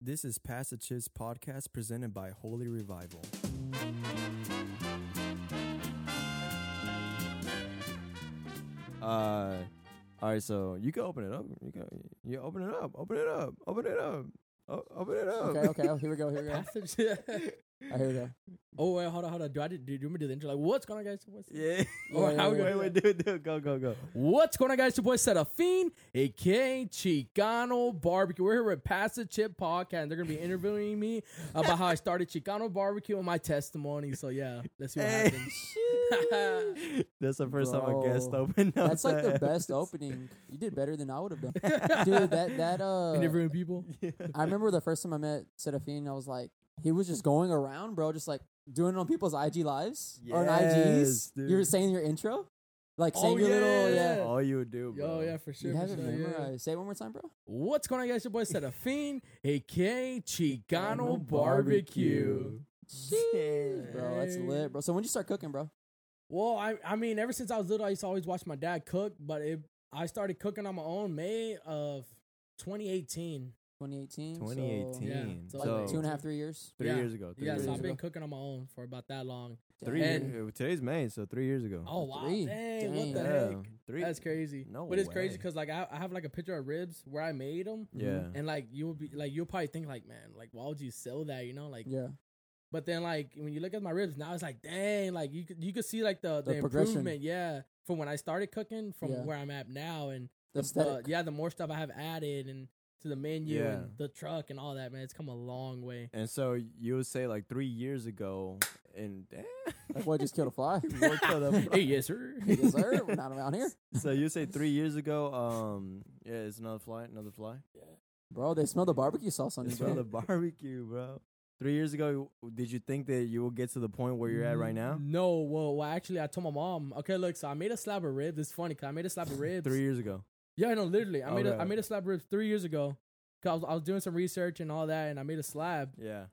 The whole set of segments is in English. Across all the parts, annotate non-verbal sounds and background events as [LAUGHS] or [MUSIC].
This is Pass the podcast presented by Holy Revival. Uh, all right. So you can open it up. You can you open it up. Open it up. Open it up. O- open it up. Okay, okay. Oh, here we go. Here we go. [LAUGHS] Passage. Oh, here we go. oh wait, hold on, hold on. Do I do, do you want me to do the intro? Like, what's going on, guys? What's, Yeah. [LAUGHS] Or how we wait, gonna wait, do it, do it. Go, go, go. what's going on, guys? Your boy Serafin, aka Chicano Barbecue. We're here with Pass the Chip podcast. And they're gonna be interviewing me about how I started Chicano Barbecue and my testimony. So yeah, let's see what Hey. happens. [LAUGHS] That's the first time a guest opened up. That's like the that. best opening. You did better than I would have done, dude. That that uh, interviewing people. [LAUGHS] Yeah. I remember the first time I met Serafin. I was like, he was just going around, bro, just like doing it on people's IG lives or on Yes, IGs. dude. You were saying your intro, like Oh, saying your little yeah. yeah. All you would do, bro. Yo, yeah, for sure. You for have it sure, yeah. memorized. Say it one more time, bro. What's going on, guys? Your boy Serafin, aka Chicano Chicano Barbecue. Jeez, bro, that's Hey. lit, bro. So when did you start cooking, bro? Well, I I mean, ever since I was little, I used to always watch my dad cook. But it, I started cooking on my own May of 2018. 2018. 2018. Yeah, So, so- like two and a half, three years. Three Yeah. years ago. Three yeah, years so I've ago. been cooking on my own for about that long. Three And- years. Today's May, so three years ago. Oh wow, Three. dang, what the yeah. heck? Three. That's crazy. No but it's crazy because like I, I have like a picture of ribs where I made them, yeah. and like you would be like you'll probably think like man, like why would you sell that? You know, like. Yeah. But then like when you look at my ribs now, it's like dang, like you could you could see like the the, The improvement, yeah, from when I started cooking from Yeah. where I'm at now, and The the, aesthetic. yeah, the more stuff I have added and to the menu Yeah. and the truck and all that, man, it's come a long way. And so you would say like three years ago, and [LAUGHS] That boy just killed a fly. What killed a [LAUGHS] fly? hey, yes, sir. yes, sir. We're not around here, [LAUGHS] so you say three years ago, um, yeah, it's another fly, another fly. Yeah, bro. They smell the barbecue sauce on you, Smell bro. the barbecue, bro. Three years ago, did you think that you will get to the point where you're at right now? No, well, well, actually, I told my mom. Okay, look, so I made a slab of ribs. It's funny because I made a slab of ribs. Three years ago. Yeah, no, literally, I made a. I made a slab of ribs three years ago. Cause I was, I was doing some research and all that, and I made a slab, Yeah.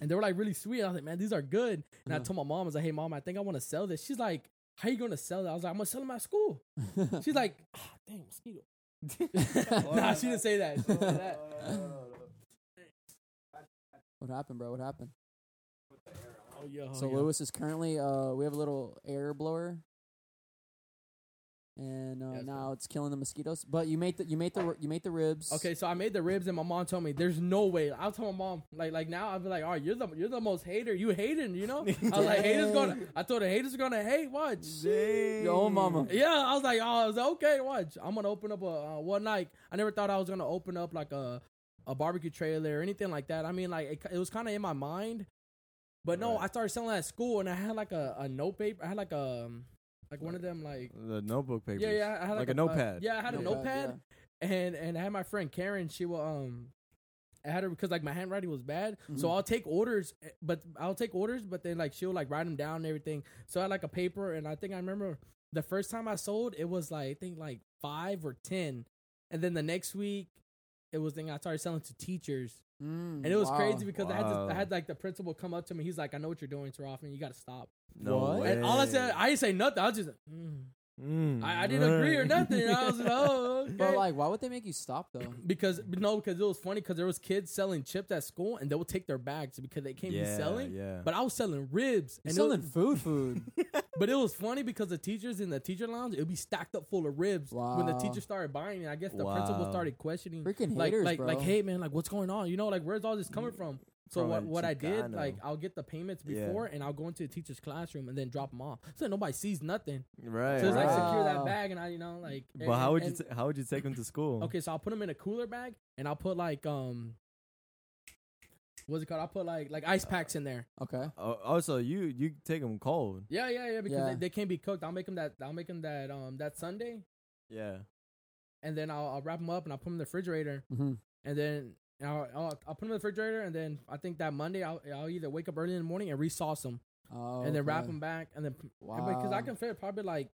and they were like really sweet. I was like, man, these are good. And I Uh-huh. told my mom, I was like, hey, mom, I think I want to sell this. She's like, how you gonna sell that? I was like, I'm gonna sell them at school. [LAUGHS] She's like, ah, dang, mosquito. [LAUGHS] nah, she didn't say that. She that. what happened, bro? What happened? Oh, yeah. so oh, yeah. Lewis is currently uh we have a little air blower. And uh, Yeah, now it's killing the mosquitoes. But you made the you made the you made the ribs. Okay, so I made the ribs, and my mom told me there's no way. I'll tell my mom like like now I'll be like, all right, you're the you're the most hater. You hating, you know? [LAUGHS] I was like, haters gonna. I thought the haters are gonna hate. Watch. Your own mama. Yeah, I was like, oh, I was like, okay, watch. I'm gonna open up a uh, one night. I never thought I was gonna open up like a a barbecue trailer or anything like that. I mean, like it, it was kind of in my mind, but no. I started selling at school, and I had like a, a note paper. I had like a um, like one of them like The notebook papers. yeah yeah. I had Like like, a notepad. yeah, I had a Notepad, notepad, and and I had my friend Karen. She will um. I had her because like my handwriting was bad, so Mhm. I'll take orders, eh, but I'll take orders, but then like she'll like write them down and everything. So I had like a paper, and I think I remember the first time I sold it was like I think like five or ten, and then the next week it was thing I started selling to teachers, Mm, and it was wow. crazy because I had to, I had like the principal come up to me. He's like, "I know what you're doing, too often. You got to stop." No What? way. And all I said, I didn't say nothing. I was just, like, mm. Mm, I, I didn't agree or nothing. I was like, "Oh, [LAUGHS] okay." But like, why would they make you stop though? [CLEARS THROAT] because no, because it was funny because there was kids selling chips at school and they would take their bags because they can't yeah, be selling. Yeah. But I was selling ribs You're and selling was, food, [LAUGHS] food. but it was funny because the teachers in the teacher lounge it would be stacked up full of ribs when the Wow. teacher started buying it. I guess the principal started questioning Freaking like haters, like bro. like hey man like what's going on? You know like where's all this coming from? So what what I did like I'll get the payments Yeah. before and I'll go into the teacher's classroom and then drop them off so nobody sees nothing. right. So it's like right. secure that bag and I you know like. But and- how would and- you ta- how would you take them to school? Okay, so I'll put them in a cooler bag and I'll put like um, what's it called? I'll put like like ice packs in there. Okay. Oh, also, you you take them cold. Yeah, yeah, yeah. Because Yeah. They, they can't be cooked. I'll make them that. I'll make them that um that Sunday, Yeah. and then I'll, I'll wrap them up and I'll put them in the refrigerator, hmm and then I'll, I'll I'll put them in the refrigerator, and then I think that Monday I'll I'll either wake up early in the morning and resauce them, Oh, and then wrap them back, and then Wow. because I can fit probably like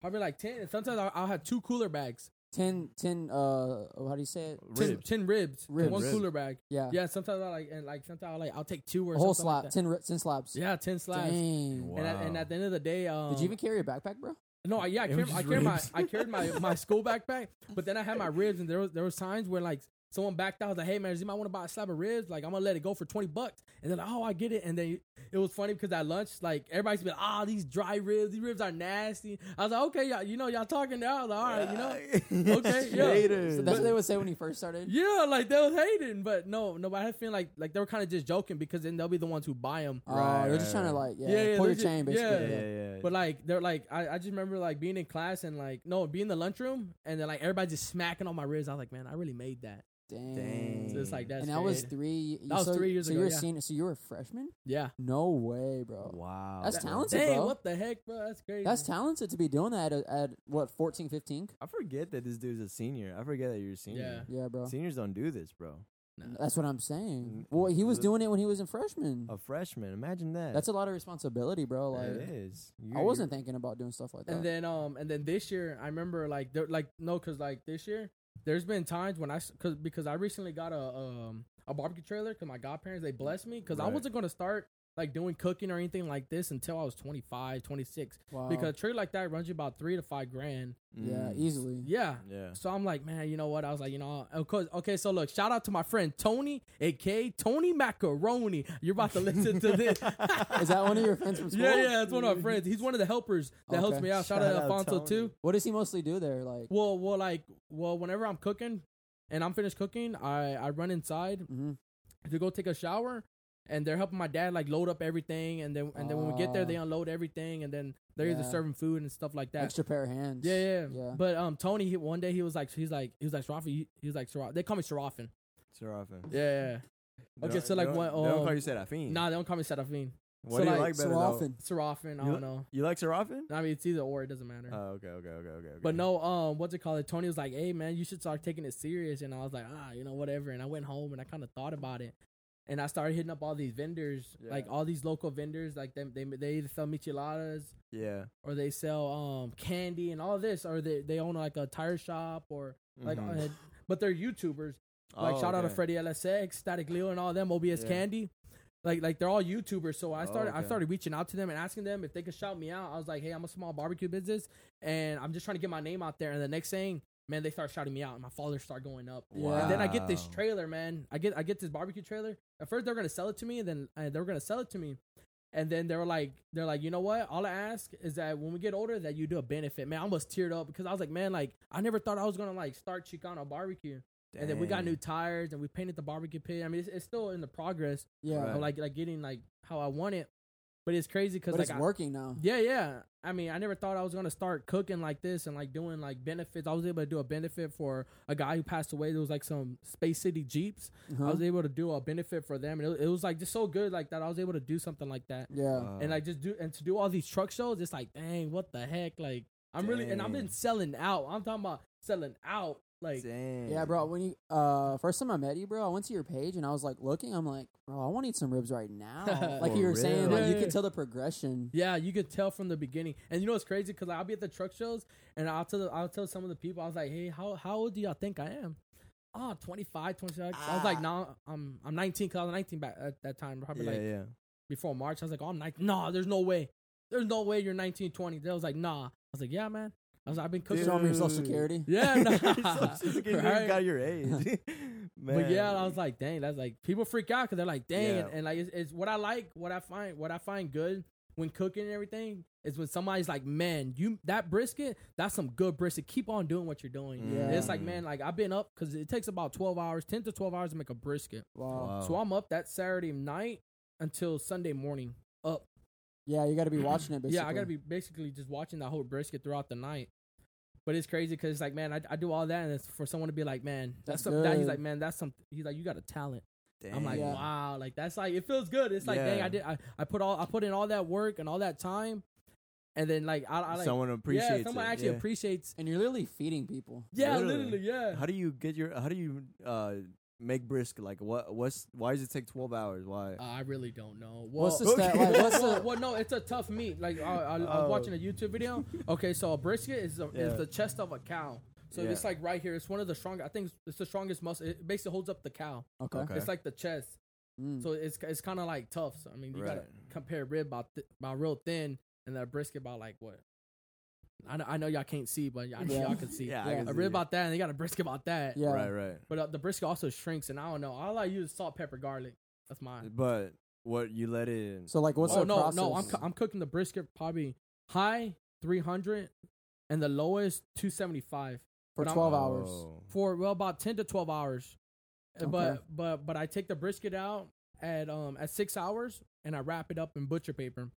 probably like ten. And sometimes I'll, I'll have two cooler bags, 10, 10, uh, how do you say it? ten, Ribs. 10 ribs, Ribs. one Rib. cooler bag. Yeah. Yeah, sometimes I like and like sometimes I like I'll take two or A whole something like that. 10, ri- 10 slabs. Yeah, ten slabs. Dang. Wow. And at, and at the end of the day, um, Did you even carry a backpack, bro? No, I, yeah, I carried, I carried my. I carried my, my [LAUGHS] school backpack, but then I had my ribs, and there was there was times where like someone backed out. I was like, hey man, does you might want to buy a slab of ribs? Like I'm gonna let it go for twenty bucks. And they're like, oh, I get it. And then it was funny because at lunch, like everybody's been, ah, these dry ribs, these ribs are nasty. I was like, okay, y'all, you know, y'all talking now. I was like, all right, you know. [LAUGHS] Okay, yeah. Haters. So that's what they would say when you first started. Yeah, like they was hating, but no, no. But I had feeling like like they were kind of just joking because then they'll be the ones who buy them. Oh, Right, they're just right, trying to like yeah, Yeah, yeah, pull your they're chain basically. yeah, yeah. yeah. But like they're like I, I just remember like being in class and like no, be in the lunchroom and then like everybody just smacking on my ribs. I was like, man, I really made that. Dang. Dang. So it's like that's and that was three. That was so, three years so ago, You're a yeah. senior. So you were a freshman? yeah. No way, bro. Wow. That's bro. talented, Dang, bro. what the heck, bro? That's crazy. That's talented to be doing that at, at what 14, 15? I forget that this dude's a senior. I forget that you're a senior. Yeah, Yeah, bro. Seniors don't do this, bro. Nah. That's what I'm saying. Well, he was doing it when he was in freshman. A freshman. Imagine that. That's a lot of responsibility, bro. Like it is. I You're- wasn't thinking about doing stuff like that. And then um and then this year I remember like there like no cuz like this year there's been times when I cuz because I recently got a um a barbecue trailer cuz my godparents they blessed me cuz I wasn't going to start like doing cooking or anything like this until I was 25, 26 wow. because a trailer like that runs you about 3 to 5 grand. yeah, Mm. easily. Yeah. Yeah. So I'm like, man, you know what? I was like, you know, of course. Okay, so look, shout out to my friend Tony, aka Tony Macaroni. You're about to listen to this. [LAUGHS] Is that one of your friends from [LAUGHS] school? yeah, yeah, that's one of my friends. He's one of the helpers that helps me out. Shout, Shout out out to Alfonso Tony. too. What does he mostly do there? Like, Well, well, like, well, whenever I'm cooking and I'm finished cooking, I I run inside hmm to go take a shower, and they're helping my dad like load up everything, and then and then when we get there, they unload everything, and then they're either serving food and stuff like that. extra pair of hands. Yeah, yeah, yeah. But um, Tony, he, one day he was like, he's like, he was like Sarafi. He, he was like Saraf. They call me Sarafin. Sir often. Yeah, yeah. Okay, don't- so, like, don't- what, They don't um, call you Serafin. Nah, they don't call me Serafin. What so, do you like, like better so though? Serafin. I You don't li- know. You like Serafin? I mean, it's either or. It doesn't matter. Oh, okay, okay, okay, okay. okay. But no, um, what's it called? Tony was like, "Hey, man, you should start taking it serious." And I was like, "Ah, you know, whatever." And I went home and I kind of thought about it, and I started hitting up all these vendors, Yeah. like all these local vendors, like them. They they either sell micheladas Yeah. or they sell um candy and all this, or they they own like a tire shop or like, Mhm. uh, but they're YouTubers. Like Oh, shout out to okay. Freddie LSX, Static Leo, and all them. OBS Yeah. Candy. Like, like they're all YouTubers, so I Oh, started. I started reaching out to them and asking them if they could shout me out. I was like, "Hey, I'm a small barbecue business, and I'm just trying to get my name out there." And the next thing, man, they start shouting me out, and my followers start going up. Yeah. And then I get this trailer, man. I get I get this barbecue trailer. At first, they're gonna sell it to me, and then uh, they were gonna sell it to me. And then they were like, they're like, you know what? All I ask is that when we get older, that you do a benefit. Man, I almost teared up because I was like, man, like I never thought I was gonna like start Chicano barbecue. And then we got new tires, and we painted the barbecue pit. I mean, it's, it's still in the progress yeah. Right. like like getting like how I want it. But it's crazy because But like it's I- working now. yeah, yeah. I mean, I never thought I was gonna start cooking like this and like doing like benefits. I was able to do a benefit for a guy who passed away. There was like some Space City Jeeps. I Uh-huh. was able to do a benefit for them, and it, it was like just so good like that. I was able to do something like that, Yeah. Wow. and like just do and to do all these truck shows. It's like, dang, what the heck? Like I'm really and I've been Dang. selling out. I'm talking about selling out. Like Dang. Yeah, bro. When you uh first time I met you, bro, I went to your page and I was like looking. I'm like, bro, I want to eat some ribs right now. [LAUGHS] like For you were saying, like Yeah, you yeah. can tell the progression. Yeah, you could tell from the beginning. And you know what's crazy? Because I'll be at the truck shows, and I'll tell the, I'll tell some of the people, I was like, hey, how how old do y'all think I am? Oh, 25, 26. I was like, Ah. no, I'm I'm 19 because I was 19 back at that time, probably Yeah, like yeah. before March. I was like, oh, I'm 19. No, there's no way. There's no way you're 19, 20. They was like, nah. I was like, yeah, man. I was like, I've been cooking. Show me your social security. [LAUGHS] Yeah, nah. Social Security Right? got your age. [LAUGHS] But [LAUGHS] yeah, I was like, dang, that's like people freak out because they're like, dang, Yeah. and, and like it's, it's what I like, what I find, what I find good when cooking and everything is when somebody's like, man, you that brisket, that's some good brisket. Keep on doing what you're doing. Yeah. It's like, man, like I've been up because it takes about twelve hours, ten to twelve hours to make a brisket. Wow. Wow. So I'm up that Saturday night until Sunday morning. Up, Yeah, you got to be watching it. Basically. yeah, I gotta be basically just watching that whole brisket throughout the night. But it's crazy because it's like, man, I, I do all that, and it's for someone to be like, man, that's, That's some, that. He's like, man, that's something. He's like, you got a talent. I'm like, Yeah. wow, like that's like it feels good. It's like, dang, I did, I, I put all, I put in all that work and all that time, and then like, I, I like, someone appreciates yeah, someone it. actually yeah. appreciates. And you're literally feeding people. Yeah, Literally. literally, yeah. How do you get your? How do you uh make brisket? Like what? What's? Why does it take twelve hours? Why? Uh, I really don't know. Well, What's the stat? Like, what's the? [LAUGHS] well, no, it's a tough meat. Like I, I, I was Oh. watching a YouTube video. Okay, so a brisket is, a, Yeah. is the chest of a cow. So Yeah. it's like right here. It's one of the strongest. I think it's the strongest muscle. It basically holds up the cow. Okay. Okay. It's like the chest. Mm. So it's it's kind of like tough. So I mean, you gotta compare rib about th- about real thin, and that brisket about like what I know, I know y'all can't see, but I know Yeah. y'all can see. Yeah, [LAUGHS] Yeah. I can A see about that, and they got a brisket about that. Yeah. Right, right. But uh, the brisket also shrinks, and I don't know. All I use is salt, pepper, garlic. That's mine. But what you let it? So like, what's oh the no, process? no, I'm cu- I'm cooking the brisket probably high 300, and the lowest 275 for but I'm- 12 hours. Oh. for well about 10 to 12 hours. Uh, Okay. But but but I take the brisket out at um at six hours, and I wrap it up in butcher paper,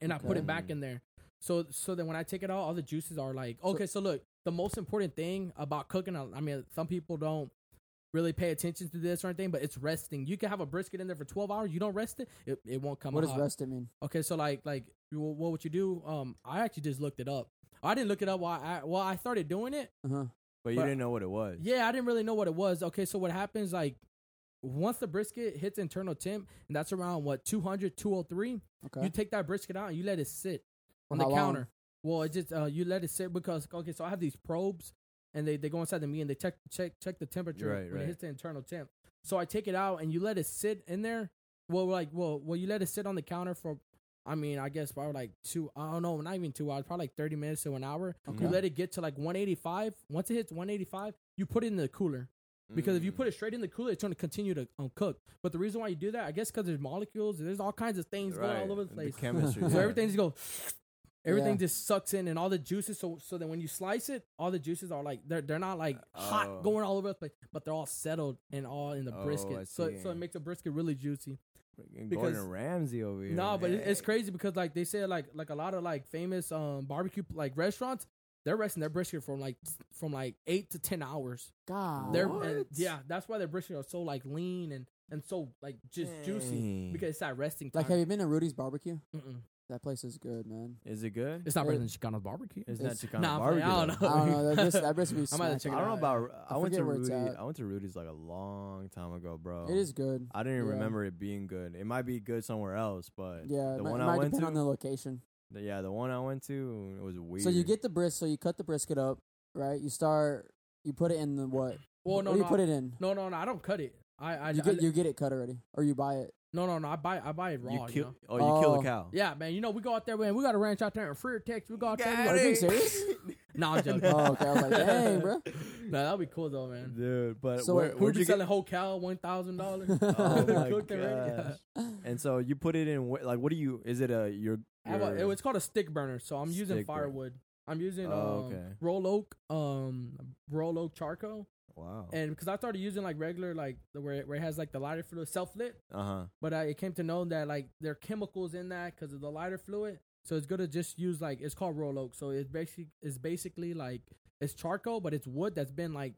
and I put it back in there. So so then when I take it out, all the juices are like okay. So, look, the most important thing about cooking, I I mean, some people don't really pay attention to this or anything, but it's resting. You can have a brisket in there for 12 hours. You don't rest it, it, it won't come out. What out. does rested mean? Okay, so like like wh- what would you do? Um, I actually just looked it up. I didn't look it up while I well I started doing it. Uh huh. But you But- didn't know what it was. Yeah, I didn't really know what it was. Okay, so what happens like once the brisket hits internal temp, and that's around what 200, 203, Okay. you take that brisket out and you let it sit On the long? counter. Well, it just uh, you let it sit because okay, so I have these probes and they, they go inside the meat and they check check check the temperature Right, when right. it hits the internal temp. So I take it out and you let it sit in there. Well, like well, well, you let it sit on the counter for, I mean, I guess probably like two. I don't know, not even two hours, probably like thirty minutes to an hour. Okay. You let it get to like one eighty five. Once it hits one eighty five, you put it in the cooler because if you Mm. put it straight in the cooler, it's going to continue to um, cook. But the reason why you do that, I guess, because there's molecules, there's all kinds of things going Right. all over the place. chemistry. [LAUGHS] So everything just go. Everything Yeah. just sucks in, and all the juices. So so that when you slice it, all the juices are like they're they're not like hot Oh. going all over the place, but they're all settled and all in the Oh, brisket. So so it makes the brisket really juicy. Freaking because- Gordon Ramsay over here. No, but it's crazy because like they say like like a lot of like famous um barbecue like restaurants, they're resting their brisket from like from like eight to ten hours. God. They're What? and, yeah, that's why their brisket are so like lean and and so like just juicy because it's that resting time. Like, have you been to Rudy's Barbecue? Mm-mm. That place is good, man. Is it good? It's not It- better than Chicano's barbecue. It's not it's- Chicano Nah, I'm barbecue. playing. I don't though. know. I don't know. That brisket, that brisket [LAUGHS] I might have to smacking. check I don't know about. I, I went to forget where it's Rudy. at. I went to Rudy's like a long time ago, bro. It is good. I didn't even yeah. remember it being good. It might be good somewhere else, but Yeah, it the might, one it I might went depend to, on the location. the- yeah, the one I went to, it was weird. So you get the brisket. so you cut the brisket up, right? You start, you put it in the what? Well, what no, do you no, put it in? no, no, no. I don't cut it. I, I, You I get you get it cut already, or you buy it. No, no, no. I buy, I buy it raw. you You, kill. know? Oh, you kill a cow. Yeah, man. You know we go out there, man. We got a ranch out there in Freer, Texas. We go out there. We Got got Are you being serious? [LAUGHS] No, I'm joking. Oh, okay. I was like, dang, bro. [LAUGHS] no, that'd be cool though, man. dude. But So where, wait, Who'd where'd you selling get? whole cow one thousand dollars? [LAUGHS] Oh my Cooked already? gosh. And so you put it in. Like, what do you? Is it a your? I have a- your it was called a stick burner, so I'm using Stick burner. firewood. I'm using Oh, um, okay. Royal Oak, um, Royal Oak charcoal, wow. and because I started using like regular, like the where it, where it has like the lighter fluid, self lit, Uh huh. but I it came to know that like there are chemicals in that because of the lighter fluid. So it's good to just use like it's called Royal Oak. So it's basically it's basically like it's charcoal, but it's wood that's been like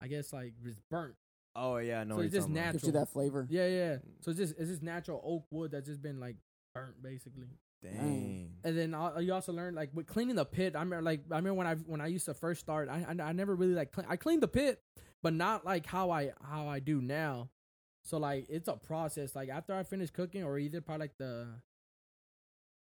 I guess like just burnt. Oh yeah, no. So it's just natural. Gives you that flavor. Yeah, yeah. So it's just it's just natural oak wood that's just been like burnt basically. Dang. And then uh, you also learn like with cleaning the pit. I remember like I remember when I when I used to first start, I I, I never really like clean, I cleaned the pit, but not like how I how I do now. So like it's a process. Like after I finish cooking, or either probably like the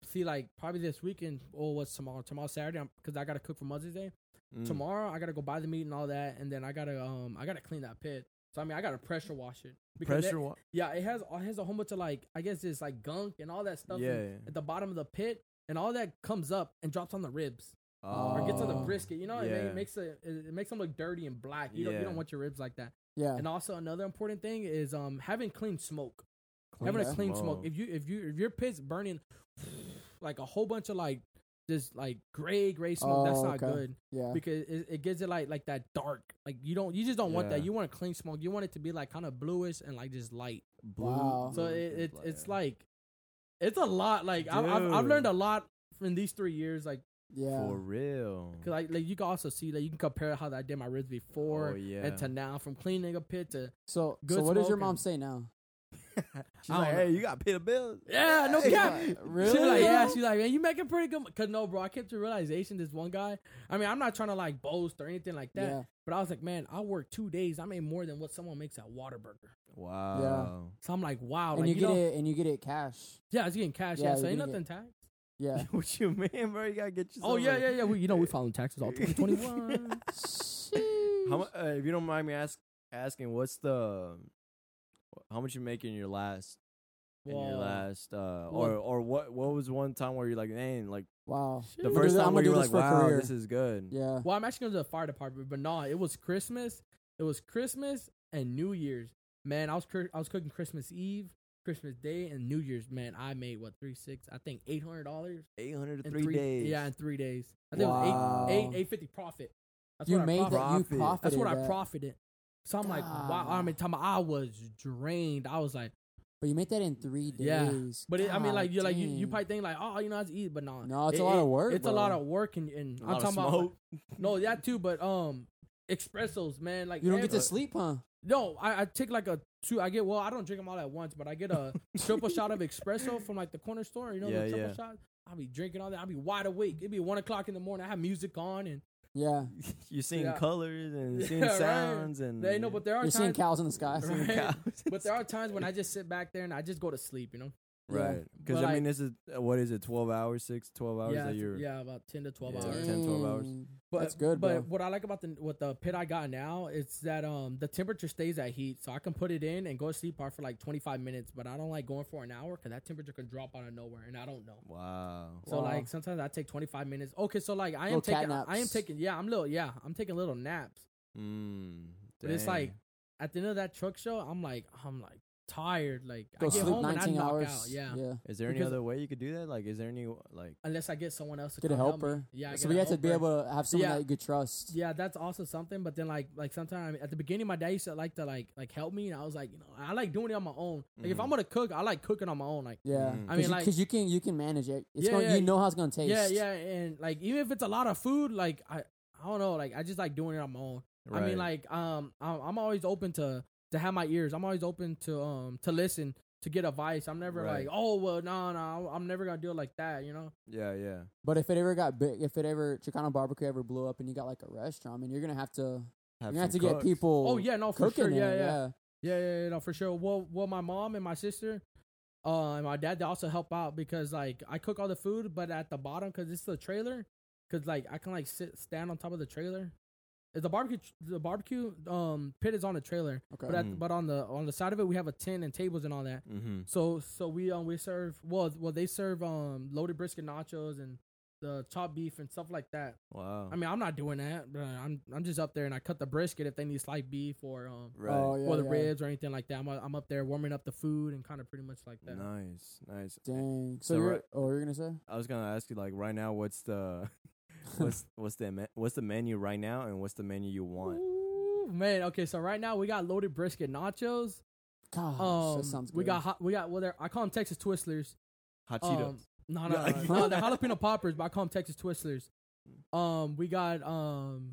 see like probably this weekend. Oh, what's tomorrow? Tomorrow Saturday because I gotta cook for Mother's Day. Mm. Tomorrow I gotta go buy the meat and all that, and then I gotta um I gotta clean that pit. So I mean I gotta pressure wash it. Because that- wa- yeah, it has it has a whole bunch of like I guess it's like gunk and all that stuff in- Yeah. at the bottom of the pit, and all that comes up and drops on the ribs Oh. or gets on the Oh. brisket. You know, it, ma- Yeah. it makes it it makes them look dirty and black. You don't you don't want your ribs like that. Yeah. And also another important thing is um having clean smoke. Clean having a smoke. clean smoke. If you if you if your pit's burning like a whole bunch of like just like gray gray smoke, that's Oh, not okay. good yeah. because it, it gives it like like that dark. Like you don't you just don't want that. You want a clean smoke. You want it to be like kind of bluish and like just light. Blue, Wow. So blue it, is it it's like it's a lot. Like I've, I've I've learned a lot in these three years. Like Yeah. for real. cause like like you can also see that you can compare how I did my ribs before Oh yeah. and to now from cleaning a pit to So, Good so what does your mom say now? [LAUGHS] She's like, don't hey, you got to pay the bills. yeah no cap. like, really? was like, yeah, she's like, man, you making pretty good. Cause no, bro, I came to realization this one guy. I mean, I'm not trying to like boast or anything like that, Yeah. but I was like, man, I work two days. I made more than what someone makes at Whataburger. Wow. Yeah. So I'm like, wow, And like you you, get know, it, and you get it cash. yeah, it's getting cash. Yeah, Yeah, so you're ain't gonna nothing taxed. Yeah. [LAUGHS] what you mean, bro? You gotta get yourself. Oh yeah, yeah, yeah. We, you know, we filing taxes all [LAUGHS] 2021. How much? Uh, if you don't mind me ask, asking, what's the how much you make in your last in your last, uh, or or what what was one time where you're like, man, like Wow. The first time I'm where gonna you were like, this for wow, career. this is good. Yeah. Well, I'm actually going to the fire department, but nah it was Christmas. It was Christmas and New Year's. Man, I was cur- I was cooking Christmas Eve, Christmas Day, and New Year's. Man, I made what three six? I think eight hundred dollars Eight hundred in three days. Yeah, in three days. I think Wow. it was eight eight eight fifty profit. That's you what I made that. You Profit. profited. That's what I profited. So I'm like, wow. I God. mean, time I was drained. I was like, But you made that in three days. Yeah. but it, I mean, like you're like you, you probably think like, oh, you know, how to eat, but no, No, it's It- a lot of work. It's a lot of work, and, and A I'm lot of talking about smoke. [LAUGHS] no, that too, but um, espressos, man. Like You don't get every- to sleep, huh? No, I, I take like a two. I get well. I don't drink them all at once, but I get a [LAUGHS] triple shot of espresso from like the corner store. You know, Yeah, the triple yeah. shot. I'll be drinking all that. I'll be wide awake. It'd be one o'clock in the morning. I have music on, and Yeah. [LAUGHS] You're seeing Yeah. colors and [LAUGHS] seeing Yeah, right. sounds and they know. But there are You're seeing times. cows in the sky. [LAUGHS] Right. cows. But there are times when I just sit back there and I just go to sleep. You know. Yeah. right. Because But I mean, this is uh, what is it? Twelve hours, six, 12 hours yeah, that th- you're. yeah, about ten to twelve Yeah. hours. 10, 12 hours. But, That's good, But bro. what I like about the what the pit I got now is that um the temperature stays at heat, so I can put it in and go to sleep part for like 25 minutes. But I don't like going for an hour because that temperature can drop out of nowhere, and I don't know. Wow. So Wow. like sometimes I take 25 minutes. Okay, so like I am Little taking I am taking yeah I'm little yeah I'm taking little naps. Mm, But it's like at the end of that truck show I'm like I'm like tired. Like Go I get sleep home and I 19 knock hours. out. Yeah. Yeah. Is there any because- other way you could do that? Like, is there any like? Unless I get someone else to Get a come help me. helper. Yeah. I So get we a have to be helper. able to have someone Yeah. that you could trust. Yeah, that's also something. But then like like sometimes at the beginning, my dad used to like to like like help me, and I was like, you know, I like doing it on my own. Like if Mhm. I'm gonna cook, I like cooking on my own. Like Yeah. Mhm. I Cause mean, you, like- 'cause you can you can manage it. It's Yeah, going, yeah. you know how it's gonna taste. yeah, yeah, and like even if it's a lot of food, like I I don't know, like I just like doing it on my own. I Right. mean, like um, I'm, I'm always open to to have my ears. I'm always open to um to listen to get advice. I'm never Right. like, oh well, no, no, I'm never gonna do it like that. You know? Yeah, yeah. But if it ever got big, if it ever Chicano barbecue ever blew up and you got like a restaurant, I mean, you're gonna have to you're Have gonna have to some get cooks. people. Oh yeah, no, for cooking sure. Yeah, it, yeah, yeah, yeah, yeah, no, for sure. Well, well, my mom and my sister, uh, and my dad, they also help out because like I cook all the food, but at the bottom because it's the trailer, because like I can like sit stand on top of the trailer. It's The barbecue, the barbecue um pit is on the trailer, Okay. but at, Mhm. but on the on the side of it we have a tent and tables and all that. Mm-hmm. So so we um we serve well well they serve um loaded brisket nachos and the chopped beef and stuff like that. Wow. I mean I'm not doing that, but I'm I'm just up there and I cut the brisket if they need sliced beef or um right. Oh yeah. or the yeah. ribs or anything like that. I'm I'm up there warming up the food and kind of pretty much like that. Nice, nice. Dang. So, So you're right- oh you're gonna say? I was gonna ask you like right now, what's the [LAUGHS] what's what's the me- what's the menu right now, and what's the menu you want? Ooh, man, okay, so right now we got loaded brisket nachos. Gosh, Um, that sounds good. we got hot, we got well, they're, I call them Texas Twistlers. Hot Cheetos. Um, [LAUGHS] no, no, Yeah. no, no, they're jalapeno poppers, but I call them Texas Twistlers. Um, we got um,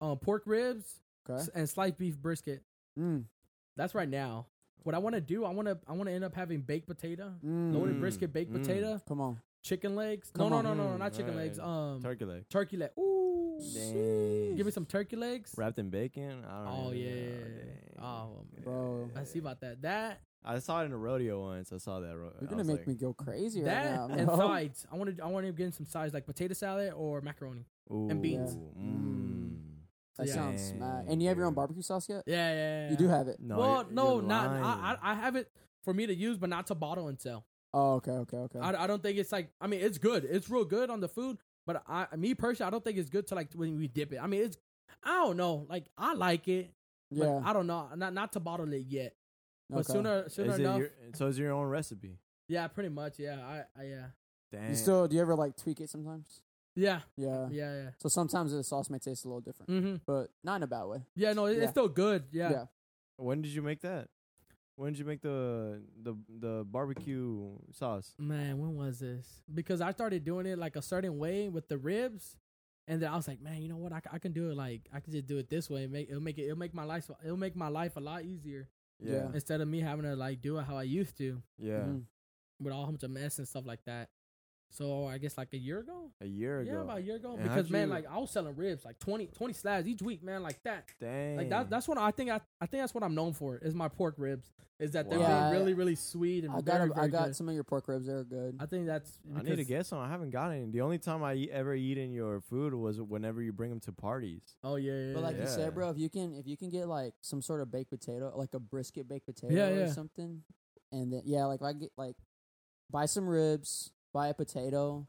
um, pork ribs okay. s- and sliced beef brisket. Mm. That's right now. What I want to do, I want to, I want to end up having baked potato, Mm. loaded brisket, baked mm. potato, Come on. Chicken legs. Come no, on. no, no, no, no, not chicken legs. Um, Turkey leg. turkey leg. Ooh, Dang. give me some turkey legs. Wrapped in bacon. I don't Oh know. yeah, dang. oh Bro. I see about that. That I saw it in a rodeo once. I saw that. Ro- You're gonna make like, me go crazy that now. and bro. [LAUGHS] sides. I want to. I want to get some sides like potato salad or macaroni. and beans. Ooh, Mm. That Yeah. sounds smack. And you have your own barbecue sauce yet? Yeah, yeah. yeah. You do have it. No, well, you're- no, you're not. I I have it for me to use, but not to bottle and sell. Oh, okay, okay, okay. I, I don't think it's like. I mean, it's good. It's real good on the food, but I, me personally, I don't think it's good to like when we dip it. I mean, it's. I don't know. Like I like it, but yeah. I don't know. Not not to bottle it yet, but okay. sooner sooner Is it enough. your, so it's your own recipe? yeah, pretty much. Yeah, I, I yeah, Dang. You still do you ever like tweak it sometimes? yeah, Yeah. yeah, yeah. So sometimes the sauce may taste a little different, Mm-hmm. but not in a bad way. Yeah, no, it, Yeah. it's still good. Yeah. Yeah. when did you make that? When did you make the the the barbecue sauce? Man, when was this? Because I started doing it like a certain way with the ribs, and then I was like, man, you know what? I, I can do it like I can just do it this way. and Make it'll make it it'll make my life it'll make my life a lot easier Yeah, instead of me having to like do it how I used to yeah. Mhm. with all bunch of mess and stuff like that. So I guess like a year ago. A year ago. Yeah, about a year ago. And because man, you- like I was selling ribs like 20, 20 slabs each week, man, like that. Dang. Like that. That's what I think. I I think that's what I'm known for is my pork ribs. Is that they're Yeah, really really really sweet and I got very, a, very I got good. some of your pork ribs. They're good. I think that's. I need to because- get some. I haven't gotten any. The only time I eat, ever eaten your food was whenever you bring them to parties. Oh yeah, yeah. But like you said, bro, if you can if you can get like some sort of baked potato, like a brisket baked potato Yeah, or yeah. something, and then yeah, like if I get like buy some ribs, buy a potato,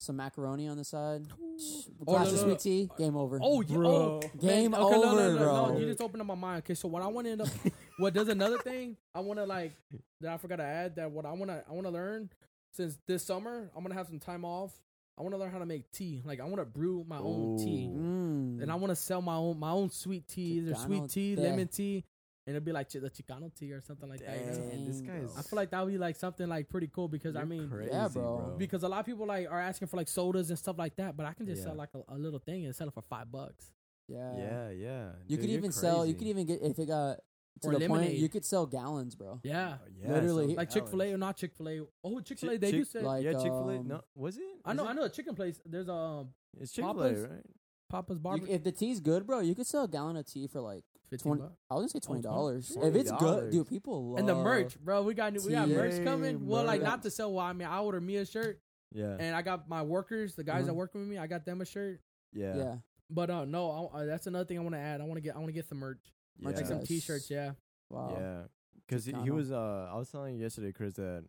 some macaroni on the side, sh- Oh, glass no, of no, sweet tea, game over. Oh, yeah, Bro. oh, Game man, okay, no, no, over, no, no, bro. No, you just opened up my mind. Okay, so what I want to end up, [LAUGHS] what does another thing I want to like that I forgot to add that what I want to I want to learn since this summer I'm gonna have some time off. I want to learn how to make tea. Like I want to brew my own tea, Mm. and I want to sell my own my own sweet tea, either sweet tea, tea. lemon tea, and it'll be like chi- the Chicano tea or something like that. You know? This Dang, guy's. bro. I feel like that would be like something like pretty cool because I you're mean. crazy, Yeah, bro. Because a lot of people like are asking for like sodas and stuff like that, but I can just Yeah. sell like a, a little thing and sell it for five bucks. yeah. yeah, yeah. You Dude, could you're even sell. You could even get if it got to Or the point. You could sell gallons, bro. Yeah, yeah, Literally. so like Chick Fil A or not Chick Fil A. Oh, Chick Fil A, Chick- they do Chick- say. like yeah, Chick Fil A. um, No, was it? I know, it? I know a chicken place. There's a um, It's Chick Fil A, right? Papa's You, Barbecue. if the tea's good, bro, you could sell a gallon of tea for like 15 20 bucks. I was gonna say twenty dollars. if it's good, dude, people love And the merch, bro. We got new, we got merch Yay, coming. Well, like not to sell. Well, I mean, I ordered me a shirt, Yeah, and I got my workers, the guys that Mhm. work with me, I got them a shirt. yeah, Yeah, But uh, no, I, uh, that's another thing I want to add. I want to get, I want to get some merch, yeah. like some Merchandise. T-shirts. Yeah, wow. Yeah, because he, he Chicano. was. Uh, I was telling you yesterday, Chris, that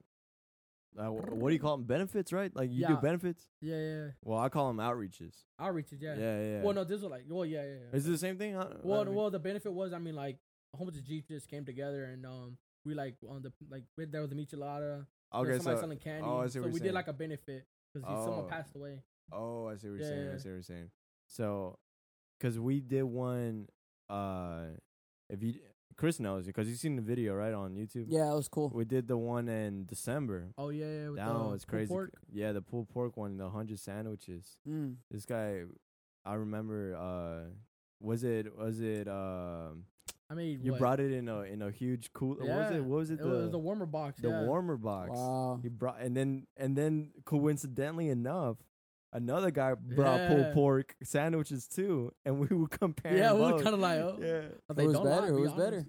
uh, wh- what do you call them? Benefits, right? Like you Yeah. do benefits. yeah, yeah. Well, I call them outreaches. Outreaches, yeah. Yeah, yeah. yeah. Well, no, this was like, well, yeah, yeah. yeah. is it the same thing? I- Well, I mean- well, the benefit was, I mean, like a whole bunch of Jeeps just came together, and um, we like on the like we- there was a michelada. there okay, was somebody so selling candy. oh, I see so what we you're did saying. like a benefit because Oh. someone passed away. oh, I see what you're Yeah, saying. yeah, I yeah. see what you're saying. So, because we did one. Uh, if you Chris knows because you've seen the video right on YouTube. Yeah, it was cool. We did the one in December. Oh yeah, yeah. With That the one was crazy. pork. Yeah, the pulled pork one, the hundred sandwiches. Mm. This guy, I remember. Uh, was it? Was it? Um, I mean, you what? brought it in a in a huge cool. What was it? What was it? It the was a warmer box. the yeah. warmer box. Wow. He brought and then and then coincidentally enough, another guy brought Yeah. pulled pork sandwiches too, and we were [LAUGHS] comparing. Yeah, we were kind of like, oh. yeah. I was Who was better? lie, Who was better?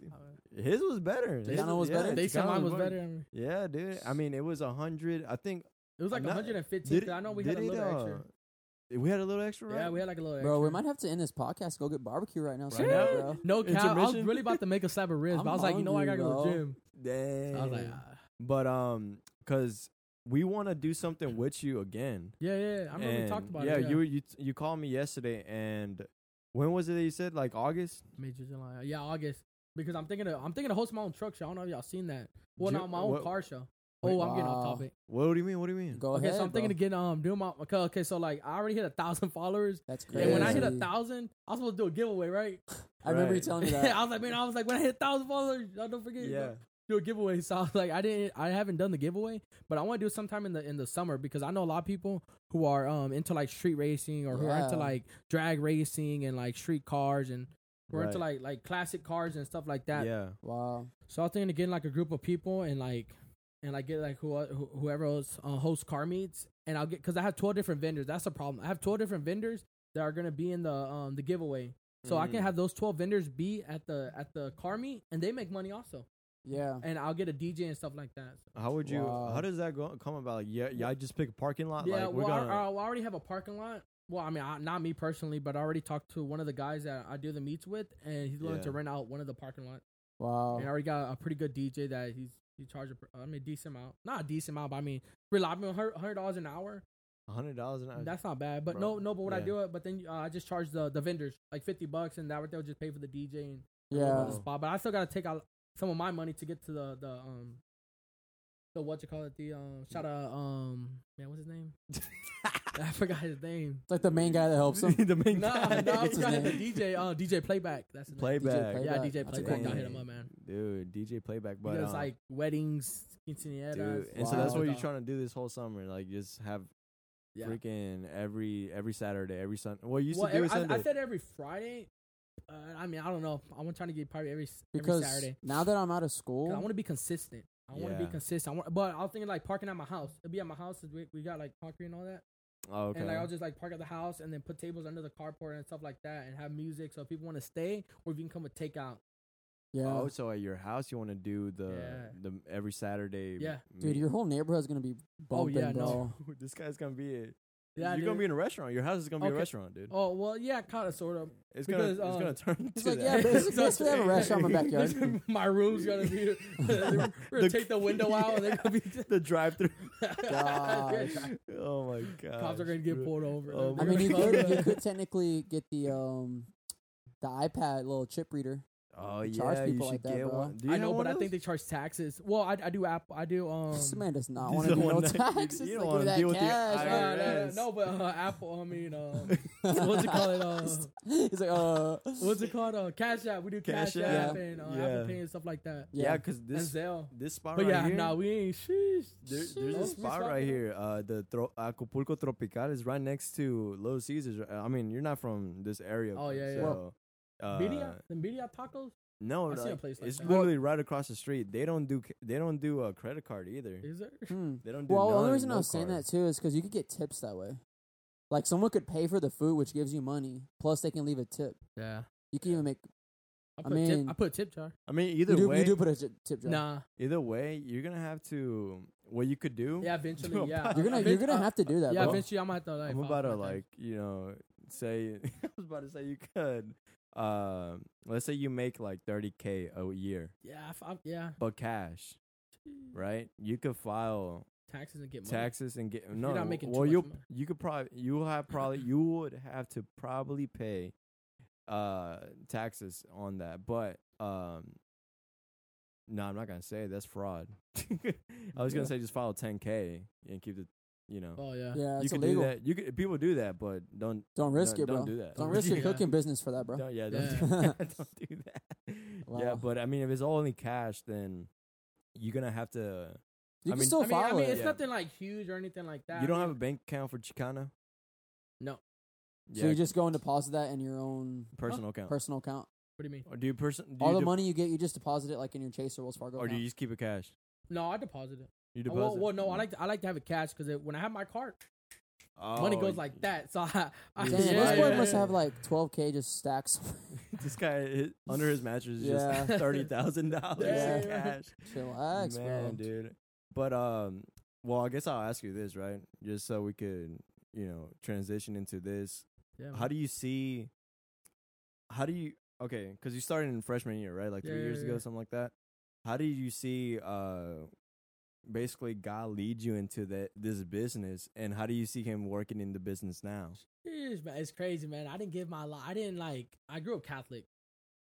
His was better. His Chicano was yeah, better? They said mine was better. I Yeah, dude. I mean, it was a hundred. I think it was like Not- 115. did 'cause I know we had a it, little extra. uh, We had a little extra, right? Yeah, we had like a little. Bro, extra. we might have to end this podcast. Go get barbecue right now. Right Right now? bro. No cap. I was really about to make a slab of ribs, [LAUGHS] but I I'm was like, you know, what, I gotta hungry, go to the gym. Dang. I was like, ah. but um, cause we want to do something with you again. yeah, yeah. I remember we And, talked about yeah, it. Yeah, you you you called me yesterday, and when was it that you said like August? Major July. Yeah, August. Because I'm thinking of I'm thinking of hosting my own truck show. I don't know if y'all seen that. Well, Ju- not my own what- car show. Wait, oh, I'm getting off wow. topic. What do you mean? What do you mean? Go okay, ahead. so I'm thinking bro. getting get um doing my okay, okay, so like I already hit a thousand [LAUGHS] followers. That's Yeah. crazy. And when I hit a thousand, I was supposed to do a giveaway, right? [LAUGHS] I remember you Right. telling me [LAUGHS] that. I was like, man, I was like, when I hit a thousand followers, y'all don't forget. Yeah. Do a giveaway. So I was [LAUGHS] like, I didn't I haven't done the giveaway, but I want to do it sometime in the in the summer because I know a lot of people who are um into like street racing or who are into like drag racing and like street cars and who are into like like classic cars and stuff like that. Yeah. Wow. So I was thinking of getting like a group of people and like and like get like who, who whoever else uh, hosts car meets and I'll get because I have twelve different vendors. That's the problem. I have twelve different vendors that are gonna be in the um the giveaway. So I can Mm. have those twelve vendors be at the at the car meet and they make money also. Yeah. And I'll get a DJ and stuff like that. So. How would you? Wow. How does that go? Come about? Like, yeah, yeah. I just pick a parking lot. Yeah, like, we're well, I, gonna. I, I already have a parking lot. Well, I mean, I, not me personally, but I already talked to one of the guys that I do the meets with, and he's willing to rent out one of the parking lots. Wow. And I already got a pretty good DJ that he's he charges. a pr- I mean, decent amount, not a decent amount, but I mean, reliable, hundred dollars an hour. A hundred dollars an hour. That's not bad. But Bro, no, no. But what I do it, but then uh, I just charge the the vendors like fifty bucks, and that way they'll just pay for the DJ and and Yeah. the spot. But I still gotta take out some of my money to get to the the um the what you call it the um shout out um man what's his name [LAUGHS] I forgot his name. It's like the main guy that helps him. [LAUGHS] the main No, guy. no, I What's his forgot the? DJ. Uh, DJ Playback. That's his name. Playback. DJ Yeah, Playback. DJ That's a Playback. cool I hit him up, man. dude. DJ playback, but does um, like weddings, quinceañeras. dude, and so that's what you're trying to do this whole summer. Like, just have Yeah. freaking every every Saturday, every Sunday. Well, you used Well, to do every- Sunday. I, I said every Friday. Uh, I mean, I don't know. I'm trying to get probably every Because every Saturday. now that I'm out of school, I want to be consistent. I want to be consistent. I want, but I was thinking like parking at my house. It'd be at my house. We, we got like concrete and all that. oh, okay. And like I'll just like park at the house and then put tables under the carport and stuff like that and have music so if people want to stay or if you can come with takeout. yeah. Oh, so at your house you want to do the Yeah. the every Saturday? Yeah. Dude, your whole neighborhood's gonna be bumping, Oh, yeah, bro. no. [LAUGHS] this guy's gonna be a Yeah, you're gonna be in a restaurant. Your house is gonna be Okay. a restaurant, dude. Oh well, yeah, kind of, sort of. it's gonna it's uh, gonna turn It's into like, that. yeah, [LAUGHS] basically, basically I have a [LAUGHS] restaurant in my backyard. [LAUGHS] my room's gonna be. we're gonna The- take the window out, and they're gonna be. the drive-through. Gosh. oh my god. Cops are gonna get pulled over. Oh I my mean, you God. could you could technically get the um the iPad little chip reader. Oh charge yeah, you people should like that, get bro. one. Do you I have know, one but I think they charge taxes. Well, I, I do Apple. I do. Um, this man does not want to don't no want you- taxes. you don't give me wanna that deal with the cash. uh, IRS. no, no, IRS. no, but uh, Apple. I mean, um, [LAUGHS] what's it called? Uh, [LAUGHS] He's like, uh, what's it called? Uh, Cash App. We do Cash, Cash App App. and uh, Yeah. Apple Pay and stuff like that. yeah, yeah. because And this Zelle. this spot But right yeah, here. nah, we ain't. Sheesh. There, there's Oh, a spot spot right here. Uh, the Tro- Acapulco Tropical is right next to Little Caesars. Uh, I mean, you're not from this area. Oh, yeah, yeah. So, uh, Birria? The Birria tacos? no, I see a like, place like it's that. literally right across the street. They don't do. ca- They don't do a credit card either. Is there? hmm. [LAUGHS] They don't do. Well, the only none, reason I no was saying that too is because you could get tips that way. Like someone could pay for the food, which gives you money. Plus, they can leave a tip. Yeah. You can even make. I I put mean- tip, I put tip jar. I mean, either You do, way, you do put a ti- tip jar. Nah. either way, you're gonna have to. What you could do? Yeah, [LAUGHS] eventually. Do Yeah. You're gonna you're gonna uh, have to do that, Yeah, bro. eventually I'm gonna have to like. I'm about to my tax. like you know [LAUGHS] say. I was about to say you could. Um, let's say you make like 30k a year, Yeah, I yeah. but cash, right? You could file Taxes and get money. taxes and get no. not making well, you money. you could probably you have probably [COUGHS] you would have to probably pay uh taxes on that, but um. No, I'm not gonna say it. that's fraud. [LAUGHS] I was gonna say just file 10k and keep the, you know, Oh yeah. Yeah, you it's could illegal. do that. You could people do that, but don't Don't risk don't, it, bro. Don't do that. Don't risk your [LAUGHS] Yeah. cooking business for that, bro. Don't, yeah, don't, Yeah. Do that. [LAUGHS] don't do that. Yeah, Wow. but I mean, if it's all only cash, then you're gonna have to. You I can mean- still I mean, I file mean, it. it's Yeah. nothing like huge or anything like that. you don't have a bank account for Chicana. No. So you just go and deposit that in your own personal account. personal account. What do you mean? or do you person? Do All you the de- money you get, you just deposit it like in your Chase or Wells Fargo. or do account. you just keep it cash? No, I deposit it. You deposit. Well, well, no, I like to, I like to have it cash because when I have my card, Oh, money goes like that. So I, I Yeah, Damn, [LAUGHS] yeah, this boy yeah, must yeah. have like 12k just stacks. [LAUGHS] this guy his, under his mattress is Yeah. just [LAUGHS] thirty thousand dollars in cash. Chillax, Man, bro. dude. But um, well, I guess I'll ask you this, right? Just so we could, you know, transition into this. yeah, How do you see? How do you? Okay, because you started in freshman year, right? Like three Yeah, years yeah, ago, yeah. something like that. How do you see? uh Basically, God lead you into that this business, and how do you see Him working in the business now? Jeez, man, it's crazy, man. I didn't give my life. I didn't like. I grew up Catholic.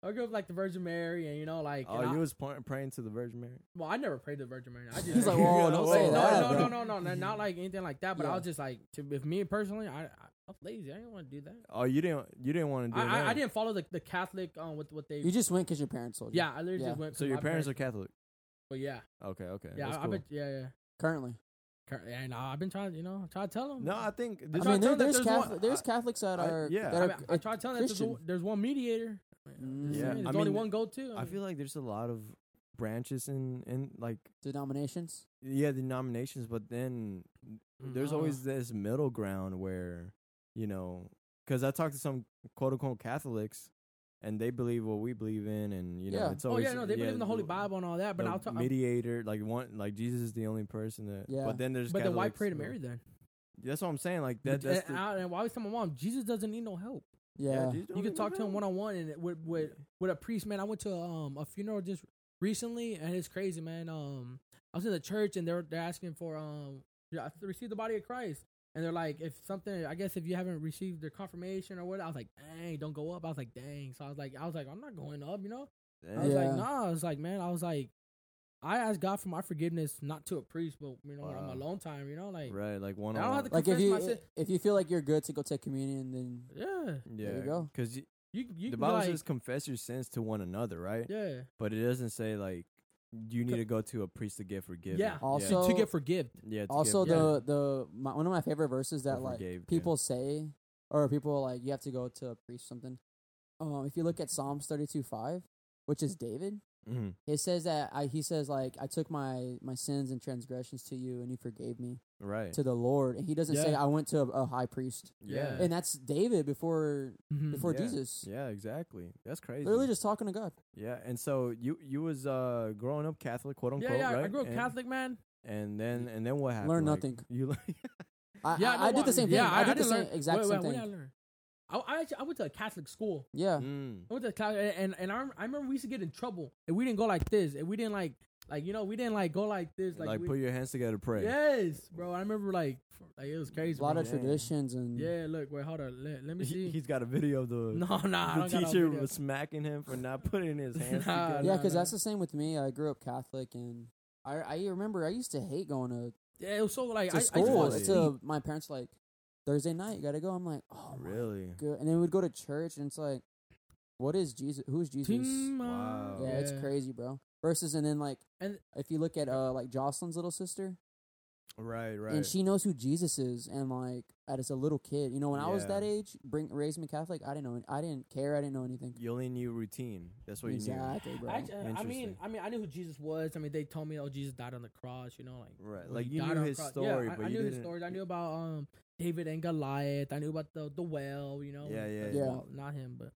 I grew up like the Virgin Mary, and you know, like. Oh, and I, you was pr- praying to the Virgin Mary. well, I never prayed to the Virgin Mary. I [LAUGHS] just. He's like, whoa, [LAUGHS] don't Whoa. say No, that. no, no, no, no, no, not like anything like that. But I was just like, to, if me personally, I, I, I was lazy. I didn't want to do that. Oh, you didn't. You didn't want to do I, that. I, I didn't follow the, the Catholic um with what they. You just went because your parents told you. yeah, I literally Yeah. just went. So your my parents are Catholic. But yeah, Okay, okay. yeah, that's I, cool. I bet, yeah, yeah. Currently. Cur- Yeah, no, I've been trying, you know, try to tell them. No, I think. I mean, there, tell there's there's one- there's I- Catholics that I- are yeah. that I, are I try to tell them that there's, Christian. one- there's one mediator. Mm. Yeah, there's I only one go to. I feel like there's a lot of branches in in like denominations. yeah the denominations, but then there's No. always this middle ground where you know because I talked to some quote unquote Catholics and they believe what we believe in, and you know Yeah. it's Oh always yeah, no, they believe in the Holy Bible and all that. But I'll talk. mediator like one like Jesus is the only person that. Yeah. But then there's But then why Catholics pray to who- Mary then? That's what I'm saying. Like that. That's and, the, I, and why always tell my mom Jesus doesn't need no help. Yeah. Jesus don't You can talk to him one on one and with with with a priest, man. I went to um a funeral just recently, and it's crazy, man. Um, I was in the church and they're they're asking for um yeah, to receive the body of Christ, and they're like, if something, I guess if you haven't received their confirmation or what, I was like, dang, don't go up. I was like, dang. So I was like, I was like, I'm not going up, you know. I was Yeah. like, nah. I was like, man, I was like, I asked God for my forgiveness, not to a priest, but you know, on Wow. my alone time, you know, like, right, like one I don't have to Like if confess you my sin. if you feel like you're good to go take communion, then yeah, Yeah, you go. Because you you the Bible like, says confess your sins to one another, right? yeah, But it doesn't say like you need to go to a priest to get forgiven. yeah. Also- to get forgiven. yeah. to also get, the the my, one of my favorite verses that Or like forgave, yeah. people say or people like you have to go to a priest or something. Um, if you look at Psalms thirty two five, which is David, Mhm. it says that I he says like I took my my sins and transgressions to you and you forgave me right. to the Lord, and he doesn't say I went to a, a high priest, yeah. and that's David before Mhm. before Yeah. Jesus. yeah, exactly. That's crazy. Literally just talking to God. yeah, and so you you was uh growing up Catholic, quote unquote, yeah. right? I grew up and, Catholic, man. And then and then what happened? Learn Like, nothing. You [LAUGHS] learn. I, Yeah, I, no, I did the same thing. Yeah, I, did the same learn- exact wait, same wait, What did I thing. Learn? I, I actually I went to a Catholic school. Yeah. Mm. I went to Catholic, and and I, I remember we used to get in trouble, and we didn't go like this, and we didn't like like you know we didn't like go like this, like, Like, we, put your hands together, pray. yes, bro. I remember like like it was crazy. A lot bro. of Dang. traditions and yeah. Look, wait, hold on. Let, let me see. he's got a video of the [LAUGHS] no, nah, the don't no teacher was smacking him for not putting his [LAUGHS] hands Nah, together. yeah, because nah. that's the same with me. I grew up Catholic, and I I remember I used to hate going to, Yeah, it was so like to I, I just school. wanted Really? to to my parents like Thursday night, you gotta go. I'm like, oh, Really? good. And then we'd go to church, and it's like, what is Jesus? Who's Jesus? Uh, Wow. Yeah, it's crazy, bro. Versus, and then like, And- if you look at uh like Jocelyn's little sister, Right, right. and she knows who Jesus is, and like as a little kid, you know, when I was Yeah. that age, bring raised me Catholic, I didn't know, I didn't care, I didn't know anything. you only knew routine. That's what you knew. exactly, bro. Actually, I mean, Interesting. I mean, I knew who Jesus was. I mean, they told me, oh, Jesus died on the cross. You know, like Right. Like he you died knew on his cross. story, yeah, I, but I you knew didn't. his stories. I knew about um David and Goliath. I knew about the the well. You know, Yeah, yeah, yeah. swallowed- not him, but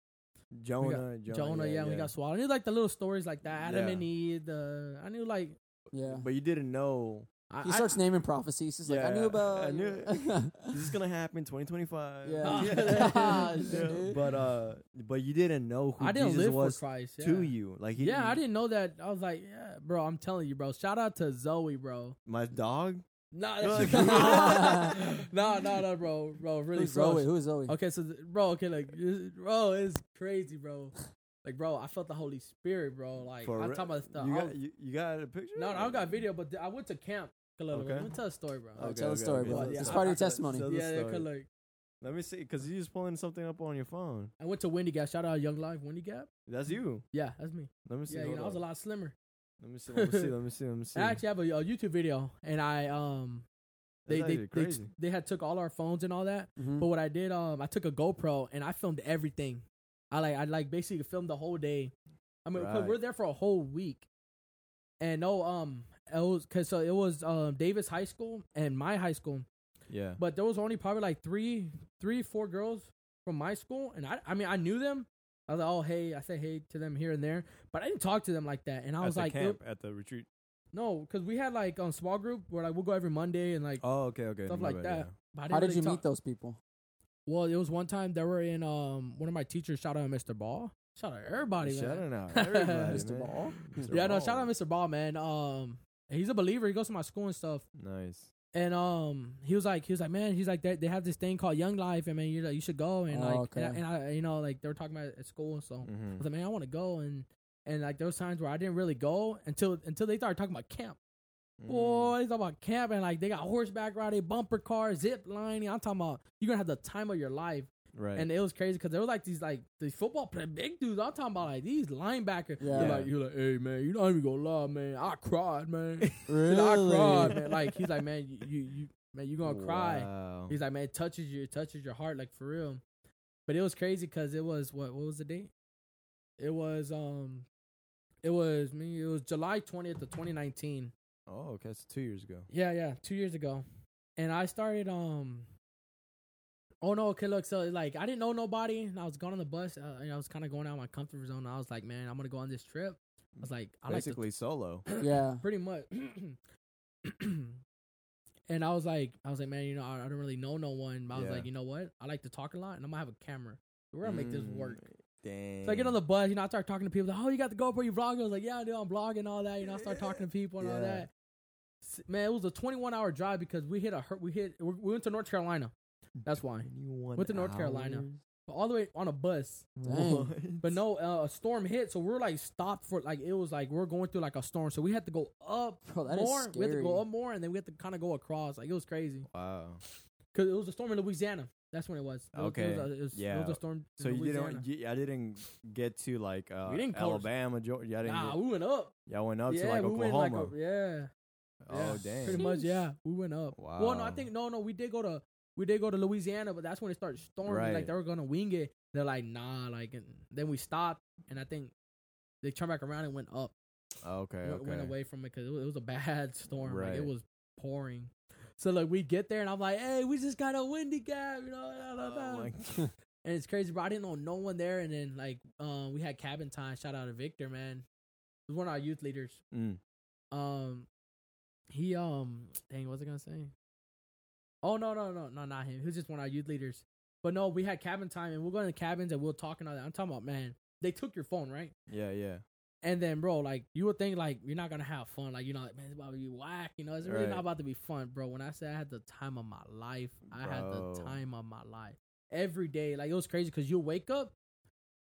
Jonah, Jonah, Jonah. yeah, when he got swallowed. I knew like the little stories like that. Adam Yeah. and Eve. The I knew like yeah. But you didn't know I, He I- starts naming prophecies. He's like, I knew about. [LAUGHS] I knew- [LAUGHS] this is gonna happen 2025. Yeah. [LAUGHS] Ah, Yeah. But uh, but you didn't know who I didn't Jesus live was for Christ. Yeah. to you. Like he, yeah, I didn't know that. I was like, yeah, bro. I'm telling you, bro. Shout out to Zoe, bro. My dog. Nah, that's no, no, no, bro, bro. Really, Who's bro. Zoe? Who's Zoe? Okay, so th- bro, okay, like, bro, it's crazy, bro. Like, bro, I felt the Holy Spirit, bro. Like, For I'm re- talking about stuff. You got you, you got a picture? no, no, I don't got video, but th- I went to camp. a. Okay. Let me tell a story, bro. Oh, tell a story, bro. Yeah, It's I- part of I- your testimony. Yeah, yeah, like, Let me see, because you just pulling something up on your phone. I went to Windy Gap. Shout out Young Life, Windy Gap. That's you. Yeah, that's me. Let me see. Yeah, you know, I was a lot slimmer. Let me see. Let me see. Let me see. Let me see. [LAUGHS] I actually have a, a YouTube video, and I um, they That's they, they crazy. they had took all our phones and all that. Mhm. But what I did, um, I took a GoPro and I filmed everything. I like, I like basically filmed the whole day. I mean, 'cause Right. we're there for a whole week, and no, um, it was cause so it was um Davis High School and my high school, yeah. but there was only probably like three, three, four girls from my school, and I, I mean, I knew them. I was like, oh hey, I said hey to them here and there, but I didn't talk to them like that. And I at was the like, camp at the retreat. no, because we had like um small group where like we'll go every Monday and like Oh, okay, okay. stuff my like bad, that. yeah. but I How didn't did you really meet those people? Well, it was one time they were in um one of my teachers. Shout out Mr. Ball. Shout out everybody, man. Shout out [LAUGHS] everybody, Mr. man. Ball? Mr. Yeah, no, Ball. shout out Mr. Ball, man. Um, he's a believer. He goes to my school and stuff. Nice. And um, he was like, he was like, man, he's like, they, they have this thing called Young Life, and man, you you should go. And Oh, like, okay. and, I, and I, you know, like they were talking about it at school, so I hmm was like, man, I want to go. And and like there was times where I didn't really go until until they started talking about camp. Mm. Boy, they talk about camp and like they got horseback riding, bumper cars, zip lining. I'm talking about you're gonna have the time of your life. Right. And it was crazy because there was like these like these football play big dudes. I'm talking about like these linebackers. Yeah. You're like you're like, hey man, you don't even gonna lie, man. I cried, man. Really? [LAUGHS] [LAUGHS] I cried, man. Like he's like, man, you you, you man, you gonna cry. He's like, man, it touches you, it touches your heart, like for real. But it was crazy because it was what what was the date? It was um, it was me. It was July twentieth of twenty nineteen. Oh, okay. It's two years ago. Yeah, yeah, two years ago, and I started um. Oh no! Okay, look. So like, I didn't know nobody, and I was going on the bus. Uh, and I was kind of going out of my comfort zone. I was like, man, I'm gonna go on this trip. I was like, I like to Basically solo. [CLEARS THROAT] Yeah. pretty much. [CLEARS THROAT] and I was like, I was like, man, you know, I, I don't really know no one. But I was Yeah. like, you know what? I like to talk a lot, and I'm gonna have a camera. We're gonna make this Mm, work. Dang. So I get on the bus, you know, I start talking to people. Like, oh, you got the GoPro, you vlogging? I was like, yeah, I do. I'm vlogging all that. You know, I start talking to people and all that. Man, it was a 21 hour drive because we hit a hur- we hit we we went to North Carolina. [LAUGHS] That's why. 21 Went to North Carolina. But all the way on a bus. [LAUGHS] But no, uh, a storm hit, so we're like stopped for like it was like we're going through like a storm, so we had to go up Bro, that is more. We had to go up more, and then we had to kind of go across. Like it was crazy Wow. because it was a storm in Louisiana. That's when it was. It was- it Okay. was it was, It Yeah. was a storm. So you Louisiana. didn't. You, I didn't get to like uh, We didn't. Alabama, Georgia. Didn't. Nah, get, we went up. y'all went up yeah, to like we Oklahoma. like a, yeah. oh yeah, dang. Pretty much, yeah. We went up. Wow. Well, no, I think no, no. We did go to we did go to Louisiana, but that's when it started storming. Right. Like they were gonna wing it. They're like, nah. Like, and then we stopped, and I think they turned back around and went up. Okay. went, Okay. went away from it because it, was- a bad [LAUGHS] storm. Like it was pouring. So like we get there and I'm like, hey, we just got a windy gap, you know. blah, blah, blah. Oh [LAUGHS] and it's crazy, bro. I didn't know no one there. And then like um we had cabin time. Shout out to Victor, man. He was one of our youth leaders. Mm. Um he um dang, what was I gonna say? Oh no no no no not him. He was just one of our youth leaders. But no, we had cabin time and we're going to cabins and we we're talking all that. I'm talking about man. They took your phone right, Yeah, yeah. and then bro, like you would think like you're not gonna have fun. Like you know, like, man, it's about to be whack. You know, it's really Right. not about to be fun, bro. When I said I had the time of my life, I had the time of my life every day. Like it was crazy because you wake up,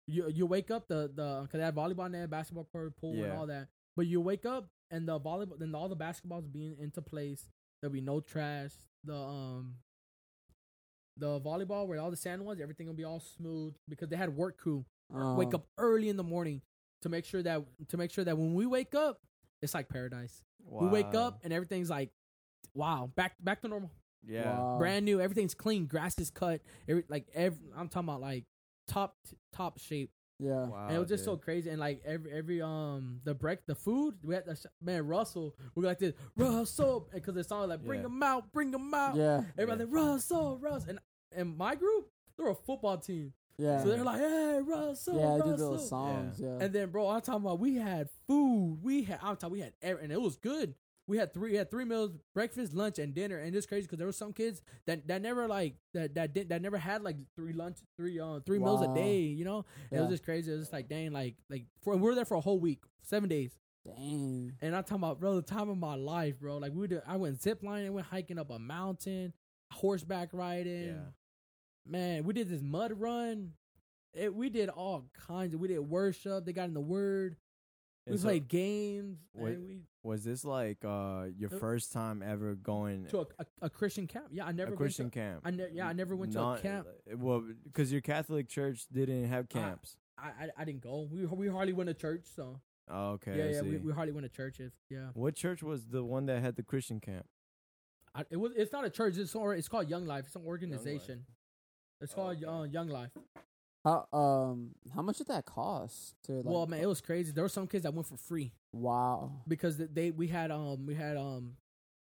you you wake up the the because they had volleyball net, basketball court, pool, and all that. But you wake up and the volleyball, then all the basketballs being into place. There'll be no trash. The um. The volleyball where all the sand was, everything will be all smooth because they had work crew wake Oh. up early in the morning to make sure that to make sure that when we wake up, it's like paradise. We wake up and everything's like, wow, back back to normal, Yeah. Wow. brand new. Everything's clean, grass is cut. Every like every I'm talking about like top top shape. Yeah. Wow. and it was just so crazy. And like every every um the break the food we had the sh- man Russell we like this Russell And because the song like bring Yeah. him out, bring him out. Yeah. Everybody Yeah. like Russell, Russ, and and my group they're a football team, Yeah. so they're like hey Russell, yeah, I Russell. did those songs. Yeah. And then, bro, I'm talking about we had food. We had, I'm talking, we had, every, and it was good. We had three, we had three meals: breakfast, lunch, and dinner. And it's crazy because there were some kids that that never like that that did, that never had like three lunch, three uh three meals a day. You know, it was just crazy. It was just like dang, like like for we were there for a whole week, seven days. Dang. And I'm talking about, bro, the time of my life, bro. Like we did, I went ziplining, went hiking up a mountain, horseback riding. Yeah. Man, we did this mud run. It, we did all kinds of. We did worship. They got in the word. We so played games. What- we was this like uh your Uh, first time ever going to a, a, a Christian camp. Yeah, I never a Christian to, camp? I ne- yeah, I never went to a camp. Well, because your Catholic church didn't have camps. I, I I didn't go. We we hardly went to church. So oh, okay. yeah, I yeah, we, we hardly went to churches. Yeah, what church was the one that had the Christian camp? I, it was. It's not a church. It's or it's called Young Life. It's an organization. It's Oh, called okay. uh, Young Life. How um how much did that cost? To like, well, man, it was crazy. There were some kids that went for free wow. because they we had um we had um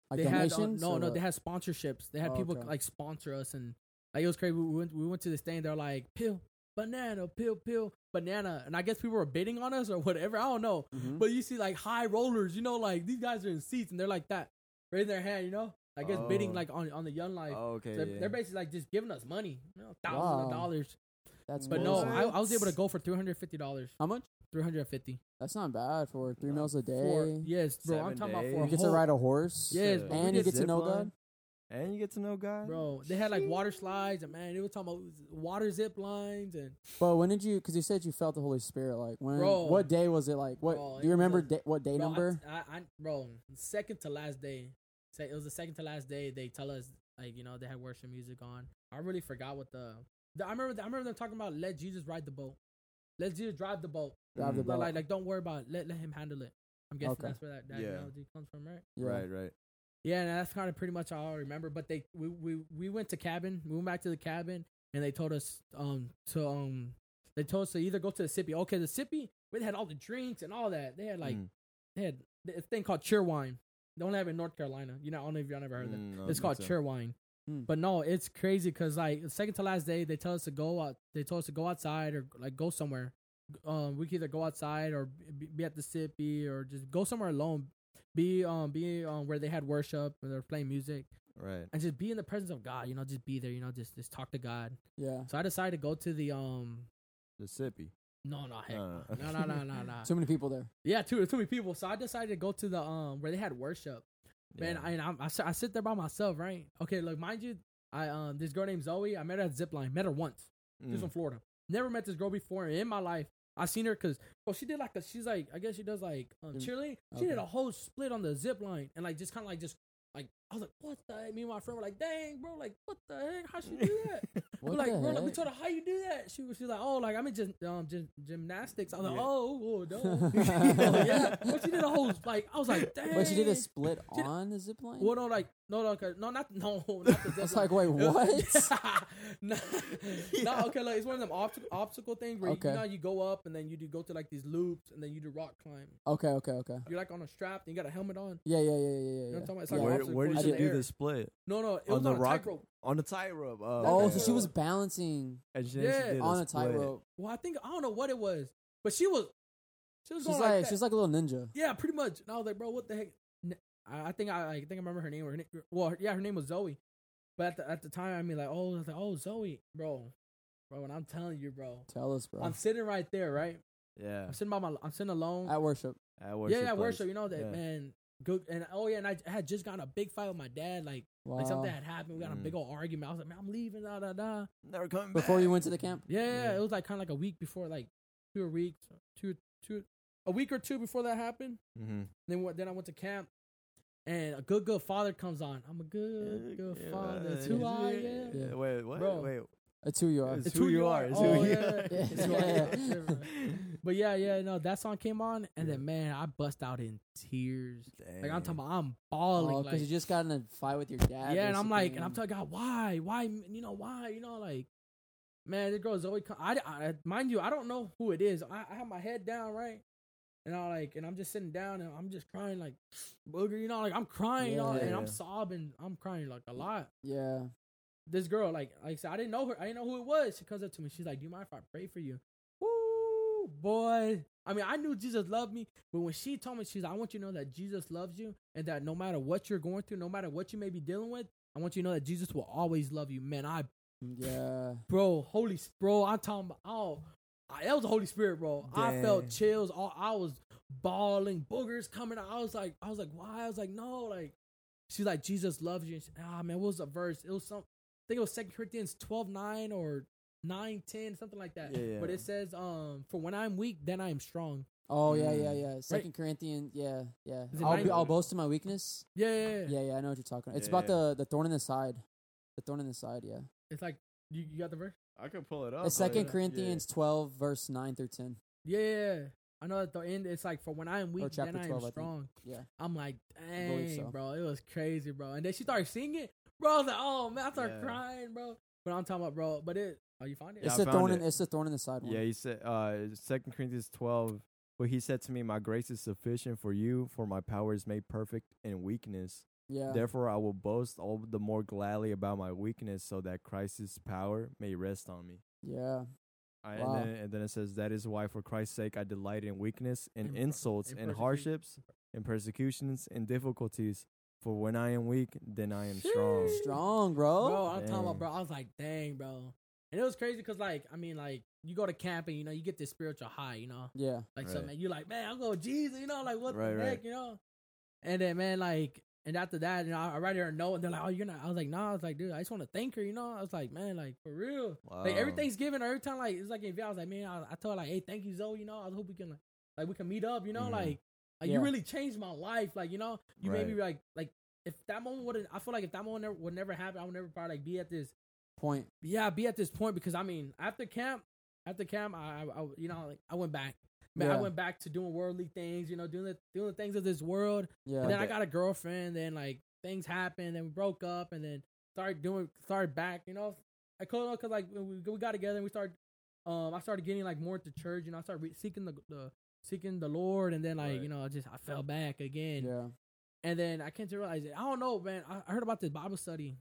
Like they had uh, no no what? they had sponsorships. They had Oh, people okay. like sponsor us and like it was crazy. We went we went to this thing. They're like pill banana pill pill banana, and I guess people were bidding on us or whatever. I don't know. Mhm. But you see like high rollers, you know, like these guys are in seats and they're like that, raising their hand, you know. I guess bidding Oh. like on on the young life. oh, okay. So yeah. They're basically like just giving us money, you know, thousands of dollars. That's But no. I, I was able to go for three hundred fifty dollars. How much? Three hundred fifty. That's not bad for three Uh, meals a For day. yes, bro. I'm Seven talking about days. for a You get to whole- ride a horse. Yes, Yeah. bro. and you did get to know zip God. and you get to know God, Bro, they had like water slides and man, they were talking about water zip lines and But when did you? Because you said you felt the Holy Spirit. Like when? Bro. What day was it? Like what? Bro, do you it was remember a- da- what day bro, I- number? I, I, bro, second to last day. Say it was the second to last day. They tell us like you know they had worship music on. I really forgot what the. The I remember. I remember them talking about let Jesus ride the boat. Let Jesus drive the boat. Drive the. Like, boat. like like don't worry about it. Let let him handle it. I'm guessing Okay. that's where that, that Yeah. analogy comes from, right? yeah. Right, right. Yeah, and that's kind of pretty much all I remember. But they we, we we went to cabin. We went back to the cabin, and they told us um to um they told us to either go to the sippy. Okay, the sippy they had all the drinks and all that. They had like Mm. they had a thing called Cheerwine. They only have it in North Carolina. You know, I don't know if y'all never heard of that. Mm, I It's called so. Cheerwine. Hmm. But no, it's crazy because like the second to last day, they tell us to go out. They told us to go outside or like go somewhere. Um, we could either go outside or be, be at the sippy or just go somewhere alone. Be um be um where they had worship where they're playing music Right. and just be in the presence of God. You know, just be there. You know, just just talk to God. Yeah. So I decided to go to the um. The sippy. No, no, heck, Uh. no, no, no, no, no. [LAUGHS] Too many people there. Yeah, too too many people. So I decided to go to the um where they had worship. Man, Yeah. I, and I'm, I sit- I sit there by myself, right? Okay, look, mind you, I um this girl named Zoe. I met her at Zipline. Met her once. She's Mm. from Florida. Never met this girl before in my life. I seen her because well, she did like a she's like I guess she does like um, Mm, cheerleading. She did a whole split on the zip line and like just kind of like just like I was like what the heck? Me and my friend were like dang bro like what the heck how she do that? [LAUGHS] We're like bro like we heck? told her how you do that. She was she's like oh like I'm in just um gym, gymnastics. I was like oh oh no oh, yeah. But she did a whole like I was like [LAUGHS] dang. Wait, she did a split did- on the zip line. Well, no, like no, no, 'cause- no, not no, [LAUGHS] not the zip It's line. like, wait, what? no, no, okay, like it's one of them obstacle obstacle things where Okay. you, you know you go up and then you do go to like these loops and then you do rock climb. Okay, okay, okay. You're like on a strap and you got a helmet on. Yeah, yeah, yeah, yeah, yeah. know what I'm talking about? It's like where where did in you do air. the split? No, no, it On was the on a rock- tightrope. On the tightrope. Oh, Oh, okay. so she was balancing And she, Yeah. she did on a split. tightrope. Well, I think I don't know what it was, but she was she was She's going like, like, that. she's like a little ninja. yeah, pretty much. And I was like, bro, what the heck? N- I, I think I, I think I remember her name. Or her name, well, yeah, her name was Zoe. But at the, at the time, I mean, like, oh, I was like, oh, Zoe, bro, bro. And I'm telling you, bro, Tell us, bro. I'm sitting right there, right? Yeah. I'm sitting by my, I'm sitting alone. At worship. At worship yeah, yeah, place. worship. You know that Yeah. man. Good and oh yeah, and I had just gotten a big fight with my dad. Like, Wow. like something had happened. We got a Mm. big old argument. I was like, man, I'm leaving. Da da da. Never coming Before back. you went to the camp. Yeah, yeah, Yeah. it was like kind of like a week before, like two weeks, two, two, a week or two before that happened. Mm-hmm. Then what? Then I went to camp, and a good, good father comes on. I'm a good, good father. It's who I am. Yeah. Wait, what? Bro. Wait. It's who you are. It's It's who who you you are. are. It's Oh, who you yeah. are. [LAUGHS] Yeah. It's who I am. [LAUGHS] But yeah, yeah, no, that song came on, and Yeah. then man, I bust out in tears. Like I'm talking about, I'm bawling. Oh, because like, you just got in a fight with your dad. yeah, and I'm like, and I'm telling God, why, why, you know, why, you know, like, man, this girl Zoe, co- I, I, mind you, I don't know who it is. I, I have my head down, right, and I like, and I'm just sitting down, and I'm just crying, like, [SNIFFS] booger, you know, like I'm crying, you know, Yeah. and I'm sobbing, I'm crying like a lot. Yeah. This girl, like, like I said, I didn't know her, I didn't know who it was. She comes up to me, she's like, "Do you mind if I pray for you?" Woo, boy. I mean, I knew Jesus loved me, but when she told me, she's like, I want you to know that Jesus loves you and that no matter what you're going through, no matter what you may be dealing with, I want you to know that Jesus will always love you. Man, I, Yeah. bro, Holy, bro, I'm talking about, oh, I, that was the Holy Spirit, bro. I felt chills. All, I was bawling, boogers coming out. I was like, I was like, why? I was like, no, like, she's like, Jesus loves you. Ah, man, what was the verse? It was some, think it was Second Corinthians 12, 9 or 9, 10, something like that. Yeah, yeah. But it says, um, for when I'm weak, then I am strong. Oh yeah, yeah, Mm. yeah. Second Corinthians. Yeah, yeah. I'll be, I'll boast in my weakness. Yeah, yeah, yeah. Yeah, yeah. I know what you're talking. about. It's Yeah, about yeah. the the thorn in the side. The thorn in the side. Yeah. It's like, you, you got the verse? I can pull it up. It's but- Second yeah. Corinthians 12 verse 9 through 10. Yeah, yeah, yeah. I know at the end, it's like, for when I am weak, then I am think. strong. Yeah. I'm like, dang, so. bro, it was crazy, bro. And then she started singing, bro. I was like, oh man, I started Yeah. crying, bro. But I'm talking about, bro. But it, oh, you find it? It's I the found thorn. In, it. it's the thorn in the side one. Yeah, he said, uh, Second Corinthians twelve. But he said to me, "My grace is sufficient for you, for my power is made perfect in weakness. Yeah. Therefore, I will boast all the more gladly about my weakness, so that Christ's power may rest on me." Yeah. I, Wow. and, then, and then it says, "That is why, for Christ's sake, I delight in weakness, in, In per- insults, in in, persecu- hardships, in persecutions, in difficulties. For when I am weak, then I am strong." Strong, bro. bro, I'm talking about, bro. I was like, dang, bro. And it was crazy because, like, I mean, like, you go to camp and you know you get this spiritual high, you know, Yeah. like so, Right. man, you're like, man, I'm going Jesus, you know, like what Right, the right. heck, you know. And then, man, like, and after that, you know, I, I write her a note, and they're like, "Oh, you're not." I was like, "No." I was like, "Dude, I just want to thank her." You know, I was like, "Man, like for real." Like every Wow. Thanksgiving, or every time, like it's like if I was like, "Man," I, I told her like, "Hey, thank you, Zoe." You know, I hope we can like, like we can meet up. You know, Mhm. like, like Yeah. you really changed my life. Like, you know, you made me like, like if that moment would, I feel like if that moment never, would never happen, I would never probably like be at this. Point. Yeah, be at this point because I mean, after camp, after camp, I, I, I you know, like I went back. Man, I went back to doing worldly things. You know, doing the doing the things of this world. Yeah. And then I that- got a girlfriend. Then like things happened. Then we broke up. And then started doing started back. You know, I call because like when we, we got together and we started. Um, I started getting like more into church. You know, I started re- seeking the, the seeking the Lord. And then like Right. you know, I just I fell back again. yeah. And then I came to realize it. I don't know, man. I, I heard about this Bible study,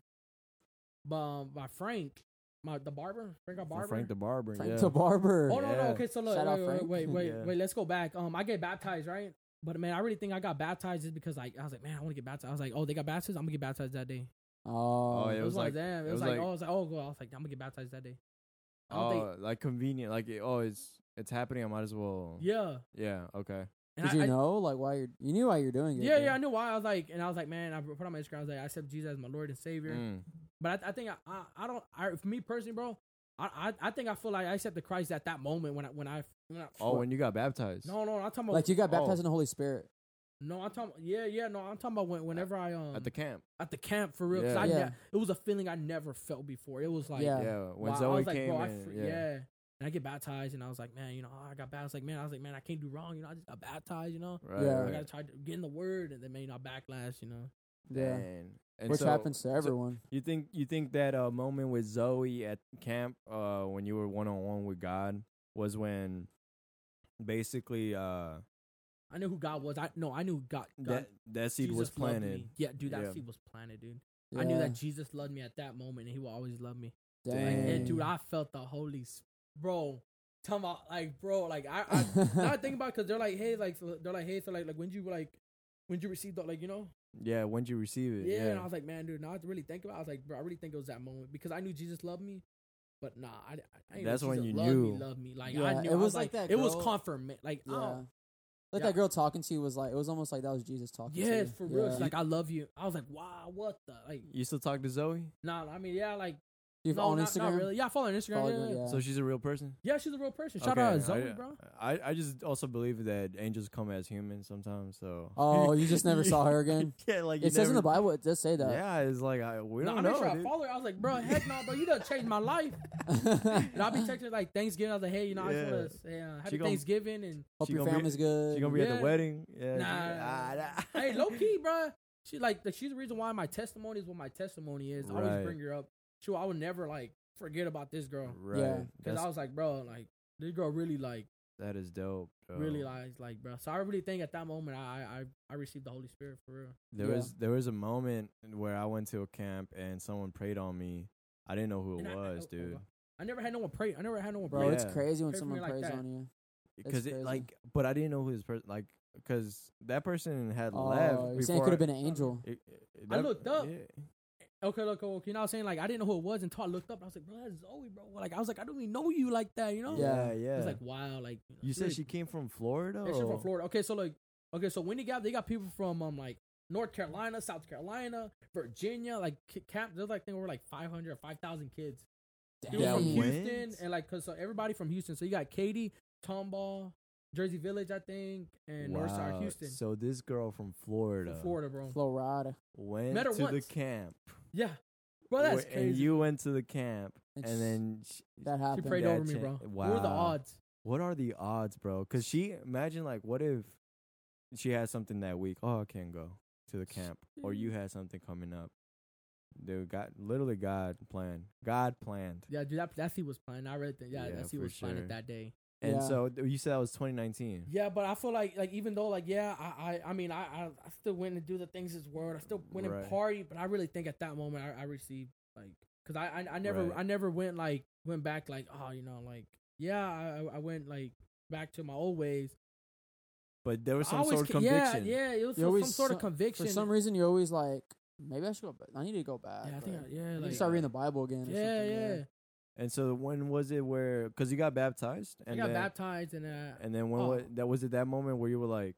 by, by Frank, my the barber, Frank our From barber. Frank the Barber. Frank yeah. the barber. Oh no, no, okay. So look, Shout wait, out wait, Frank. wait, wait, Yeah. wait. Let's go back. Um, I get baptized, right? But man, I really think I got baptized just because like I was like, man, I want to get baptized. I was like, oh, they got baptized. I'm gonna get baptized that day. Oh. Oh, yeah, It It was, was like, like- damn. It, it was, was like, like- oh, I was like, oh, well, I was like, I'm gonna get baptized that day. Oh, think, like convenient. Like oh, it's it's happening. I might as well. yeah. Yeah. Okay. And Did I, you I- know like why you're you knew why you're doing it? Yeah, though. yeah, I knew why. I was like, and I was like, man, I put on my Instagram. I was like, I accept Jesus as my Lord and Savior. Mm. But I, I think I, I, I don't. I, for me personally, bro, I, I, I think I feel like I accepted Christ at that moment when I, when I, when I Oh, when you got baptized. no, no, I'm talking about Like you got Oh. baptized in the Holy Spirit. no, I'm talking, yeah, yeah, no, I'm talking about when, whenever I um At the camp. at the camp for real. Yeah. I Yeah. it was a feeling I never felt before. It was like, Yeah. Yeah. When wow, I Zoe was like, came bro, I in. fr- yeah. yeah. And I get baptized, and I was like, man, you know, I got baptized. Like, man, I was like, man, I can't do wrong. You know, I just got baptized. You know, Right. Yeah. I gotta try to get in the word, and then maybe not backlash. You know, Yeah. Dang. And Which so- happens to everyone. You think you think that uh, moment with Zoe at camp, uh, when you were one on one with God, was when basically uh, I knew who God was. I no, I knew God. God that that seed Jesus was planted. Yeah, dude, that Yeah. seed was planted, dude. yeah. I knew that Jesus loved me at that moment, and He will always love me. Dang. Like, and dude, I felt the Holy, S- bro. Talking about like, bro, like I, I [LAUGHS] now I think about because they're like, hey, like so they're like, hey, so like, like when you like, when you received the like you know Yeah, when'd you receive it? yeah, Yeah, and I was like man dude now I have really think about it. I was like bro I really think it was that moment because I knew Jesus loved me but nah I, I didn't That's know when Jesus you loved knew. me loved me like Yeah, I knew it I was was like like, that it was girl- confirmation like Yeah. oh Like Yeah. that girl talking to you was like it was almost like that was Jesus talking. to you. for real Yeah. She's like I love you I was like wow what the like You still talk to Zoe? nah I mean yeah like you no on not, Instagram. not really yeah I follow her on Instagram Follow yeah, her, yeah. yeah. So she's a real person. Yeah, she's a real person. Shout Okay, out to Zoe, I, bro. I I just also believe that angels come as humans sometimes. So Oh, you just never saw her [LAUGHS] again. yeah, like you It says in the Bible. It does say that. Yeah, it's like I, we No, I don't made know. sure I follow her. I was like, bro, heck no, bro. You done changed my life. [LAUGHS] And I'll be texting her like Thanksgiving. I was like, hey, you know, I just Yeah. want to say uh, happy She gon- Thanksgiving and Hope your gonna be- family's good. She gonna be at the wedding. Yeah. she- Nah. ah, nah. hey, low key, [LAUGHS] bro. She like, like she's the reason why my testimony is what my testimony is. I always bring her up. Sure, I would never like forget about this girl Right. Yeah. because That's, I was like, bro, like this girl really like that is dope. really bro. like like bro. So I really think at that moment I I I received the Holy Spirit for real. There Yeah. was there was a moment where I went to a camp and someone prayed on me. I didn't know who it And I- I- was, oh, oh, dude. I never had no one pray. I never had no one Bro, pray. it's Yeah. crazy when Pray someone me like prays on you. Because it like, but I didn't know who this person like because that person had Oh, left. you're saying it could have been an angel. It, it- I looked up. yeah. Okay, look, okay. You know what I'm saying? Like, I didn't know who it was until I looked up. I was like, bro, that's Zoe, bro. Like, I was like, I don't even know you like that, you know? Yeah, Yeah. yeah. It's like, wow. Like, know, you said really- she came from Florida. Yeah, she's from Florida. Okay, so, like, okay, so Windy Gap, they got people from, um, like, North Carolina, South Carolina, Virginia, like, camp. There's, like, I think we're like 500 or 5,000 kids. People Yeah, from when- Houston, and, like, cause so everybody from Houston. So you got Katy, Tomball, Jersey Village, I think, and Northside, Houston. So this girl from Florida, From Florida, bro. Florida. went Met her to once. the camp. Yeah. Bro, that's Wh- crazy. And you went to the camp, And and then sh- That she prayed that over me, bro. What are the odds? what are the odds, bro? Because she imagine like, what if she had something that week? Oh, I can't go to the camp, or you had something coming up. Dude, God, literally, God planned. God planned. Yeah, dude, that, that's he was playing. I read that. Yeah, Yeah, that's he was sure. it that day. And Yeah. so you said that was 2019. Yeah, but I feel like like even though like yeah, I I, I mean I, I I still went and do the things His word. I still went Right. and party, but I really think at that moment I, I received like because I, I I never Right. I never went like went back like oh you know like yeah I I- I went like back to my old ways. But there was some always sort of ca- yeah conviction. yeah it was You some, always some sort of conviction. For some reason, you're always like, maybe I should go back. I need to go back. yeah I think I, yeah I need like to start reading the Bible again. Or yeah something, yeah. And so when was it where? Because you got baptized, I and got then, baptized and uh and then when Oh. wa- that was it that moment where you were like,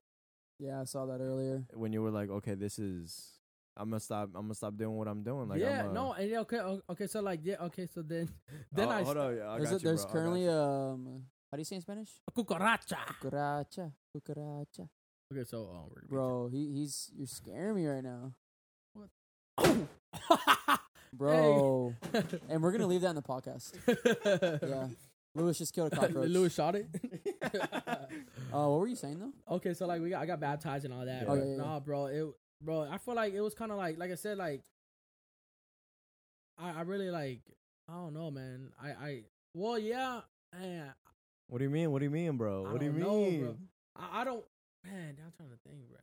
Yeah, I saw that earlier. when you were like, okay, this is, I'm gonna stop, I'm gonna stop doing what I'm doing. Like, yeah I'm, uh, no and yeah, okay okay so like yeah okay so then [LAUGHS] then oh, I hold on, yeah, I There's, got a, you, there's bro, currently you. um, how do you say in Spanish? cucaracha. Cucaracha, cucaracha. Okay, so um, we're gonna be Bro, he he's you're scaring me right now, Oh. [COUGHS] [COUGHS] [LAUGHS] bro. [LAUGHS] And we're gonna leave that in the podcast. [LAUGHS] Yeah, Lewis just killed a cockroach. Lewis shot it. [LAUGHS] Uh, what were you saying though? okay, so like we got I got baptized and all that. Oh, yeah, yeah. Nah, bro, it bro, I feel like it was kind of like like I said like I I really like I don't know, man. I I well yeah, man, What do you mean? What do you mean, bro? I What do you don't know, mean? bro. I, I don't man. I'm trying to think, bro.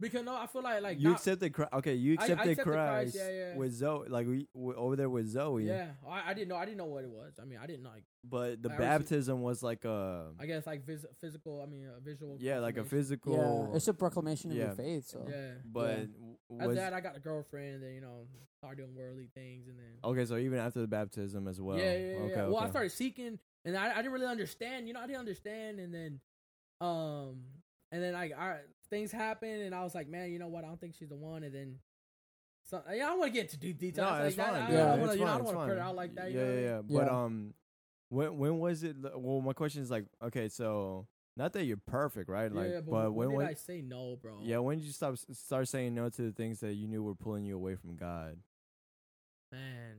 Because no, I feel like like you not- accepted Christ. Okay, you I- I accepted accepted Christ, Christ, yeah, yeah. with Zoe, like we, we over there with Zoe. Yeah, I, I didn't know. I didn't know what it was. I mean, I didn't like. But the I baptism was like a, I guess like vis- physical. I mean, a visual. yeah, like a physical. Yeah, it's a proclamation of yeah. your faith. So Yeah. but Yeah. w- After that, I got a girlfriend, and you know started doing worldly things, and then okay. So even after the baptism as well. yeah, yeah, yeah. Okay, yeah. Well, I started seeking, and I, I didn't really understand. You know, I didn't understand, and then, um, and then like, I things happened, and I was like, man, you know what? I don't think she's the one, and then. So, yeah, I don't want to get into deep details. No, like it's that. fine. I, dude. I Yeah, don't wanna, it's you know, I don't want to put it out like that. Yeah, you know yeah, yeah. But Yeah. um, when when was it? Well, my question is like, okay, so not that you're perfect, right? Like, yeah, but, when, when did when I say no, bro? yeah, when did you stop start saying no to the things that you knew were pulling you away from God? man.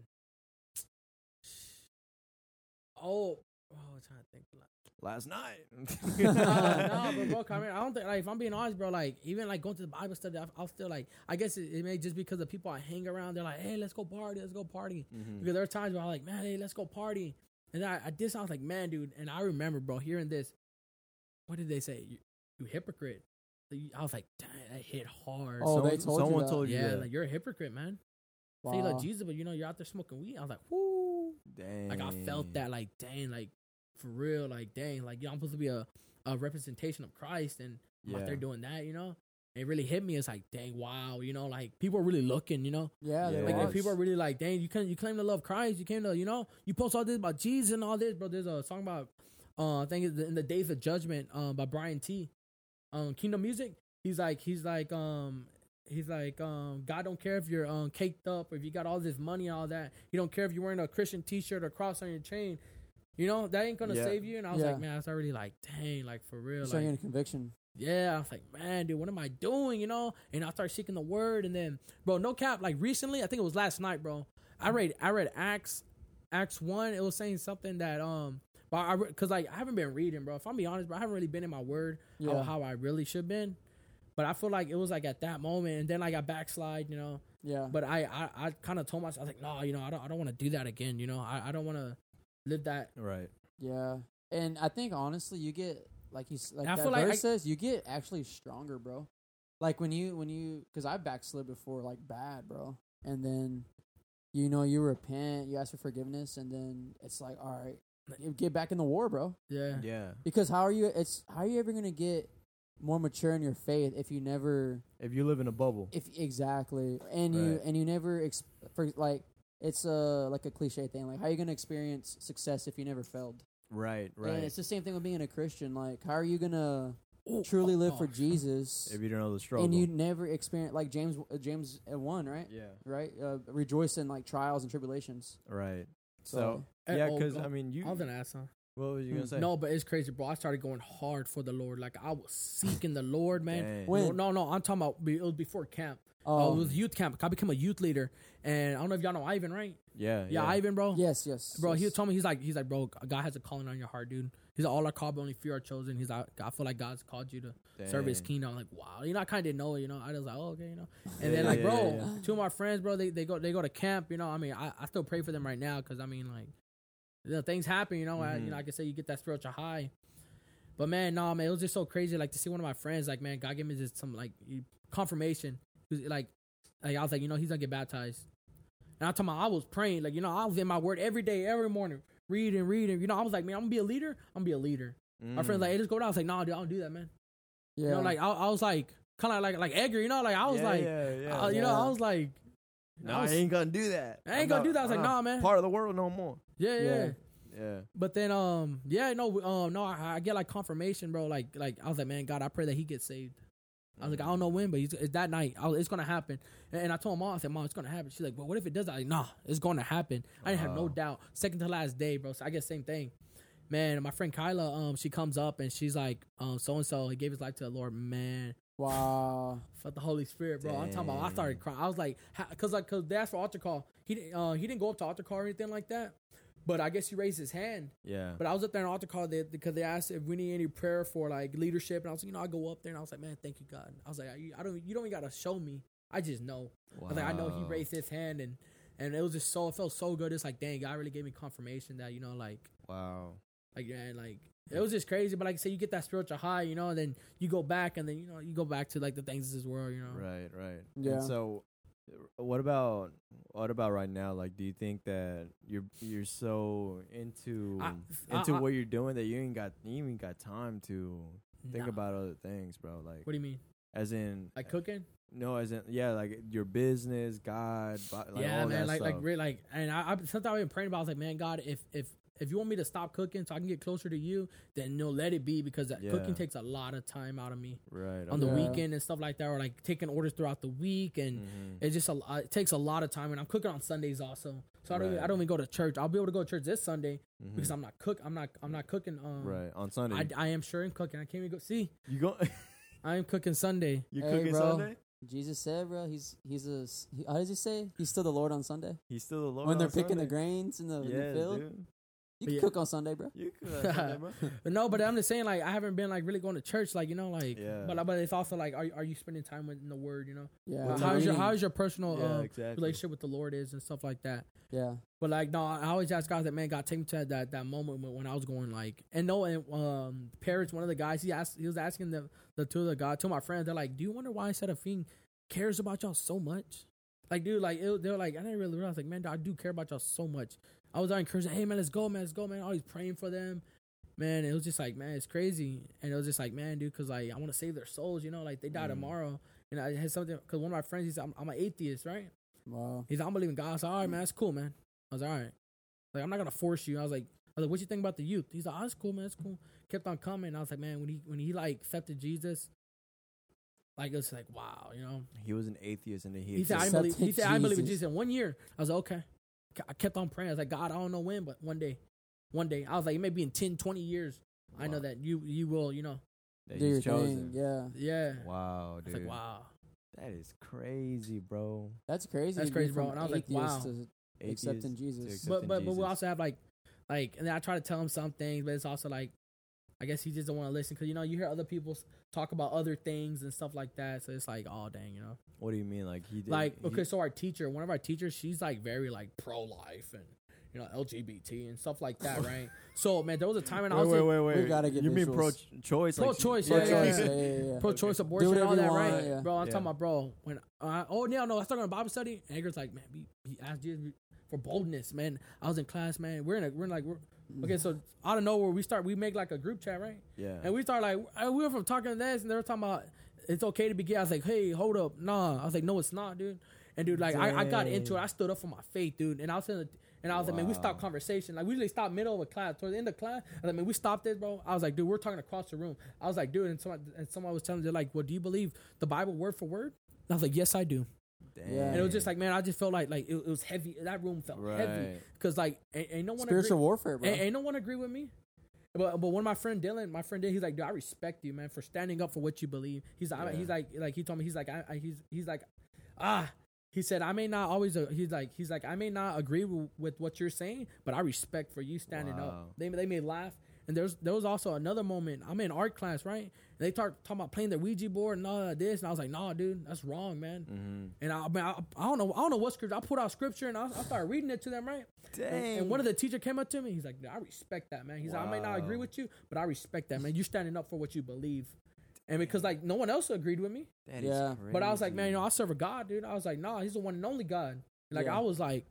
Oh, oh, I'm trying to think. Like, Last night. [LAUGHS] no, but bro, Cameron, I don't think like if I'm being honest, bro. Like even like going to the Bible study, I- I'll still like. I guess it, it may just because the people I hang around, they're like, "Hey, let's go party, let's go party." Mhm. Because there are times where I'm like, "Man, hey, let's go party," and I, I did sound like, "Man, dude," and I remember, bro, hearing this. What did they say? You, you hypocrite. I was like, "Damn, that hit hard." Oh, they Someone- told you that. told you yeah, that. like you're a hypocrite, man. Say you love Wow. Jesus, but you know you're out there smoking weed. I was like, "Whoo!" Dang. Like I felt that, like dang, like for real, like dang, like yeah, I'm supposed to be a, a representation of Christ, and I'm out there doing that, you know. it really hit me. It's like, dang, wow, you know, like people are really looking, you know. Yeah, Yeah. Like if people are really like, dang, you can you claim to love Christ, you came to, you know, you post all this about Jesus and all this, bro. There's a song about, uh, I think it's in the days of judgment, um, by Bryann T, um, Kingdom Music. He's like, he's like, um, he's like, um, God don't care if you're um caked up or if you got all this money all that. He don't care if you're wearing a Christian T-shirt or cross on your chain. You know that ain't gonna Yeah. save you. And I was Yeah. like, man, that's already like, dang, like for real, Starting like conviction. yeah, I was like, man, dude, what am I doing? You know? And I started seeking the word, and then, bro, no cap. Like recently, I think it was last night, bro. I read, I read Acts, Acts one. It was saying something that, um, but I, cause like I haven't been reading, bro. If I'm be honest, bro, I haven't really been in my word how, Yeah. how I really should been. But I feel like it was like at that moment, and then like I backslide, you know. Yeah. But I, I, I kind of told myself, I was like, no, you know, I don't, I don't want to do that again. You know, I, I don't want to live that. Right. Yeah, and I think honestly, you get like you like I that feel like verse I- says, you get actually stronger, bro. Like when you when you because I backslid before, like bad, bro, and then you know you repent, you ask for forgiveness, and then it's like, all right, get back in the war, bro. Yeah. Yeah. Because how are you? It's how are you ever gonna get more mature in your faith if you never If you live in a bubble. if exactly and you and you never ex- for like it's a like a cliche thing like how are you gonna experience success if you never failed Right. and Right. it's the same thing with being a christian like how are you gonna Ooh, truly oh, live for oh. jesus [LAUGHS] If you don't know the struggle. and you never experience like james uh, james uh, 1 right yeah. right uh, rejoice in like trials and tribulations Right. So, so Eh, yeah, oh, because I mean, you. I was gonna ask, huh? What was you Hmm. gonna say? No, but it's crazy, bro. I started going hard for the Lord. Like I was seeking the Lord, man. Dang. When? No, no, I'm talking about. It was before camp. Oh, oh it was youth camp. I became a youth leader, and I don't know if y'all know Ivan, right? Yeah. Yeah, Ivan, bro. yes yes Bro, he yes. told me he's like he's like, bro, God has a calling on your heart, dude. He's like, all are called, but only few are chosen. He's like, I feel like God's called you to serve His kingdom. I'm like, wow, you know, I kind of didn't know, you know. I was like, oh, okay, you know. And Yeah, then like, yeah, bro, yeah, two of my friends, bro, they, they go they go to camp, you know. I mean, I, I still pray for them right now because I mean, like, you know, things happen, you know. I, you Mhm. know, like I say, you get that spiritual high. But man, no, man, it was just so crazy. Like to see one of my friends, like, man, God gave me just some like confirmation. Like, like I was like, you know, he's gonna get baptized. And I'm talking about, I was praying, like, you know, I was in my word every day, every morning, reading, reading. You know, I was like, man, I'm gonna be a leader. I'm gonna be a leader. My friend's Mm. like, hey, let's go down. I was like, nah, dude, I don't do that, man. yeah You know, like I, I was like, kind of like like Edgar. You know, like I was yeah, like, yeah, yeah. uh, you know, I was like, no, I I ain't gonna do that. I ain't I'm gonna not- do that. I was like, I'm nah, man. Part of the world no more. Yeah, yeah. Yeah. Yeah. But then, um, yeah, no, um, no, I, I get like confirmation, bro. Like, like I was like, man, God, I pray that he gets saved. I was like, I don't know when, but he's, it's that night. Was, it's gonna happen. And, and I told mom, I said, Mom, it's gonna happen. She's like, Well, what if it does? I like, Nah, it's gonna happen. I didn't have no doubt. Second to last day, bro. So I guess same thing. Man, my friend Kyla, um, she comes up and she's like, um, so and so, he gave his life to the Lord. Man, wow Fuck the Holy Spirit, bro. I'm talking about. I started crying. I was like, ha- cause like, cause they asked for altar call. He didn't. Uh, he didn't go up to altar call or anything like that. But I guess he raised his hand. Yeah. But I was up there in altar call they, because they asked if we need any prayer for like leadership, and I was like, you know, I go up there and I was like, man, thank you, God. I was like, I, I don't, you don't even gotta show me. I just know. I was like, I know he raised his hand, and and it was just so, it felt so good. It's like, dang, God really gave me confirmation that you know, like, Wow. like, yeah, like it was just crazy. But like I say, you get that spiritual high, you know, and then you go back, and then you know, you go back to like the things of this world, you know. Right, right. Yeah. And so Uh, what about what about right now? Like do you think that you're you're so into I- uh, into I- I- what you're doing that you ain't got you ain't got time to think Nah. about other things, bro? Like What do you mean? as in Like uh, cooking? no, as in yeah, like your business, God, like yeah, all man. that Like, stuff. like, really, like, and I, I sometimes I've been praying about. I was like, man, God, if if if you want me to stop cooking so I can get closer to you, then no, let it be because that Yeah. cooking takes a lot of time out of me right on the Yeah. weekend and stuff like that, or like taking orders throughout the week, and Mhm. it's just a it takes a lot of time. And I'm cooking on Sundays also, so I don't even, I don't even go to church. I'll be able to go to church this Sunday Mhm. because I'm not cook. I'm not I'm not cooking. Um, right on Sunday. I, I am sure in cooking. I can't even go see. you go [LAUGHS] I am cooking Sunday. you Hey, cooking bro. Sunday? jesus said bro he's he's a he, how does he say he's still the lord on sunday He's still the Lord when they're on picking the grains in the, in the field dude. You can Yeah. cook on sunday bro You cook on Sunday, bro. [LAUGHS] But no, but I'm just saying, like, I haven't been like really going to church, like you know, like. Yeah. But but it's also like, are are you spending time with in the Word? You know, yeah Well, how's your how's your personal Yeah, uh, exactly. relationship with the Lord is and stuff like that. yeah But like, no, I always ask God that man, God take me to that that moment when, when I was going like, and no, and um, Paris, one of the guys, he asked, he was asking the the two of the guys, two of my friends, they're like, do you wonder why Serafin cares about y'all so much? Like, dude, like it, they're like, I didn't really realize, like, man, I do care about y'all so much. I was encouraging, hey man, let's go, man, let's go, man. Always praying for them. man, it was just like, man, it's crazy, and it was just like, man, dude, because like I want to save their souls, you know, like they die Mm. tomorrow, and I had something because one of my friends, he's I'm, I'm an atheist, right? Wow. He's I'm believing God. I was like, all right, man, that's cool, man. I was like, all right, like I'm not gonna force you. I was like, I was like, what you think about the youth? He's like, oh, that's cool, man, that's cool. Kept on coming. I was like, man, when he when he like accepted Jesus, like it's like, wow, you know. He was an atheist and he. He said, I accepted- believe. He said, I believe in Jesus. Jesus. In one year, I was like, okay. I kept on praying. I was like, God, I don't know when, but one day, one day. I was like, it may be in 10, 20 years. I know that you you will, you know. that Do your he's chosen. thing. Yeah. Yeah. Wow, It's dude. like, wow. That is crazy, bro. That's crazy. That's crazy, bro. from And I was like, atheist wow. to Atheist accepting to Jesus. accept- But but but we also have like like and then I try to tell him some things, but it's also like I guess he just don't want to listen because you know you hear other people talk about other things and stuff like that. So it's like, oh dang, you know. What do you mean? Like he did. like he- okay, so our teacher, one of our teachers, she's like very like pro life and you know LGBT and stuff like that, [LAUGHS] right? so man, there was a time when I Wait, was wait, in- wait, wait. gotta get You mean visuals. pro-choice? Pro-choice, like, yeah, Yeah, yeah, yeah, yeah. yeah, yeah. pro-choice abortion and all that, you right? yeah. Bro, I'm Yeah. talking about, bro. When uh, oh no, no, I was talking about Bible study. And Edgar's like, man, be, be asked Jesus for boldness, man. I was in class, man. We're in a, we're in like, we're, okay, so out of nowhere, we start, we make like a group chat, right? Yeah. And we start like, we were from talking to this, and they were talking about it's okay to be gay. I was like, hey, hold up, nah. I was like, no, it's not, dude. And dude, like, I, I got into it. I stood up for my faith, dude. And I was in the, and I was like, man, we stopped conversation. Like, we usually stop middle of a class. Towards the end of class, I was like, man, we stopped this, bro. I was like, dude, we're talking across the room. I was like, dude, and someone, and someone was telling me, they're like, well, do you believe the Bible word for word? And I was like, yes, I do. Dang. Yeah. And it was just like, man, I just felt like, like it, it was heavy. That room felt heavy because, like, ain't, ain't no one Spiritual agree- warfare, bro. Ain't, ain't no one agree with me. But but one of my friend Dylan, my friend Dylan, he's like, dude, I respect you, man, for standing up for what you believe. He's like, Yeah. he's like, like he told me, he's like, I, I, he's he's like, ah, he said, I may not always, uh, he's like, he's like, I may not agree with, with what you're saying, but I respect for you standing Wow. up. They they may laugh. And there's there was also another moment. I'm in art class, right? And they start talking about playing the Ouija board and all of this, and I was like, "Nah, dude, that's wrong, man." Mm-hmm. And I, I, mean, I, I don't know, I don't know what scripture. I put out scripture and I, I started reading it to them, right? Dang. And, and one of the teacher came up to me. He's like, I respect that, man. He's like, I may not agree with you, but I respect that, man. You're standing up for what you believe. And because like no one else agreed with me, That is Yeah. but I was like, man, you know, I serve a God, dude. I was like, nah, he's the one and only God. Like Yeah. I was like,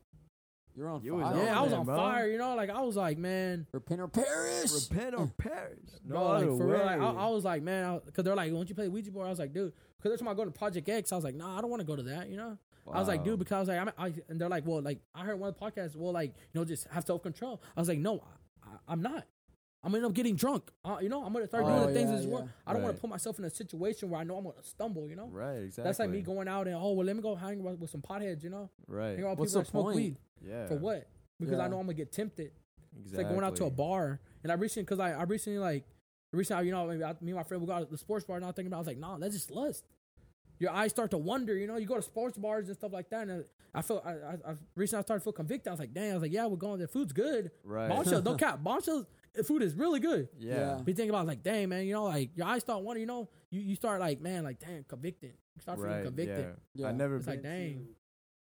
You're on You was fire. Oh, yeah, I was man, on bro. fire, you know. Like I was like, man, Repent or perish. repent or perish. [LAUGHS] No bro, like other for real. Like, I. I was like, man, because they're like, won't you play Ouija board? I was like, dude, because they're talking about going to Project X. I was like, nah, I don't want to go to that, you know. I was like, dude, because I was like, I'm, I, and they're like, well, like I heard one of the podcasts, well, like you know, just have self control. I was like, no, I, I, I'm not. I'm gonna end up getting drunk. Uh, you know, I'm gonna start Oh, doing the things yeah, as well. yeah. I don't want Right. to put myself in a situation where I know I'm gonna stumble. You know, Right, exactly. that's like me going out and oh well, let me go hang with, with some potheads. You know, Right. hang out with What's people the that smoke point? weed Yeah. for what? Because I know I'm gonna get tempted. It's Exactly. like going out to a bar, and I recently, because I, I recently like, recently, you know, maybe I, me and my friend we got to the sports bar, and I was thinking about, I was like, nah, that's just lust. Your eyes start to wonder, you know. You go to sports bars and stuff like that, and I feel I, I, I recently I started to feel convicted. I was like, damn, I was like, yeah, we're going. The food's good. Right. Bombshells, don't [LAUGHS] cap. Bombshells, food is really good. Yeah. Yeah. Be thinking about like, dang man, you know, like your eyes start wondering, you know, you, you start like, man, like damn, convicted. You start feeling Right. convicted. Yeah. Yeah. I never. It's like, been dang.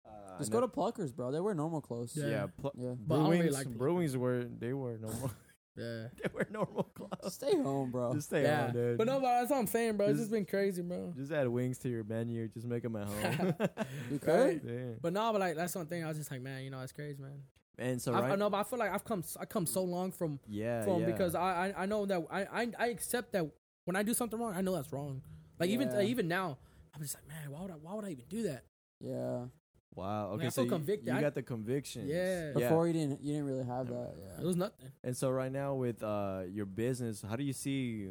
To, uh, Just go to Pluckers, bro. They wear normal clothes. Yeah. Yeah. Pl- Yeah. But I don't really Brewings, like- Brewings were they were normal. [LAUGHS] Yeah. they wear normal clothes. Stay home, bro. Just stay yeah. home, dude. But no, but that's what I'm saying, bro. It's Just- just been crazy, bro. Just add wings to your menu. Just make them at home. [LAUGHS] You [LAUGHS] could. Yeah. But no, but like that's one thing I was just like, man, you know, it's crazy, man. And so I, right. I know, but I feel like I've come, I come so long from, yeah. from yeah. because I, I, I know that I, I, I accept that when I do something wrong, I know that's wrong. Like even, Yeah. like, even now, I'm just like, man, why would I, why would I even do that? Yeah. Wow. Okay. I so feel you, convicted. you I- got the conviction. Yeah. Before you didn't, you didn't really have that. It Yeah. was nothing. And so right now with uh your business, how do you see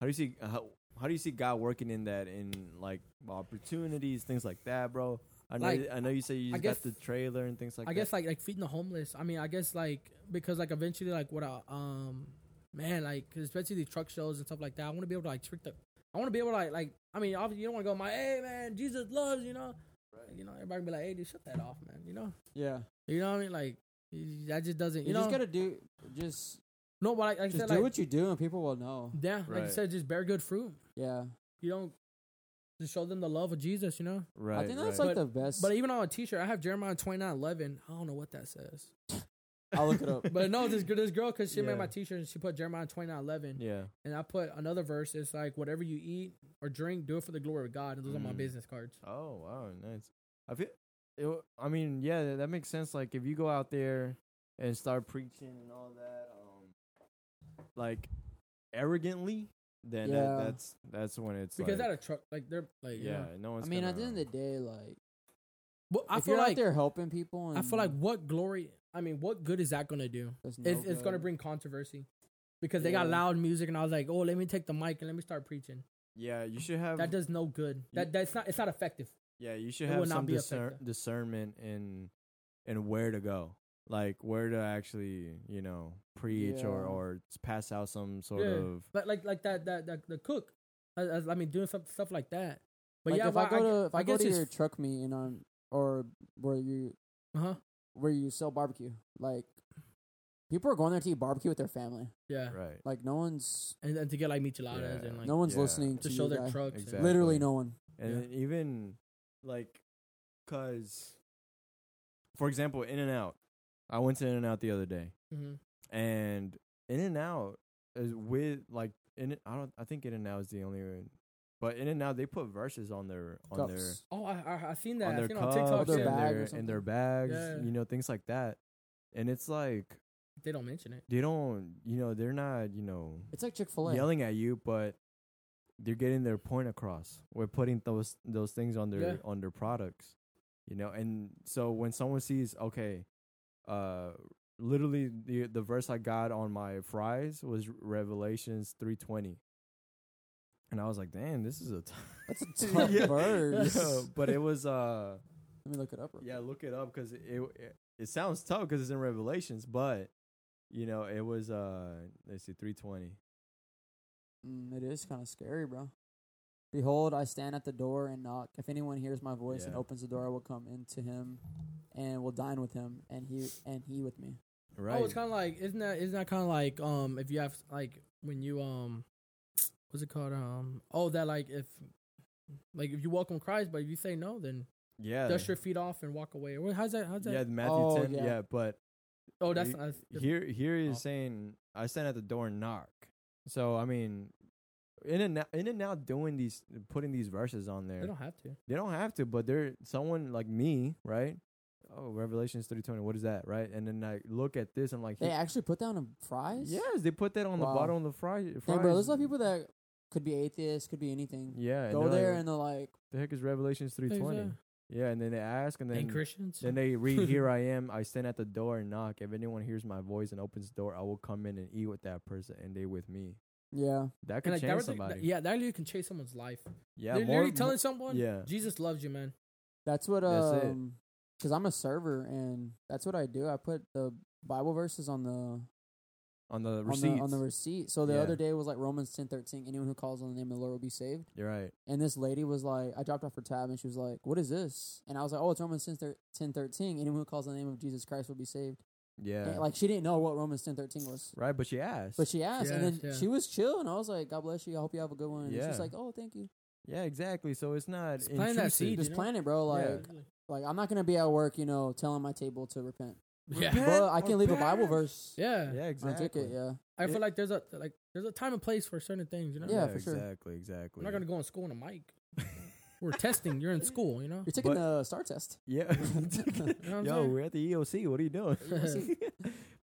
how do you see how, how do you see God working in that in like opportunities, things like that, bro? I know Like, I know you say you I just guess- got the trailer and things like that. I that. guess like like feeding the homeless. I mean, I guess like because like eventually like what I um man like 'cause especially the truck shows and stuff like that. I want to be able to like trick the. I want to be able to like like I mean obviously you don't want to go my hey man Jesus loves you know you know everybody be like hey dude shut that off man you know Yeah. you know what I mean like that just doesn't you, You, know just gotta do. Just, no but like, like I just said do like what you do, and people will know. yeah like you said just bear good fruit Yeah. you don't just show them the love of Jesus you know right. I think that's right. like the best. but even on a T-shirt I have Jeremiah twenty nine eleven I don't know what that says I'll look it up. but no this this girl because she Yeah. made my T-shirt and she put Jeremiah twenty nine eleven yeah. And I put another verse. It's like whatever you eat or drink, do it for the glory of God. And those are my Mm. business cards. Oh wow, nice. I feel. It, I mean, yeah, that- that makes sense. Like if you go out there and start preaching and all that, um, like arrogantly, then Yeah. that, that's that's when it's because like, at a truck, like they're like yeah, yeah. no one's. I mean, gonna, at the end of the day, like Well, I if feel you're like out there helping people, and I feel like what glory. I mean, what good is that gonna do? no It's, it's gonna bring controversy because they got loud music, and I was like, oh, let me take the mic and let me start preaching. yeah, you should have That does no good. That that's not. It's not effective. Yeah, you should It have some discer- discernment in in where to go, like where to actually, you know, preach or Yeah. or pass out some sort Yeah. of. But like like that that, that the cook. I, I I mean, doing some stuff like that. But like yeah, if I go to if I, go guess to your truck meet and on or where you uh-huh. Where you sell barbecue, like people are going there to eat barbecue with their family. Yeah, Right. Like no one's and, and to get like micheladas Yeah. and like no one's yeah. listening to to show you their guy. trucks. Exactly. Literally no one. And Yeah. even like, cause, for example, In and Out. I went to In and Out the other day, Mhm. and In and Out is with like in. I don't. I think In and Out is the only. One. But In and Out, they put verses on their on their Oh, I I, I seen that. on I their seen cups on TikTok. Their yeah. bag or their, and their something. bags, Yeah. you know, things like that. And it's like They don't mention it. they don't, you know, they're not, you know, It's like Chick Fil A. yelling at you, but they're getting their point across. We're putting those those things on their Yeah. on their products, you know. And so when someone sees, okay, uh, literally the the verse I got on my fries was Revelations three twenty. And I was like, "Damn, this is a t- That's a [LAUGHS] tough Yeah. verse. Yeah, but it was uh Let me look it up. real yeah, quick. look it up because it, it it sounds tough because it's in Revelations, but you know it was uh let's see three twenty. Mm, it is kind of scary, bro. Behold, I stand at the door and knock. If anyone hears my voice and opens the door, I will come into him, and will dine with him, and he and he with me. Right. Oh, it's kind of like isn't that isn't that kind of like um if you have like when you um what's it called um oh that like if like if you welcome Christ but if you say no then yeah. dust your feet off and walk away how's that how's that yeah, Matthew Oh, ten. Yeah. yeah. but oh that's, he- that's here here he's Oh. saying I stand at the door and knock. So I mean, in and out, in and out doing these putting these verses on there. they don't have to They don't have to, but they're someone like me, right? Oh, Revelations three twenty. What is that, right? And then I look at this, I'm like, They actually put down a fries. yes, they put that on the bottom of the fry. Damn, fries. bro. There's a lot of people that could be atheists, could be anything. Yeah, Go they're there like, and they're like, the heck is Revelations three twenty? Exactly. Yeah, and then they ask, and then and Christians then they read, [LAUGHS] "Here I am. I stand at the door and knock. If anyone hears my voice and opens the door, I will come in and eat with that person, and they with me." yeah, That could and like change really- somebody. that- yeah that literally can change someone's life yeah, they're more, literally telling someone yeah. Jesus loves you man that's what um, because I'm a server and that's what I do. I put the Bible verses on the on the on the on the receipt. So the Yeah. other day was like Romans ten thirteen. Anyone who calls on the name of the Lord will be saved. You're right. And this lady was like, I dropped off her tab and she was like, "What is this?" And I was like, "Oh, it's Romans 10, thir- 10 13. Anyone who calls on the name of Jesus Christ will be saved." Yeah. And, like she didn't know what Romans ten thirteen was, right, but she asked. but she asked, and asked, then yeah. she was chill, and I was like, "God bless you. I hope you have a good one." And Yeah. she's like, "Oh, thank you." yeah, exactly. So it's not Just plant that intrusive. seed. Just know? plan it, bro. Like, Yeah. like I'm not gonna be at work, you know, telling my table to repent, yeah Repent but I or can leave a Bible perish. verse yeah Yeah, on a exactly. ticket. Yeah, I feel like there's a like there's a time and place for certain things you know Yeah, for sure. Exactly, exactly. I'm not gonna go in school on a mic [LAUGHS] we're testing you're in school you know you're taking But- the STAAR test. Yeah. [LAUGHS] [LAUGHS] You know what I'm Yo, saying? we're at the EOC. What are you doing?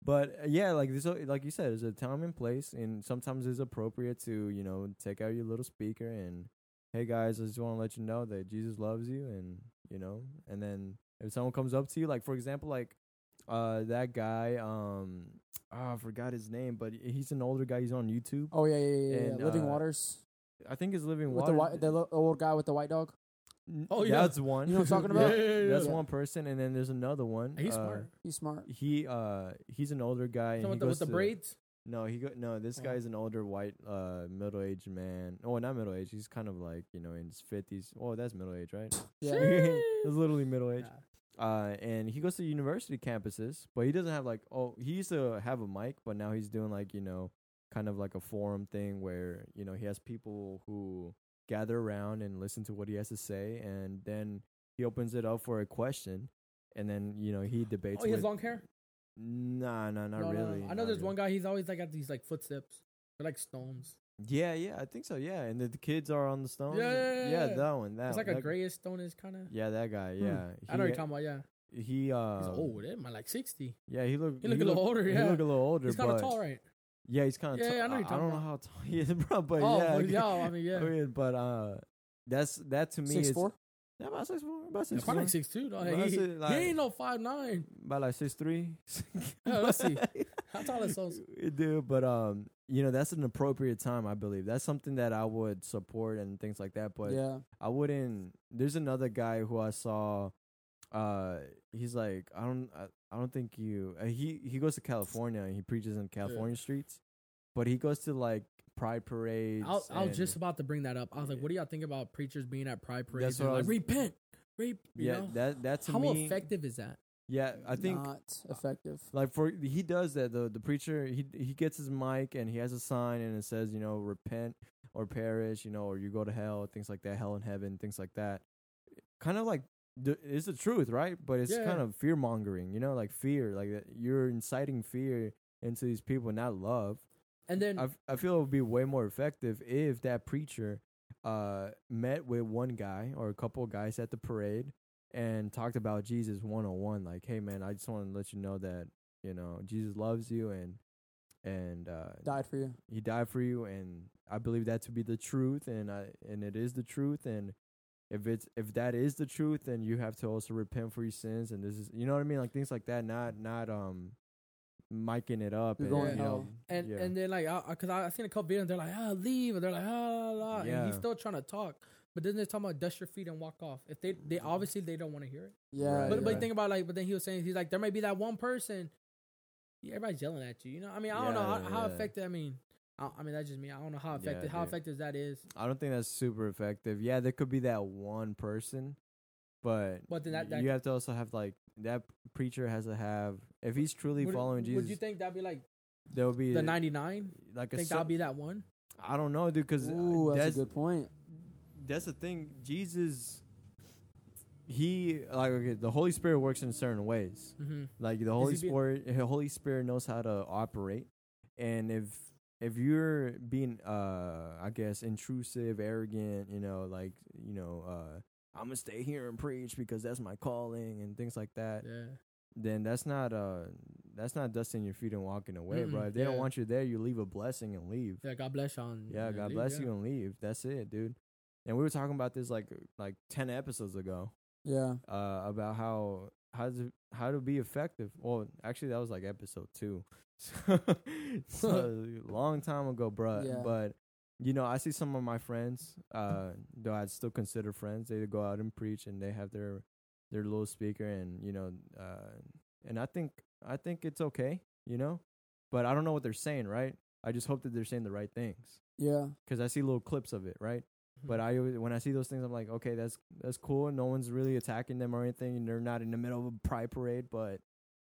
but uh, yeah, like this, like you said, there's a time and place, and sometimes it's appropriate to you know take out your little speaker and hey guys, I just want to let you know that Jesus loves you, and you know, and then if someone comes up to you, like for example, like uh that guy, um, oh, I forgot his name, but he's an older guy. He's on YouTube. Oh yeah, yeah, yeah. yeah, And, yeah. Living uh, Waters I think it's Living with Water. the white, the lo- old guy with the white dog. Oh, yeah. that's one. You know what I'm talking [LAUGHS] about? yeah, yeah, That's yeah. one person, and then there's another one. he's uh, smart He's smart. He uh he's an older guy. And Someone he with the, goes with the to- braids No, he go no. This Oh. guy's an older white uh middle aged man. Oh, not middle aged. He's kind of like you know in his fifties. Oh, that's middle age, right? Yeah. [LAUGHS] it's literally middle age. Yeah. Uh, and he goes to university campuses, but he doesn't have like oh he used to have a mic, but now he's doing like you know kind of like a forum thing where you know he has people who gather around and listen to what he has to say, and then he opens it up for a question, and then you know he debates. oh he has with- long hair Nah, nah, not No, no, no. really. I know there's really. one guy he's always like got these like footsteps they're like stones Yeah, yeah, I think so. Yeah, and the, the kids are on the stones. Yeah, yeah, yeah, yeah, yeah. that one. That it's like that, a grayish stone is kind of Yeah, that guy. Yeah, I know what you're talking about yeah he uh he's old eh? man like 60 yeah he look He look a little older, Yeah, he look a little older he's kind of tall right Yeah, he's kind of. Yeah, t- yeah, I know you're I don't talking know how tall he is, [LAUGHS] bro. But oh, yeah, well, okay. yeah, I mean, yeah. [LAUGHS] I but uh, that's that to me Six is four. Yeah, about six four, about Yeah, six probably four, like six two. No, Well, he, that's he, like- he ain't no five nine. about like six three. Yeah, let's see. [LAUGHS] How tall is those? Dude, but um, you know that's an appropriate time. I believe that's something that I would support and things like that. But yeah. I wouldn't. There's another guy who I saw. Uh, he's like I don't. I, I don't think you. Uh, he he goes to California and he preaches in California streets, but he goes to like pride parades. I was, I was just about to bring that up. I was like, what do y'all think about preachers being at pride parades? That's and what like, was- repent, Rep, you yeah. know? That that to How me. effective is that? Yeah, I think not effective. like for he does that the the preacher he he gets his mic and he has a sign and it says you know repent or perish you know or you go to hell things like that hell and heaven things like that kind of like it's the truth right but it's Yeah. kind of fear mongering you know like fear like you're inciting fear into these people not love And then I f- I feel it would be way more effective if that preacher uh met with one guy or a couple of guys at the parade and talked about Jesus one on one like hey man I just want to let you know that you know Jesus loves you and and uh Died for you. he died for you and I believe that to be the truth and I and it is the truth and if it's if that is the truth then you have to also repent for your sins and this is you know what I mean like things like that not not um miking it up You're and going you know and yeah. and then like, I, I- cause I, I seen a couple videos. They're like, ah, leave, and they're like, ah, la, la, and he's still trying to talk. But then they're talking about dust your feet and walk off. If they, they mm-hmm. obviously they don't want to hear it. Yeah. Right, but but think about like, but then he was saying he's like, there might be that one person. Yeah, everybody's yelling at you. You know, I mean, I don't know how, Yeah, how effective. I mean, I, I mean that's just me. I don't know how Yeah, effective how effective that is. I don't think that's super effective. Yeah, there could be that one person, but But then that- that- you have to also have like that preacher has to have if he's truly Would, following Jesus. would you think that'd be like there will be the ninety nine? like a Think cer- that'll be that one? I don't know, dude, because that's, that's a good point. That's the thing. Jesus, he like okay, the Holy Spirit works in certain ways. Mm-hmm. Like the Holy Spirit, the Holy Spirit knows how to operate, and if if you're being, uh, I guess, intrusive, arrogant, you know, like you know, uh, I'm gonna stay here and preach because that's my calling and things like that. Yeah. Then that's not uh, that's not dusting your feet and walking away, bro. Mm-mm, If they don't want you there, you leave a blessing and leave. Yeah. God bless you. On, Yeah, God bless you and leave. That's it, dude. And we were talking about this like like ten episodes ago Yeah. uh, about how how to how to be effective. Well, actually, that was like episode two, [LAUGHS] so [LAUGHS] a long time ago, bruh. Yeah. But you know, I see some of my friends, uh, though I'd still consider friends. They go out and preach, and they have their their little speaker, and you know, uh, and I think I think it's okay, you know, but I don't know what they're saying, right? I just hope that they're saying the right things Yeah. because I see little clips of it, right? But I always, when I see those things, I'm like, okay, that's that's cool. No one's really attacking them or anything, they're not in the middle of a pride parade. But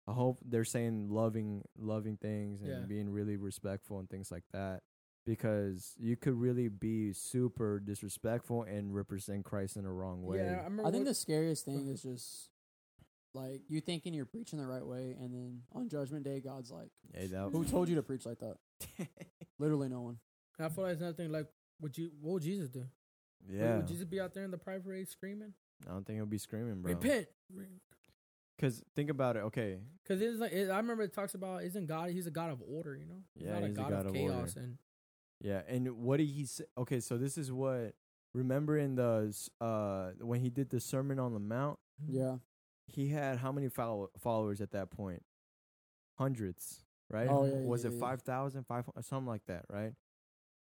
I hope they're saying loving, loving things and Yeah. being really respectful and things like that. Because you could really be super disrespectful and represent Christ in a wrong way. Yeah, I. I think what- the scariest thing is just like you thinking you're preaching the right way, and then on Judgment Day, God's like, Hey, that- "Who told you to preach like that?" [LAUGHS] Literally, no one. I feel like it's nothing. Like, would you? What would Jesus do? Would- yeah, Would Jesus be out there in the pride parade screaming, I don't think he'll be screaming, bro. "Repent"? Because think about it. Okay, Because it's like it, I remember it talks about isn't God? He's a God of order. You know. Yeah, not he's a a God, God of of chaos order. and Yeah, and what did he say? Okay, so this is what remember in the uh when he did the Sermon on the Mount, Yeah. he had how many follow- followers at that point? Hundreds, right? Oh, yeah, Was yeah, it yeah. five thousand, five something like that, right?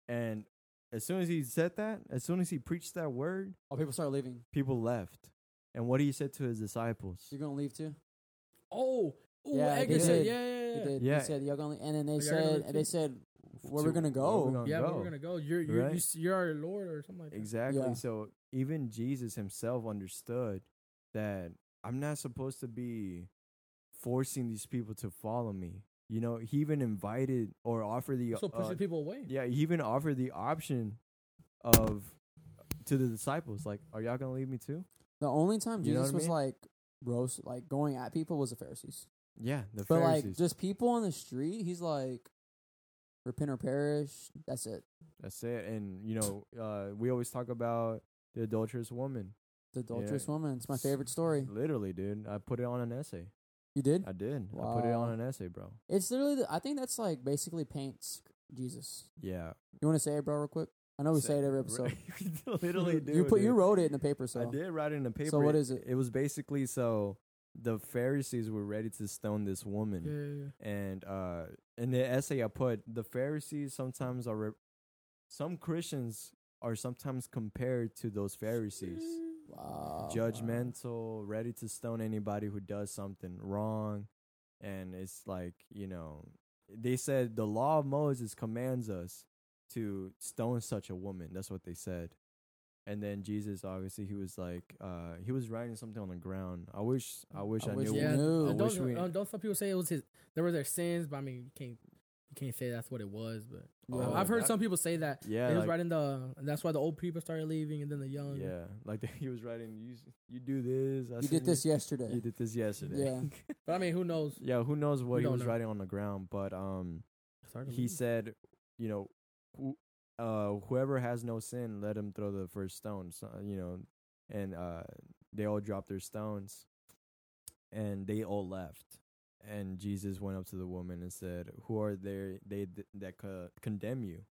And as soon as he said that, as soon as he preached that word, Oh, people start leaving. people left. And what he said to his disciples? You're gonna leave too. oh, oh, Yeah, Edgar said, did. yeah, yeah, They yeah. did. Yeah. They said, "Y'all gonna," leave?" and then they y'all gonna said, leave "They too? said, where To- we're gonna where go." gonna Yeah, but go? we're gonna go. You're you're Right? you s- you're our Lord or something like that. Exactly. Yeah. So even Jesus himself understood that I'm not supposed to be forcing these people to follow me. You know, he even invited or offered the So pushing uh, people away. yeah, he even offered the option of to the disciples like, "Are y'all gonna leave me too?" The only time You Jesus was mean? like roast, like going at people, was the Pharisees. Yeah, the Pharisees. But Pharisees. like just people on the street, he's like, repent or perish. That's it. That's it. And you know, uh, we always talk about the adulterous woman. The adulterous woman. It's my favorite story. Literally, dude. I put it on an essay. You did? I did. I put it on an essay, bro. It's literally. The, I think that's like basically paints Jesus. Yeah. You want to say it, bro, real quick? I know we say it every [LAUGHS] episode. [LAUGHS] Literally, [LAUGHS] do. you put you wrote it in the paper, so I did write it in the paper. So what is it? It was basically so the Pharisees were ready to stone this woman, Yeah, yeah, yeah. and uh, in the essay I put the Pharisees sometimes are re- some Christians are sometimes compared to those Pharisees, Wow. judgmental, ready to stone anybody who does something wrong, and it's like you know they said the law of Moses commands us to stone such a woman. That's what they said. And then Jesus, obviously, he was like, uh, he was writing something on the ground. I wish, I wish I I, wish knew. we Yeah, knew. I don't, we. uh, don't some people say it was his? There were their sins, but I mean, you can't you can't say that's what it was. But Yeah. Oh, I've heard that- some people say that. Yeah, he was like- writing the. That's why the old people started leaving, and then the young. Yeah, like [LAUGHS] he was writing. You, you do this. I You did this yesterday. You did this yesterday. Yeah. [LAUGHS] But I mean, who knows? yeah. Who knows what We he was know. writing on the ground? But um, he leaving. said, you know, who, uh, whoever has no sin, let him throw the first stone. So, you know, and uh, they all dropped their stones, and they all left. And Jesus went up to the woman and said, "Who are there? They th- that co- condemn you?"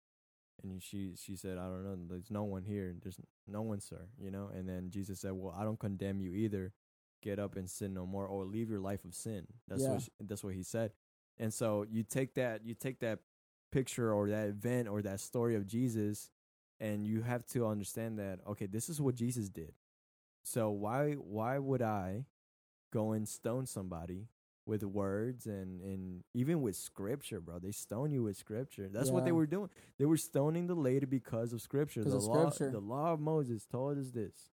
And she she said, "I don't know. There's no one here. There's no one, sir. You know." And then Jesus said, "Well, I don't condemn you either. Get up and sin no more, or leave your life of sin." That's Yeah. what sh that's what he said. And so you take that you take that picture or that event or that story of Jesus, and you have to understand that okay, this is what Jesus did. So why why would I go and stone somebody with words and and even with scripture, bro? They stone you with scripture. That's what they were doing. They were stoning the lady because of scripture. the of law, scripture. the law of Moses told us this.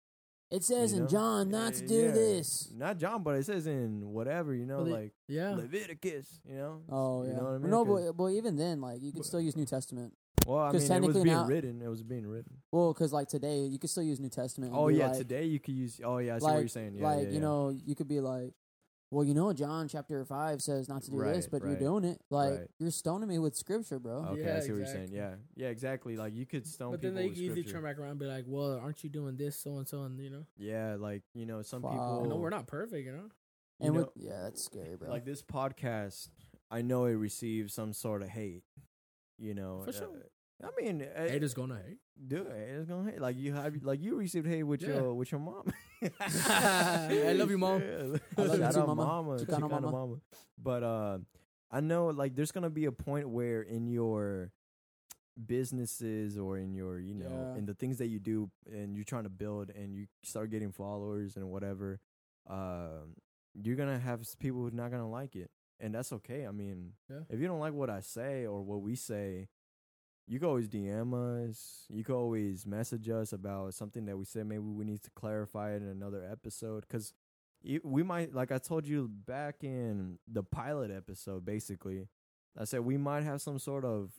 It says you in know? John not to do yeah. this. Not John, but it says in whatever, you know, they- like Yeah. Leviticus, you know. Oh you yeah. know what I mean? No, but, but even then, like you could But- still use New Testament. Well, I mean, it was being now- written. It was being written. Well, because like today, you could still use New Testament. Oh yeah, like, today you could use. Oh yeah, I see like, what you're saying. Yeah, like yeah, you know, you could be like, well, you know, John chapter five says not to do this, Right, but you're doing it. Like right. you're stoning me with scripture, bro. Okay, Yeah, I see what you're saying. exactly. Yeah, yeah, exactly. Like you could stone But people then they with easily scripture. turn back around and be like, "Well, aren't you doing this, so and so?" And you know, Yeah, like you know, some Wow. people. I know we're not perfect, you know. you and know, yeah, that's scary, bro. like this podcast. I know it receives some sort of hate. You know, For uh, sure. I mean, uh, Haters gonna hate. Dude, it. It's gonna hate. Like you have, like you received hate with Yeah. your with your mom. [LAUGHS] I love you, Mom. Yeah. I love [LAUGHS] you too, mama. mama. Chicano Chicano mama. mama. But uh, I know like there's gonna be a point where in your businesses or in your you know Yeah. in the things that you do and you're trying to build and you start getting followers and whatever um you're gonna have people who are not gonna like it and that's okay i mean if you don't like what i say or what we say you can always dm us you can always message us about something that we said maybe we need to clarify it in another episode because we might like i told you back in the pilot episode basically i said we might have some sort of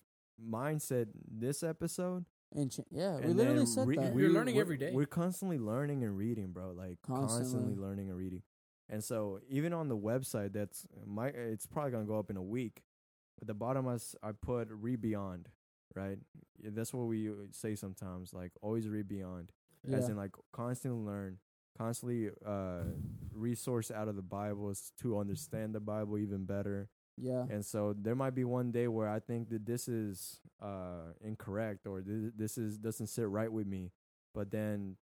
mindset this episode and ch- yeah, we and literally then said re- that. You're we're- learning we're- every day. We're constantly learning and reading, bro. Like constantly, Constantly. learning and reading. And so even on the website, that's my. It's probably gonna go up in a week. At the bottom, I, s- I put re beyond. Right. Yeah, That's what we uh, say sometimes. Like always read beyond, yeah. as in like constantly learn, constantly uh resource out of the Bibles to understand the Bible even better. yeah. And so there might be one day where I think that this is uh incorrect or th- this is doesn't sit right with me. But then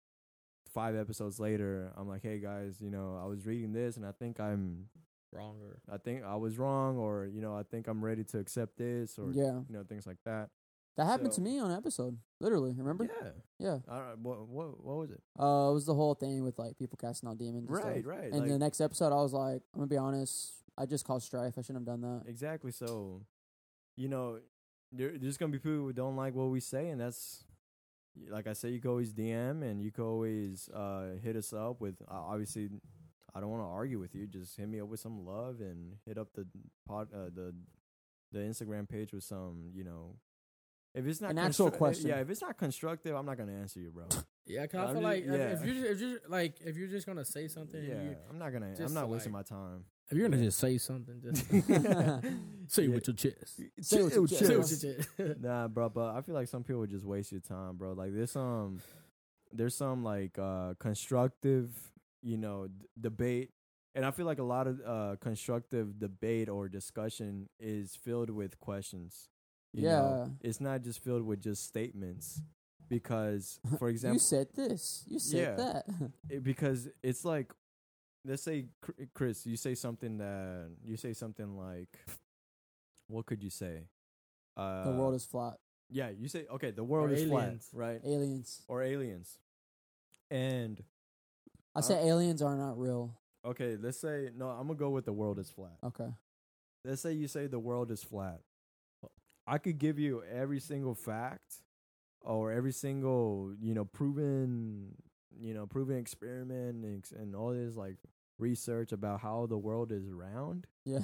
five episodes later, I'm like, "Hey guys, you know, I was reading this and I think I'm Wrong or I think I was wrong or you know, I think I'm ready to accept this or yeah, you know, things like that." That happened so- to me on an episode. Literally, remember? Yeah. Yeah. All right, what what what was it? Uh, it was the whole thing with like people casting out demons. and Right, stuff. right. And like, the next episode, I was like, I'm gonna be honest. I just caused strife. I shouldn't have done that. Exactly. So, you know, there, there's gonna be people who don't like what we say, and that's like I said, you can always DM and you can always uh, hit us up with. Uh, obviously, I don't want to argue with you. Just hit me up with some love and hit up the pod, uh, the the Instagram page with some, you know. If it's not An actual constru- question. yeah. If it's not constructive, I'm not gonna answer you, bro. yeah. Cause I I'm feel just- like if- if you're just, if you're just, like if you're just gonna say something, yeah, you, I'm not gonna. I'm just not to, wasting my time. if you're gonna Yeah. just say something, just say [LAUGHS] [LAUGHS] say it with your chest. Say it with your chest. Say it with your chest. Nah, bro, but I feel like some people would just waste your time, bro. Like there's some there's some like uh constructive, you know, d- debate and I feel like a lot of uh, constructive debate or discussion is filled with questions. You know? Yeah. it's not just filled with just statements. Because, [LAUGHS] for example, you said this. You said Yeah. that. it, because it's like let's say chris you say something that you say something like what could you say uh the world is flat. yeah you say okay the world Or is aliens. flat right Aliens. or aliens and I say aliens are not real. okay let's say no i'm gonna go with the world is flat Okay. let's say you say the world is flat i could give you every single fact or every single you know proven you know proven experiment and, and all this like research about how the world is round Yeah.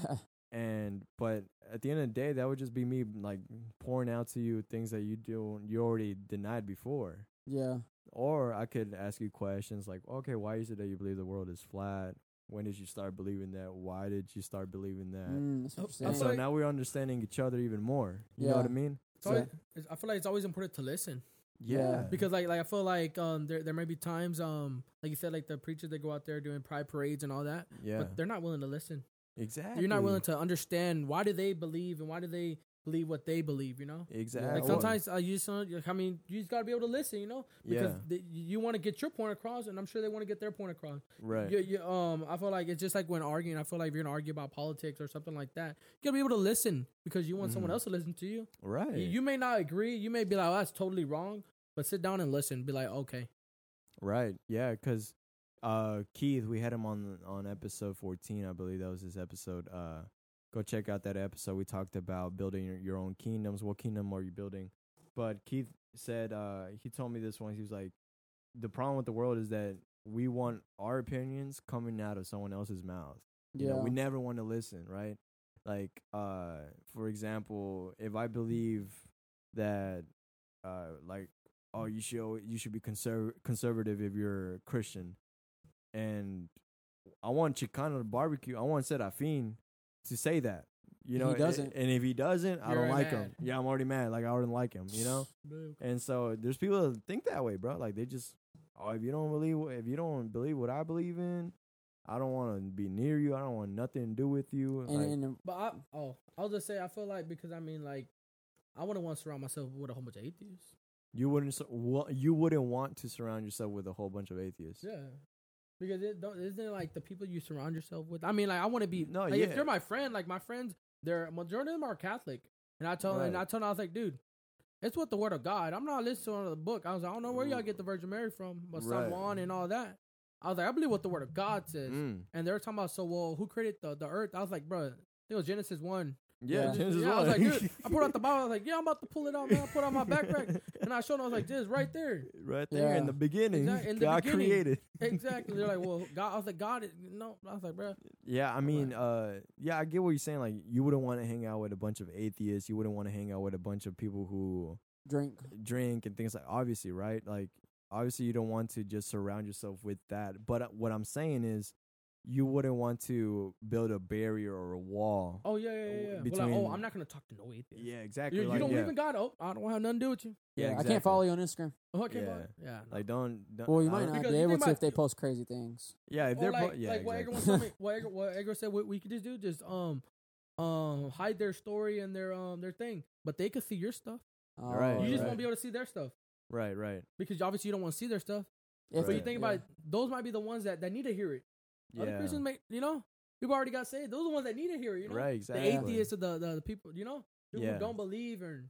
and but at the end of the day that would just be me like pouring out to you things that you do you already denied before Yeah. or i could ask you questions like okay why is it that you believe the world is flat when did you start believing that why did you start believing that Mm, that's what and so like- now we're understanding each other even more. You know what I mean? So always, it's, I feel like it's always important to listen Yeah. Yeah. because like like I feel like um there there may be times um like you said like the preachers that go out there doing pride parades and all that yeah. but they're not willing to listen. exactly. You're not willing to understand why do they believe and why do they believe what they believe. You know. Exactly. Like sometimes uh, you just don't- I mean you just gotta be able to listen, you know, because Yeah. the, you want to get your point across, and I'm sure they want to get their point across. Right. You, you, um, I feel like it's just like when arguing. I feel like if you're gonna argue about politics or something like that, you gotta be able to listen because you want someone Mhm. else to listen to you. right. You, you may not agree. You may be like, "Oh, that's totally wrong," but sit down and listen. Be like, "Okay, right. Yeah. Because uh, Keith, we had him on on episode 14. I believe that was his episode. Uh, go check out that episode. We talked about building your, your own kingdoms. What kingdom are you building? But Keith said uh, he told me this once. He was like, the problem with the world is that we want our opinions coming out of someone else's mouth. You know, we never want to listen, right? Like, uh, for example, if I believe that, uh, like, oh, you should you should be conserv- conservative if you're Christian, and I want Chicano barbecue, I want Serafin to say that, you know, a- doesn't. and if he doesn't, I You're don't like him. Yeah, I'm already mad. Like I already like him, you know. And so there's people that think that way, bro. Like they just, oh, if you don't believe, if you don't believe what I believe in, I don't want to be near you. I don't want nothing to do with you. and, like, and But I, oh, I'll just say I feel like because I mean like I wouldn't want to surround myself with a whole bunch of atheists. you wouldn't, sur- wa- you wouldn't want to surround yourself with a whole bunch of atheists. Yeah. Because it don't isn't it like the people you surround yourself with? I mean, like I want to be No, like yeah. if you're my friend, like my friends, they're majority of them are Catholic, and I told and I told them I was like, dude, it's what the Word of God. I'm not listening to the book. I was like, I don't know where y'all get the Virgin Mary from, but Right. San Juan and all that. I was like, I believe what the Word of God says, Mm. and they were talking about so well, who created the the earth? I was like, bro, it was Genesis one. Yeah, Yeah. Yeah, I was like, dude, I pulled out the Bible. I was like, yeah, I'm about to pull it out, man. I put on my backpack, [LAUGHS] and I showed them. I was like, this right there. right there in the beginning, Exact- in the God beginning. created. Exactly. They're like, well, God. I was like, God. is- No, I was like, bro. Yeah, I mean, uh, yeah, I get what you're saying. Like, you wouldn't want to hang out with a bunch of atheists. You wouldn't want to hang out with a bunch of people who drink. drink and things like. Obviously, right? Like, obviously, you don't want to just surround yourself with that. But uh, what I'm saying is, you wouldn't want to build a barrier or a wall. Oh yeah, yeah, yeah. yeah. Well, like, Between- oh, I'm not gonna talk to no atheist. Yeah, exactly. You, you like, don't yeah. believe in God? Oh, I don't have nothing to do with you. Yeah, I exactly. can't follow you on Instagram. Oh, okay, Yeah. yeah. yeah. no. Like, don't. don't Well, you might don't- be able to if they post crazy things. Yeah, if Or they're. like, po- yeah, like what Edgar exactly. was telling me, [LAUGHS] what Edgar, what Edgar said, what we could just do, just um, um, hide their story and their um their thing, but they could see your stuff. Right, you just right. won't be able to see their stuff right, right. because obviously you don't want to see their stuff. If But you think about it, those might be the ones that, that need to hear it. Other Yeah. Christians may, you know, people already got saved. Those are the ones that need to hear. You know, Right, the atheists or the, the the people, you know, people Yeah. who don't believe or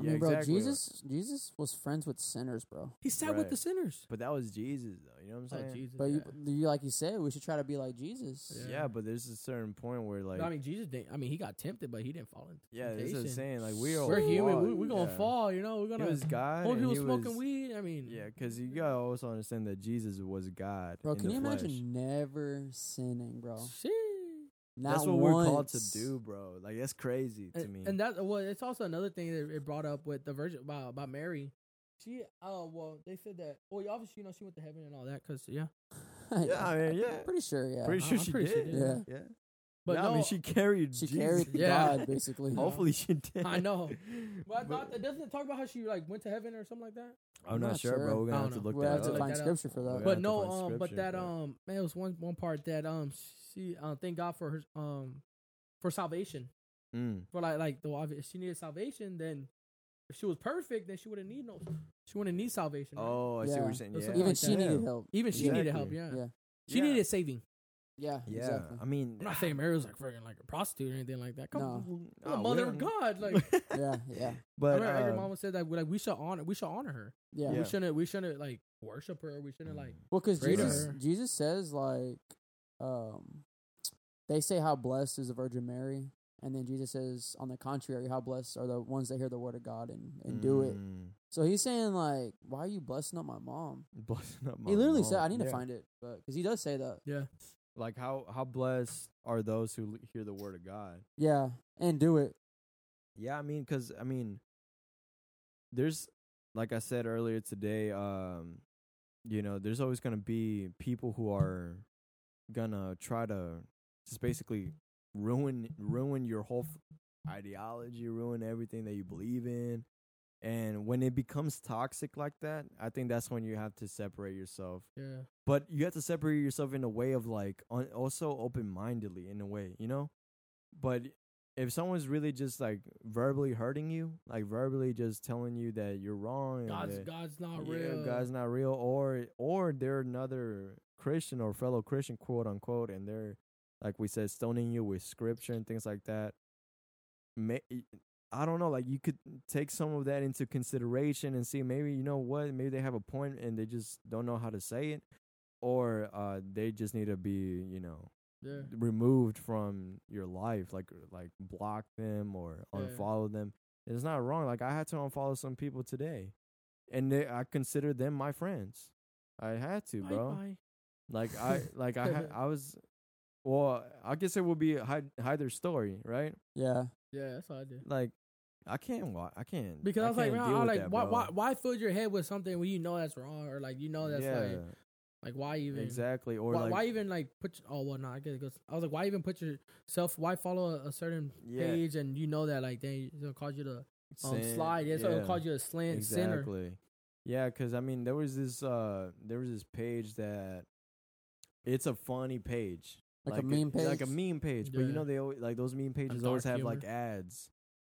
I Yeah, mean, bro, exactly. Jesus, Jesus was friends with sinners, bro. he sat with the sinners. But that was Jesus, though. You know what I'm Oh, saying? Jesus. But yeah. you, you, like you said, we should try to be like Jesus. Yeah. Yeah, but there's a certain point where, like, I mean, Jesus didn't. I mean, he got tempted, but he didn't fall into temptation. yeah, this temptation. is saying like we are. We're human. flawed. We, we're gonna Yeah. fall. You know, we're gonna. was God. Old people he smoking was, weed. I mean, Yeah, because you gotta also understand that Jesus was God. Bro, in can the you flesh. imagine never sinning, bro? Shit. Not That's what we're called to do, bro. Like that's crazy to and, me. and that well, it's also another thing that it brought up with the Virgin about about Mary. She, oh well, they said that. Well, obviously, you know, she went to heaven and all that. Cause yeah, [LAUGHS] yeah, I mean, yeah. Pretty sure, yeah. Pretty sure I'm she pretty sure did. she did. Yeah. But yeah, no, I mean, she carried. She Jesus. carried Yeah. God basically. [LAUGHS] Hopefully, she did. I know. But I But- thought that doesn't it talk about how she like went to heaven or something like that. I'm I'm not, not sure, sure. bro. We're I gonna have don't to look We'll that have to find scripture for that. But no, um, but that um, man, it was one one part that um, she um, thank God for her um, for salvation. Mm. For like like the if she needed salvation, then if she was perfect, then she wouldn't need no, she wouldn't need salvation. right? Oh, I see what you're saying. Yeah. Even like she that. needed help. Even she needed help. Exactly. Yeah, Yeah. she Yeah. needed saving. Yeah. Yeah, Exactly. I mean, I'm not saying Mary was like freaking like a prostitute or anything like that. Come No. on, Oh, the mother of God. Like, [LAUGHS] [LAUGHS] Yeah. Yeah. but I remember uh, mama said that we like we should honor we should honor her. Yeah. Yeah. We shouldn't we shouldn't like worship her. We shouldn't like Well, because Jesus. Jesus says like, um, they say how blessed is the Virgin Mary, and then Jesus says, on the contrary, how blessed are the ones that hear the word of God and, and do it. mm, So he's saying like, why are you blessing up my mom? [LAUGHS] blessing up he literally mom. said, I need Yeah. to find it, but because he does say that. yeah Like how how blessed are those who l- hear the word of God? Yeah, and do it. Yeah, I mean, because I mean, there's like I said earlier today. Um, you know, there's always gonna be people who are gonna try to just basically ruin ruin your whole f- ideology, ruin everything that you believe in. And when it becomes toxic like that, I think that's when you have to separate yourself. yeah But you have to separate yourself in a way of like on, also open mindedly in a way, you know. But if someone's really just like verbally hurting you, like verbally just telling you that you're wrong, and God's God's not yeah, real. God's not real, or or they're another Christian or fellow Christian, quote unquote, and they're like we said, stoning you with scripture and things like that. May, I don't know, like you could take some of that into consideration and see maybe you know what, maybe they have a point and they just don't know how to say it, or uh, they just need to be, you know, yeah removed from your life, like like block them or Yeah. unfollow them. It's not wrong. Like I had to unfollow some people today, and they, I consider them my friends. I had to, bro. bye. Like I like I had, [LAUGHS] I was. Well, I guess it would be hide hide their story, right? Yeah, Yeah, that's what I did. Like I can't wa I can't Because I, was like, man, I was like, that, why, why, why fill your head with something when you know that's wrong, or like you know that's yeah, like, like why even, exactly. Or why, like why even like put? Oh well, no, I guess it goes. I was like, why even put yourself? Why follow a, a certain Yeah. page and you know that like they it's gonna cause you to um, sin- slide? Yeah, gonna cause you a slant sinner. exactly. Yeah, because I mean, there was this uh, there was this page that it's a funny page, Like a it- meme like a page? meme page. But you Yeah. know, they always, like those meme pages always dark have like ads.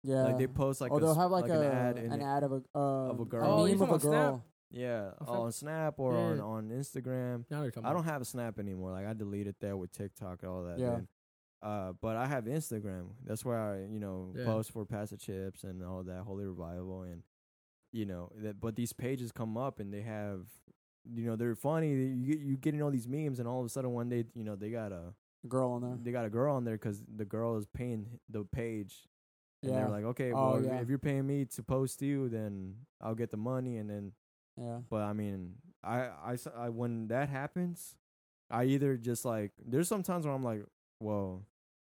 yeah. Like they post like oh, a, they'll s- have like, an a ad in an ad of a uh, of a a girl. Oh, you meme of talking a about Snap? girl. Yeah, On on Snap or on Yeah. on Instagram. Now you're talking I about- don't have a Snap anymore. Like I deleted that with TikTok and all that. Yeah. then. Uh, but I have Instagram. That's where I, you know, Yeah. post for Pastor Chips and all that Holy Revival and, you know, that. But these pages come up and they have, you know, they're funny. You get you getting all these memes and all of a sudden one day, you know, they got a girl on there. they got a girl on there because the girl is paying the page. And Yeah. they're like, okay, Oh, well, if- yeah. if you're paying me to post to you, then I'll get the money, and then Yeah. but I mean, I, I, I when that happens, I either just like there's sometimes where I'm like, well,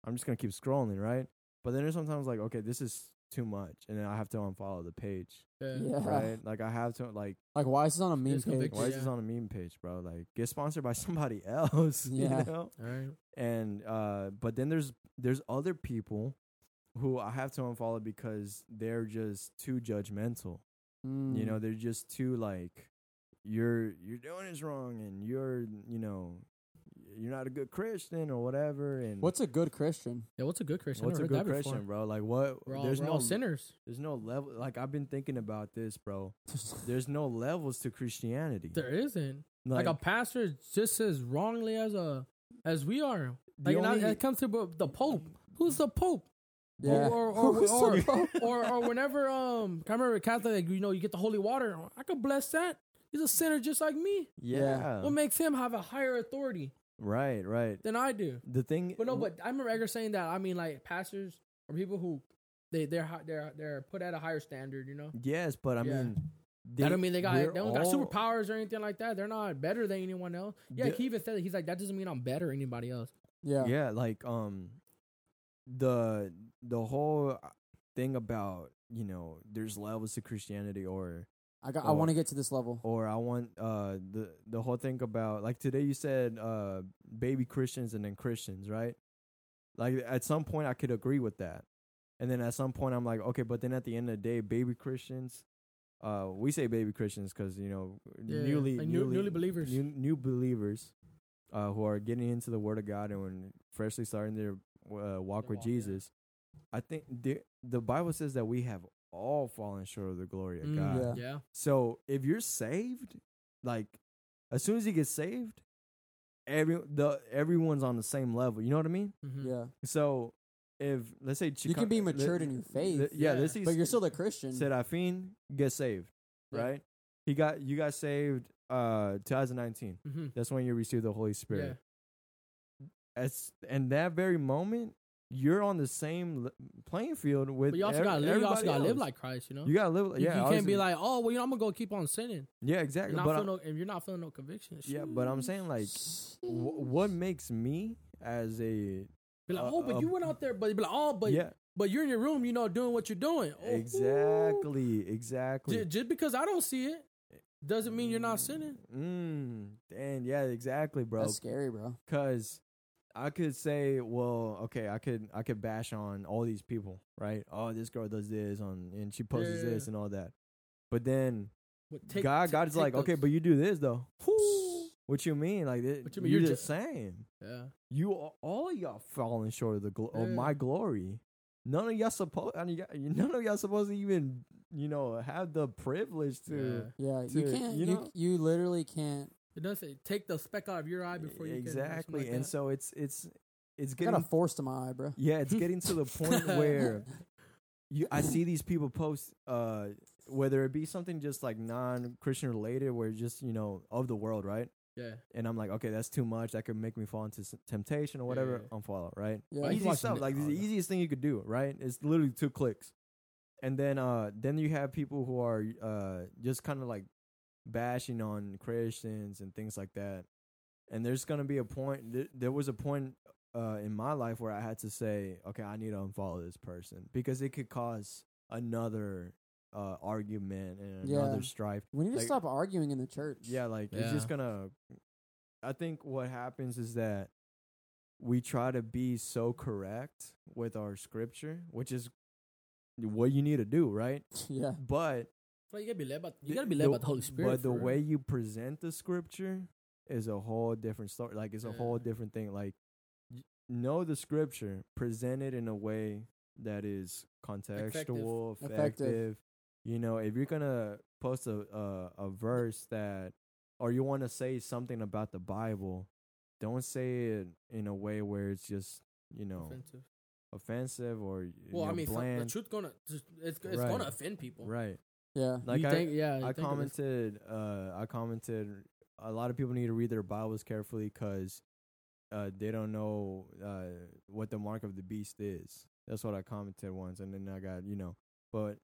I'm just gonna keep scrolling, right? But then there's sometimes like, okay, this is too much, and then I have to unfollow the page, Yeah. Yeah. right? Like I have to like, Like, why is this on a meme page? why is this on a meme page, bro? Like get sponsored by [LAUGHS] somebody else, Yeah. you know? All right. And uh, but then there's there's other people who I have to unfollow because they're just too judgmental. Mm. You know, they're just too like you're you're doing this wrong and you're you know you're not a good Christian or whatever and what's a good Christian? Yeah, what's a good Christian? what's a I've good Christian, before. bro? Like what We're all, there's we're no all sinners. there's no level like I've been thinking about this, bro. [LAUGHS] There's no levels to Christianity. There isn't. like, Like, a pastor just as wrongly as a as we are. the Like and I- only- it comes to the Pope. Who's the Pope? yeah. Or or Who's or, the or, or whenever um I remember Catholic, like, you know, you get the holy water. I could bless that. He's a sinner just like me. yeah. What makes him have a higher authority right, right. than I do? The thing But no, but I remember Edgar saying that. I mean, like pastors or people who they they're they're they're put at a higher standard. You know, yes, but I Yeah. mean that don't mean they got they don't got superpowers or anything like that. They're not better than anyone else. Yeah, The- he even said that he's like that doesn't mean I'm better than anybody else. yeah. yeah like um the the whole thing about you know there's levels to christianity or I got. I Or- want to get to this level. or i want uh the the whole thing about like today you said uh baby christians and then christians right Like at some point, I could agree with that, and then at some point, I'm like, okay, but then at the end of the day, baby Christians, uh, we say baby Christians because you know Yeah, newly, like new- newly newly believers. new, new believers, uh, who are getting into the Word of God and when freshly starting their uh, walk Their with walk, yeah. Jesus. I think the the Bible says that we have all fallen short of the glory of Mm, God. Yeah. yeah. So if you're saved, like as soon as you get saved, every the everyone's on the same level. You know what I mean? Mhm. Yeah. So if let's say You can be let- matured in your faith, let- yeah, Yeah. let's see but you're still the Christian. Serafin get saved, Yeah. right? He got you got saved uh 2019. Mm-hmm. That's when you received the Holy Yeah. Spirit. As in that very moment, you're on the same playing field with But you also ev- gotta live. You also gotta live like Christ. You know. you gotta live. You, Yeah, you I can't be like, oh, well, you know, I'm gonna go keep on sinning. yeah, exactly. You're But feeling I- no, if you're not feeling no conviction. yeah, but I'm saying like, wh- what makes me as a be like, uh, oh, but uh, you went out there, but be like, oh, but yeah, but you're in your room, you know, doing what you're doing. Oh, exactly, exactly. Just, just because I don't see it doesn't mean you're not sinning. Mm, and yeah, exactly, bro. That's scary, bro. Cause I could say, well, okay, I could I could bash on all these people, right? Oh, this girl does this on and she posts Yeah. this and all that. But then But take- God ta- God is take like, okay, but you do this though. [LAUGHS] What you mean? Like it, What you mean? You're, You're the ju- same. yeah. You a- all of y'all falling short of the glo- of my glory. None of y'all supposed. I mean, y'all- none of y'all supposed to even you know have the privilege to. yeah. Yeah, you can't. you You, you literally can't. It does say take the speck out of your eye before you can. or exactly, like and that. so it's it's it's I getting got a force to my eye, bro. Yeah, it's getting to the point [LAUGHS] where you I see these people post uh whether it be something just like non Christian related where just, you know, of the world, right? yeah. And I'm like, okay, that's too much. That could make me fall into temptation or whatever. Yeah. Unfollow, right? Yeah, Easy stuff. it? Like Oh, the no. easiest thing you could do, right? It's literally two clicks. And then uh then you have people who are uh just kind of like bashing on Christians and things like that. And there's gonna be a point. Th- there was a point uh, in my life where I had to say, okay, I need to unfollow this person because it could cause another uh, argument and Yeah. another strife. We need to Like- stop arguing in the church. Yeah, like it's just Yeah. gonna. I think what happens is that we try to be so correct with our scripture, which is what you need to do, right? [LAUGHS] yeah. But You gotta be led by you gotta be led by the- the Holy Spirit. But the for- way you present the scripture is a whole different story. Like it's a whole different thing. Like know the scripture, present it in a way that is contextual, effective. Effective. You know, if you're gonna post a a, a verse that, or you want to say something about the Bible, don't say it in a way where it's just you know offensive. offensive or Well, I mean, some, the truth gonna it's, it's Right. gonna offend people. right. Yeah. Like you I, think, yeah, you I think commented. Uh, I commented. A lot of people need to read their Bibles carefully because uh, they don't know uh, what the mark of the beast is. That's what I commented once, and then I got you know. But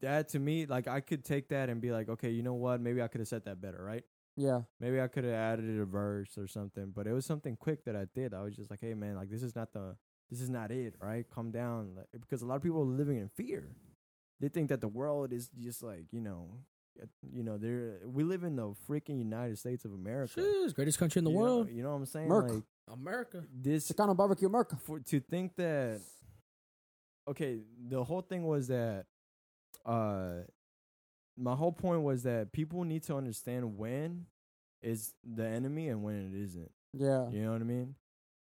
that to me, like I could take that and be like, okay, you know what? Maybe I could have said that better, right? Yeah. Maybe I could have added a verse or something. But it was something quick that I did. I was just like, hey man, like this is not the, this is not it, right? Calm down, like, because a lot of people are living in fear. They think that the world is just like you know, uh, you know, they're we live in the freaking United States of America. Sheesh, greatest country in the You know- world, you know what I'm saying? Merc. Like America. this Chicano barbecue America. for to think that okay the whole thing was that uh my whole point was that people need to understand when is the enemy and when it isn't Yeah. you know what i mean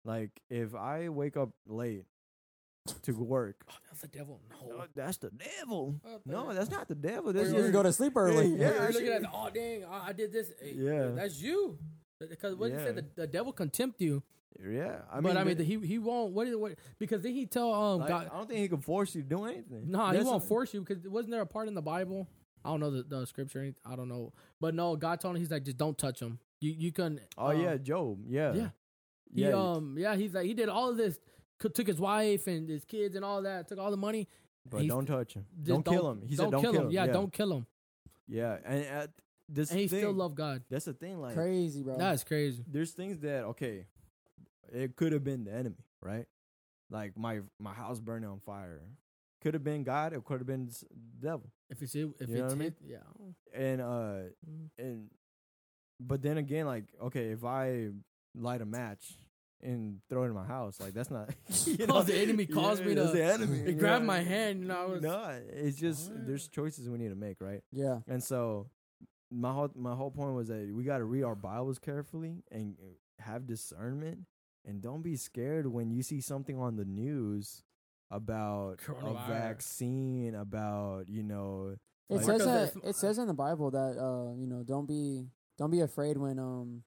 like if i wake up late to work Oh, that's the devil. No, oh, that's the devil What the no that's not the devil Or that's you just go to sleep early. Yeah, You're looking at oh dang, I, I did this. Hey, Yeah. that's you. Because what you Yeah. said, the, the devil contempt you. yeah i mean but I mean, but, he he won't. What is what? Because then he tell um like, God. i don't think he can force you to do anything No, he That's won't force you because wasn't there a part in the Bible? I don't know the, the scripture. or anything, I don't know, but no, God told him he's like just don't touch him. You you can. oh um, yeah Job yeah yeah. He yeah um yeah he's like he did all of this. C- Took his wife and his kids and all that. Took all the money. but don't touch him Just don't, kill him he said don't kill him. Yeah, yeah don't kill him. Yeah, and at this And he thing, still loved God. That's the thing. Like, Crazy, bro. That's crazy. there's things that okay, it could have been the enemy, right? Like my my house burning on fire, could have been God. It could have been s- devil. If it's it, if You know it's what I mean? hit, yeah. And uh, Mm. and but then again, like okay, if I light a match and throw it in my house. Like that's not. [LAUGHS] you [LAUGHS] Oh, the enemy caused me that's to- the enemy. [LAUGHS] He grabbed know? my hand, you know, I was- no, it's just What? there's choices we need to make, right? Yeah. And so my whole my whole point was that we got to read our Bibles carefully and have discernment, and don't be scared when you see something on the news about a vaccine, about you know, It Like- says that it says in the Bible that uh you know don't be don't be afraid when um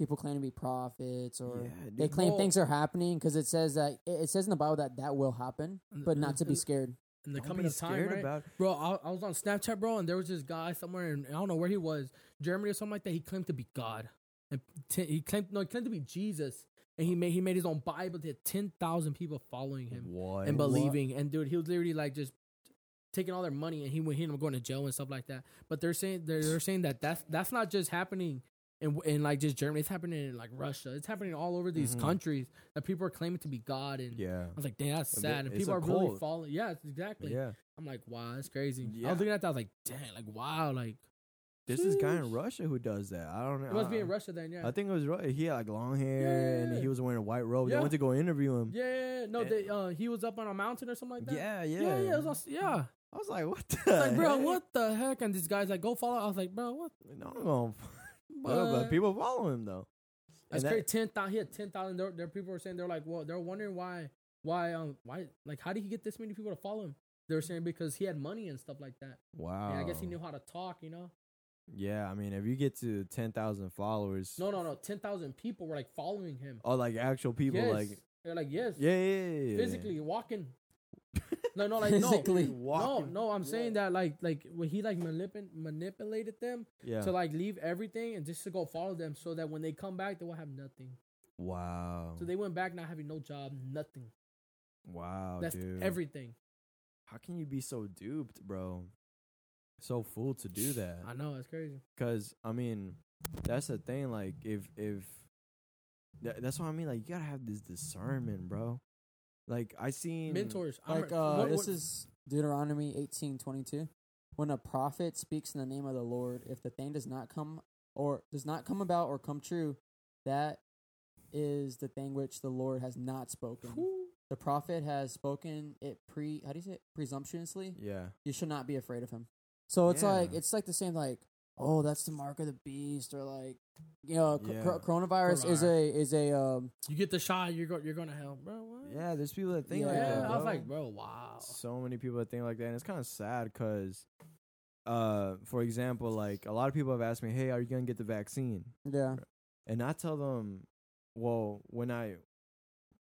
people claim to be prophets or yeah, they claim Well- things are happening because it says that it it says in the Bible that that will happen, but not to be scared. In the Don't coming of time, right? about Bro, I, I was on Snapchat, bro, and there was this guy somewhere, and I don't know where he was, Germany or something like that. He claimed to be God, and t- he claimed no, he claimed to be Jesus, and he made he made his own Bible. He had ten thousand people following him what and believing. And dude, he was literally like just taking all their money, and he went he ended up going to jail and stuff like that. But they're saying they're, they're saying that that's that's not just happening. In, in like just Germany, it's happening in like Russia. It's happening all over these Mhm. countries that people are claiming to be God, and Yeah, I was like, damn, that's sad. And it's people are really falling. Yeah, exactly. yeah. I'm like, wow, that's crazy. I was looking at that, I was like, damn, like wow, like There's this guy in Russia who does that. I don't know. it must be in Russia then, yeah. I think it was right. He had like long hair and Yeah. he was wearing a white robe. They went to go interview him. yeah, yeah, yeah. no, they, uh, he was up on a mountain or something like that. Yeah, yeah, yeah, yeah. It was yeah. I was like, what the like, bro, heck? what the heck? And this guy's like, go follow. I was like, bro, what? No, I'm gonna- But, but people follow him though. that's and crazy. that- Ten thousand. He had ten thousand. There, there, people were saying they're like, well, they're wondering why, why, um, why, like, how did he get this many people to follow him? They were saying because he had money and stuff like that. Wow. And I guess he knew how to talk, you know. Yeah, I mean, if you get to ten thousand followers, No, no, no. Ten thousand people were like following him. oh, like actual people, yes. like they're like, yes, yeah, yeah, yeah, yeah. physically walking. [LAUGHS] No, no, like Physically no, no, no. I'm saying that like, like when he like manip- manipulated them yeah. to like leave everything and just to go follow them, so that when they come back, they will have nothing. wow, So they went back not having no job, nothing. wow, That's dude. everything. How can you be so duped, bro? So fool to do that. I know it's crazy. Cause I mean, that's the thing. Like, if if that, that's what I mean. Like, you gotta have this discernment, bro. Like, I seen Mentors. Like uh, what- this what- is Deuteronomy eighteen twenty two. When a prophet speaks in the name of the Lord, if the thing does not come or does not come about or come true, that is the thing which the Lord has not spoken. Whew. The prophet has spoken it pre how do you say it? presumptuously. Yeah, You should not be afraid of him. So it's like it's like the same like oh that's the mark of the beast or like you know c- Yeah. cor- coronavirus is a is a um You get the shot, you're go, you're gonna hell, bro. What? yeah. There's people that think Yeah, like yeah. that. I was bro. like, bro, wow. so many people that think like that, and it's kind of sad because, uh, for example, like a lot of people have asked me, "Hey, are you gonna get the vaccine?" yeah And I tell them, "Well, when I,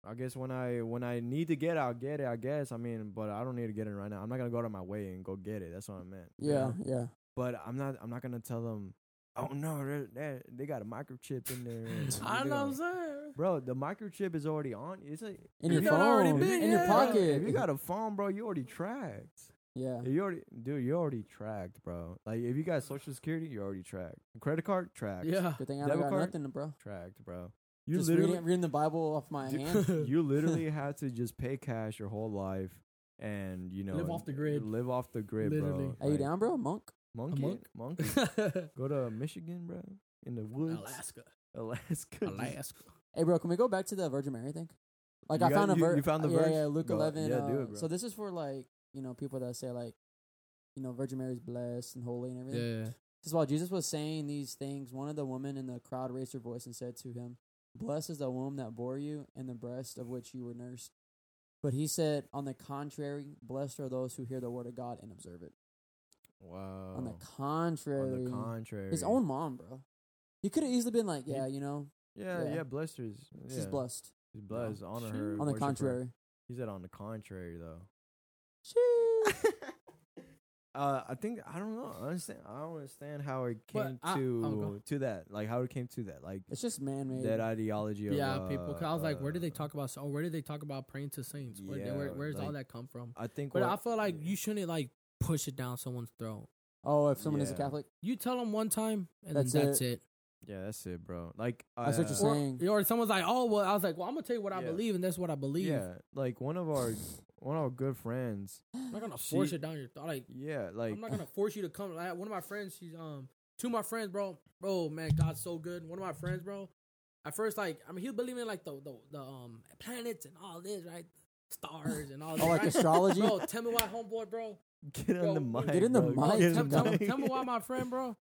I guess when I when I need to get it, I'll get it. I guess. I mean, but I don't need to get it right now. I'm not gonna go out of my way and go get it. That's what I meant. you yeah yeah But I'm not. I'm not gonna tell them. Oh no, they're, they're, they got a microchip in there. and [LAUGHS] I they know what I'm saying. Bro, the microchip is already on. It's like in your you- got already phone been, in your pocket If you got a phone, bro, you already tracked. yeah You already, dude, you're already tracked, bro. Like if you got social security, you're already tracked. Credit card, tracked. Yeah. good thing I don't Debit got card? nothing bro tracked, bro. You just literally, reading, reading the Bible off my [LAUGHS] Dude, hand [LAUGHS] you literally have to just pay cash your whole life, and you know, Live off the grid. Live off the grid, Literally. bro. are you down bro monk Monkey, monk? monkey. [LAUGHS] Go to Michigan, bro. In the woods, Alaska. Alaska. Alaska. hey bro can we go back to the Virgin Mary thing like You I got- found a you- verse you found the yeah, verse? yeah Luke Go- eleven yeah, do uh, it, bro. so this is for like you know people that say like you know Virgin Mary's blessed and holy and everything Yeah. Just while Jesus was saying these things, one of the women in the crowd raised her voice and said to him, Blessed is the womb that bore you and the breast of which you were nursed. But he said, On the contrary, blessed are those who hear the word of God and observe it. Wow. On the contrary, On the contrary, his own mom, bro. He could have easily been like, Yeah, you know, Yeah, yeah. yeah. Blessed her. she's yeah. blessed. He's blessed. Honor her. On the worship her. contrary. He said on the contrary, though. Sheesh. [LAUGHS] uh, I think I don't know. I understand. I don't understand how it But came I- to oh, go. to that. Like how it came to that. Like it's just man made. that ideology of Yeah, people. 'cause I was like, where did they uh, talk about? Oh, where did they talk about praying to saints? Where, Yeah, where, where's all like- that come from? I think. But what, I feel like you shouldn't like push it down someone's throat. Oh, if someone is a Yeah. Catholic? You tell them one time, and That's then that's it. it. Yeah, that's it, bro. Like That's what uh, you're saying. Or, or someone's like, oh well, I was like, well, I'm gonna tell you what I Yeah. believe, and that's what I believe. Yeah, like one of our one of our good friends. [GASPS] I'm not gonna force She- it down your throat. Like, Yeah, like I'm not gonna force you to come. Like, one of my friends, she's um, two of my friends, bro, bro, man, God's so good. One of my friends, bro, at first, like I mean, he was believing in like the the, the um planets and all this, right? Stars and all that. Oh, like right? astrology. Bro, tell me why, homeboy, bro. Get Bro, on the get in the bro. mic. Get in Tell, the tell, tell me why, my friend, bro.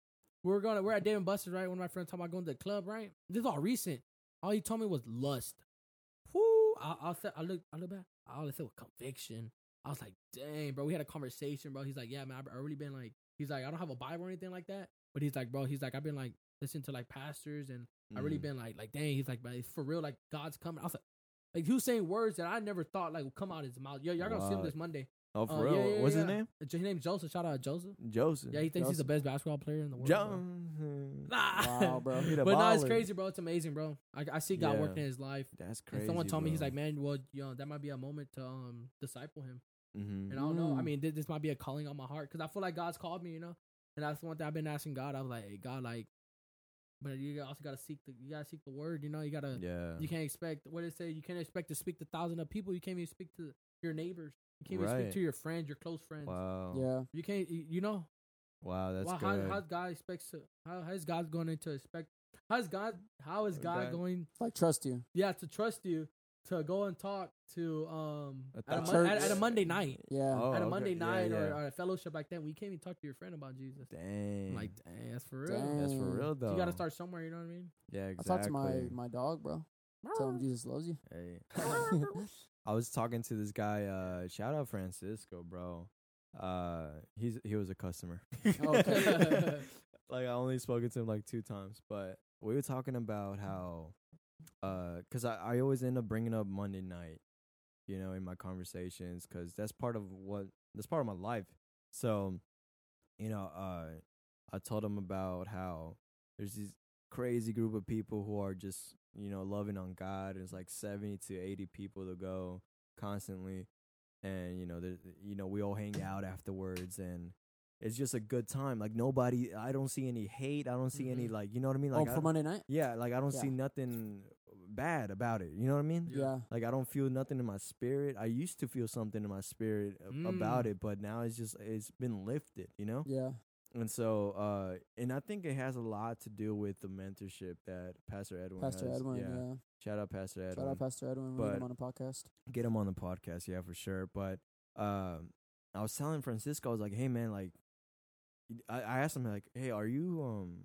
We're gonna we're at Dave and Buster's, right? One of my friends talking about going to the club, right? This is all recent. All he told me was lust. Whoo! I, I, said, I look, I look back. All I said was conviction. I was like, dang, bro. We had a conversation, bro. He's like, yeah, man. I've I really been like, he's like, I don't have a Bible or anything like that, but he's like, bro, he's like, I've been like listening to like pastors and I really Mm. been like, like, dang. He's like, but it's for real, like God's coming. I was like, like he was saying words that I never thought like would come out of his mouth. Yo, y'all gonna see him this Monday. Oh, Uh, for yeah, real? yeah, What's his yeah. name? His name's Joseph. Shout out Joseph. Joseph. Yeah, he thinks he's the best basketball player in the world. bro. Nah. Wow, bro. He the [LAUGHS] but no, it's baller. crazy, bro. It's amazing, bro. I, I see God Yeah. working in his life. That's crazy. And someone told me he's like, man, well, you know, that might be a moment to um disciple him. Mhm. And I don't know. I Mm. mean, this, this might be a calling on my heart because I feel like God's called me, you know. And that's one thing I've been asking God. I was like, hey, God, like, but you also gotta seek the you gotta seek the word. You know, you gotta Yeah. you can't expect what did it say. You can't expect to speak to thousands of people. You can't even speak to your neighbors. You can't even speak to your friends, your close friends. Wow. Yeah. You can't. You, you know, Wow, that's well, good. how how's God expects to how how's God going to expect how's God how is God Okay. going Like trust you. yeah to trust you to go and talk to um At at a, the mon- at, at a Monday night Yeah. Oh, at a okay. Monday night Or, yeah. or a fellowship like that we can't even talk to your friend about Jesus. Dang. I'm like dang, that's for real. Dang. that's for real though. You got to start somewhere. You know what I mean? Yeah, I exactly. talked to my my dog, bro. Tell him Jesus loves you. [LAUGHS] Hey. [LAUGHS] I was talking to this guy. Uh, shout out Francisco, bro. Uh, he's he was a customer. Okay. [LAUGHS] like I only spoken to him like two times, but we were talking about how, uh, cause I I always end up bringing up Monday night, you know, in my conversations, cause that's part of what that's part of my life. So, you know, uh, I told him about how there's this crazy group of people who are just you know loving on God. and It's like seventy to eighty people to go constantly, and you know, you know, we all hang out afterwards, and it's just a good time. Like nobody, I don't see any hate. I don't see any Mhm. like, you know what I mean? oh, Like, I for Monday night? yeah, like I don't see nothing bad about it. You know what I mean? Yeah. Yeah. Like I don't feel nothing in my spirit. I used to feel something in my spirit a- about Mm. it, but now it's just it's been lifted, you know? Yeah. And so uh and I think it has a lot to do with the mentorship that Pastor Edwin Pastor has. Edwin, yeah. Shout out Pastor Edwin. Shout out Pastor Edwin. But- had him on the podcast. Get him on the podcast, yeah, for sure. But um I was telling Francisco, I was like, "Hey man, like I, I asked him like, "Hey, are you um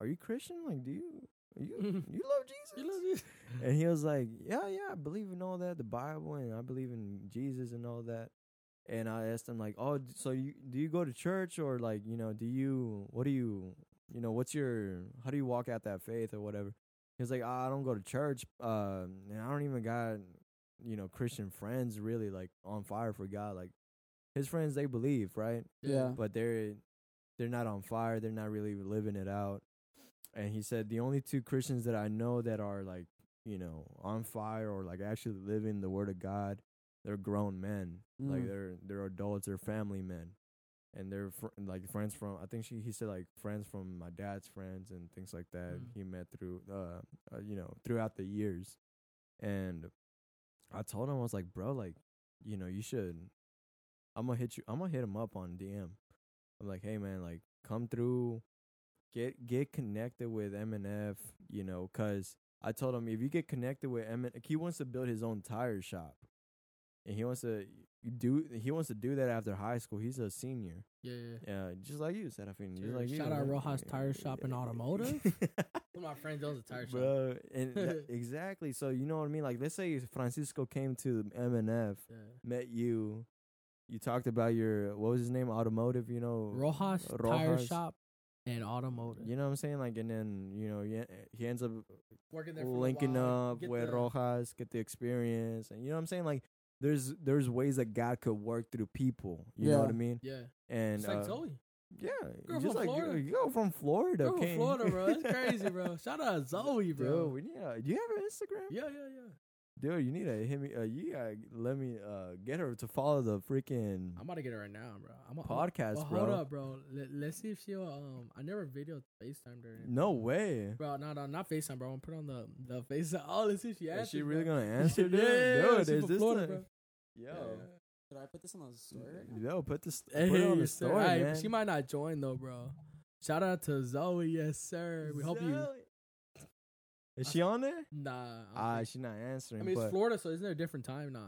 are you Christian? Like do you you [LAUGHS] you love Jesus?" You love this? [LAUGHS] And he was like, "Yeah, yeah, I believe in all that, the Bible, and I believe in Jesus and all that." And I asked him like, "Oh, so you do you go to church or like you know do you what do you you know what's your how do you walk out that faith or whatever?" He was like, "Ah, "I don't go to church, um, and I don't even got you know Christian friends really like on fire for God. Like his friends, they believe, right? Yeah. but they're they're not on fire. They're not really living it out. And he said the only two Christians that I know that are like you know on fire or like actually living the Word of God, they're grown men. Like Mm. they're they're adults. They're family men, and they're fr- like friends from. I think she he said like friends from my dad's friends and things like that. Mm. He met through uh, uh you know throughout the years, and I told him I was like, bro, like you know you should. I'm gonna hit you. I'm gonna hit him up on DM. I'm like, hey man, like come through, get get connected with MNF, you know, cause I told him if you get connected with MN, he wants to build his own tire shop, and he wants to do he wants to do that after high school. He's a senior, Yeah, yeah. yeah, just like you, Serafin, just like you. Shout out. Rojas Tire Shop and Automotive. [LAUGHS] One of my friends owns a tire shop. Bro, and that- [LAUGHS] exactly. So you know what I mean? Like, let's say Francisco came to MNF, Yeah. met you, you talked about your what was his name, automotive. You know, Rojas, Tire Rojas. Shop and Automotive. You know what I'm saying? Like, and then you know, he, he ends up Working there for a linking while, up get with the- Rojas, get the experience, and you know what I'm saying? Like, there's there's ways that God could work through people. You know what I mean? Yeah, And it's like uh, Zoe. yeah, Girl just from like Florida. you go from Florida, Girl from? Florida, bro. That's [LAUGHS] crazy, bro. Shout out Zoe, bro. Dude, we need a, do you have an Instagram? Yeah, yeah, yeah. Dude, you need to hit me. Uh, you gotta let me uh get her to follow the freaking I'm about to get her right now, bro. I'm a, podcast, well, bro. Hold up, bro. Let, let's see if she'll. Um, I never video FaceTime her. No way. Bro, no, no, not FaceTime, bro. I'm gonna put on the the FaceTime. [LAUGHS] Oh, let's see if she Is answers. she really bro. gonna [LAUGHS] answer, dude? yeah, dude, she's is this Florida, the- bro. Yo, Yeah. Should I put this on the story? yo, put this, Hey, put it on the story, Hey, man. She might not join though, bro. Shout out to Zoe, yes sir. We hope you. Is she on there? Nah. Ah, think- she's not answering. I mean, it's Florida, so isn't there a different time? Nah.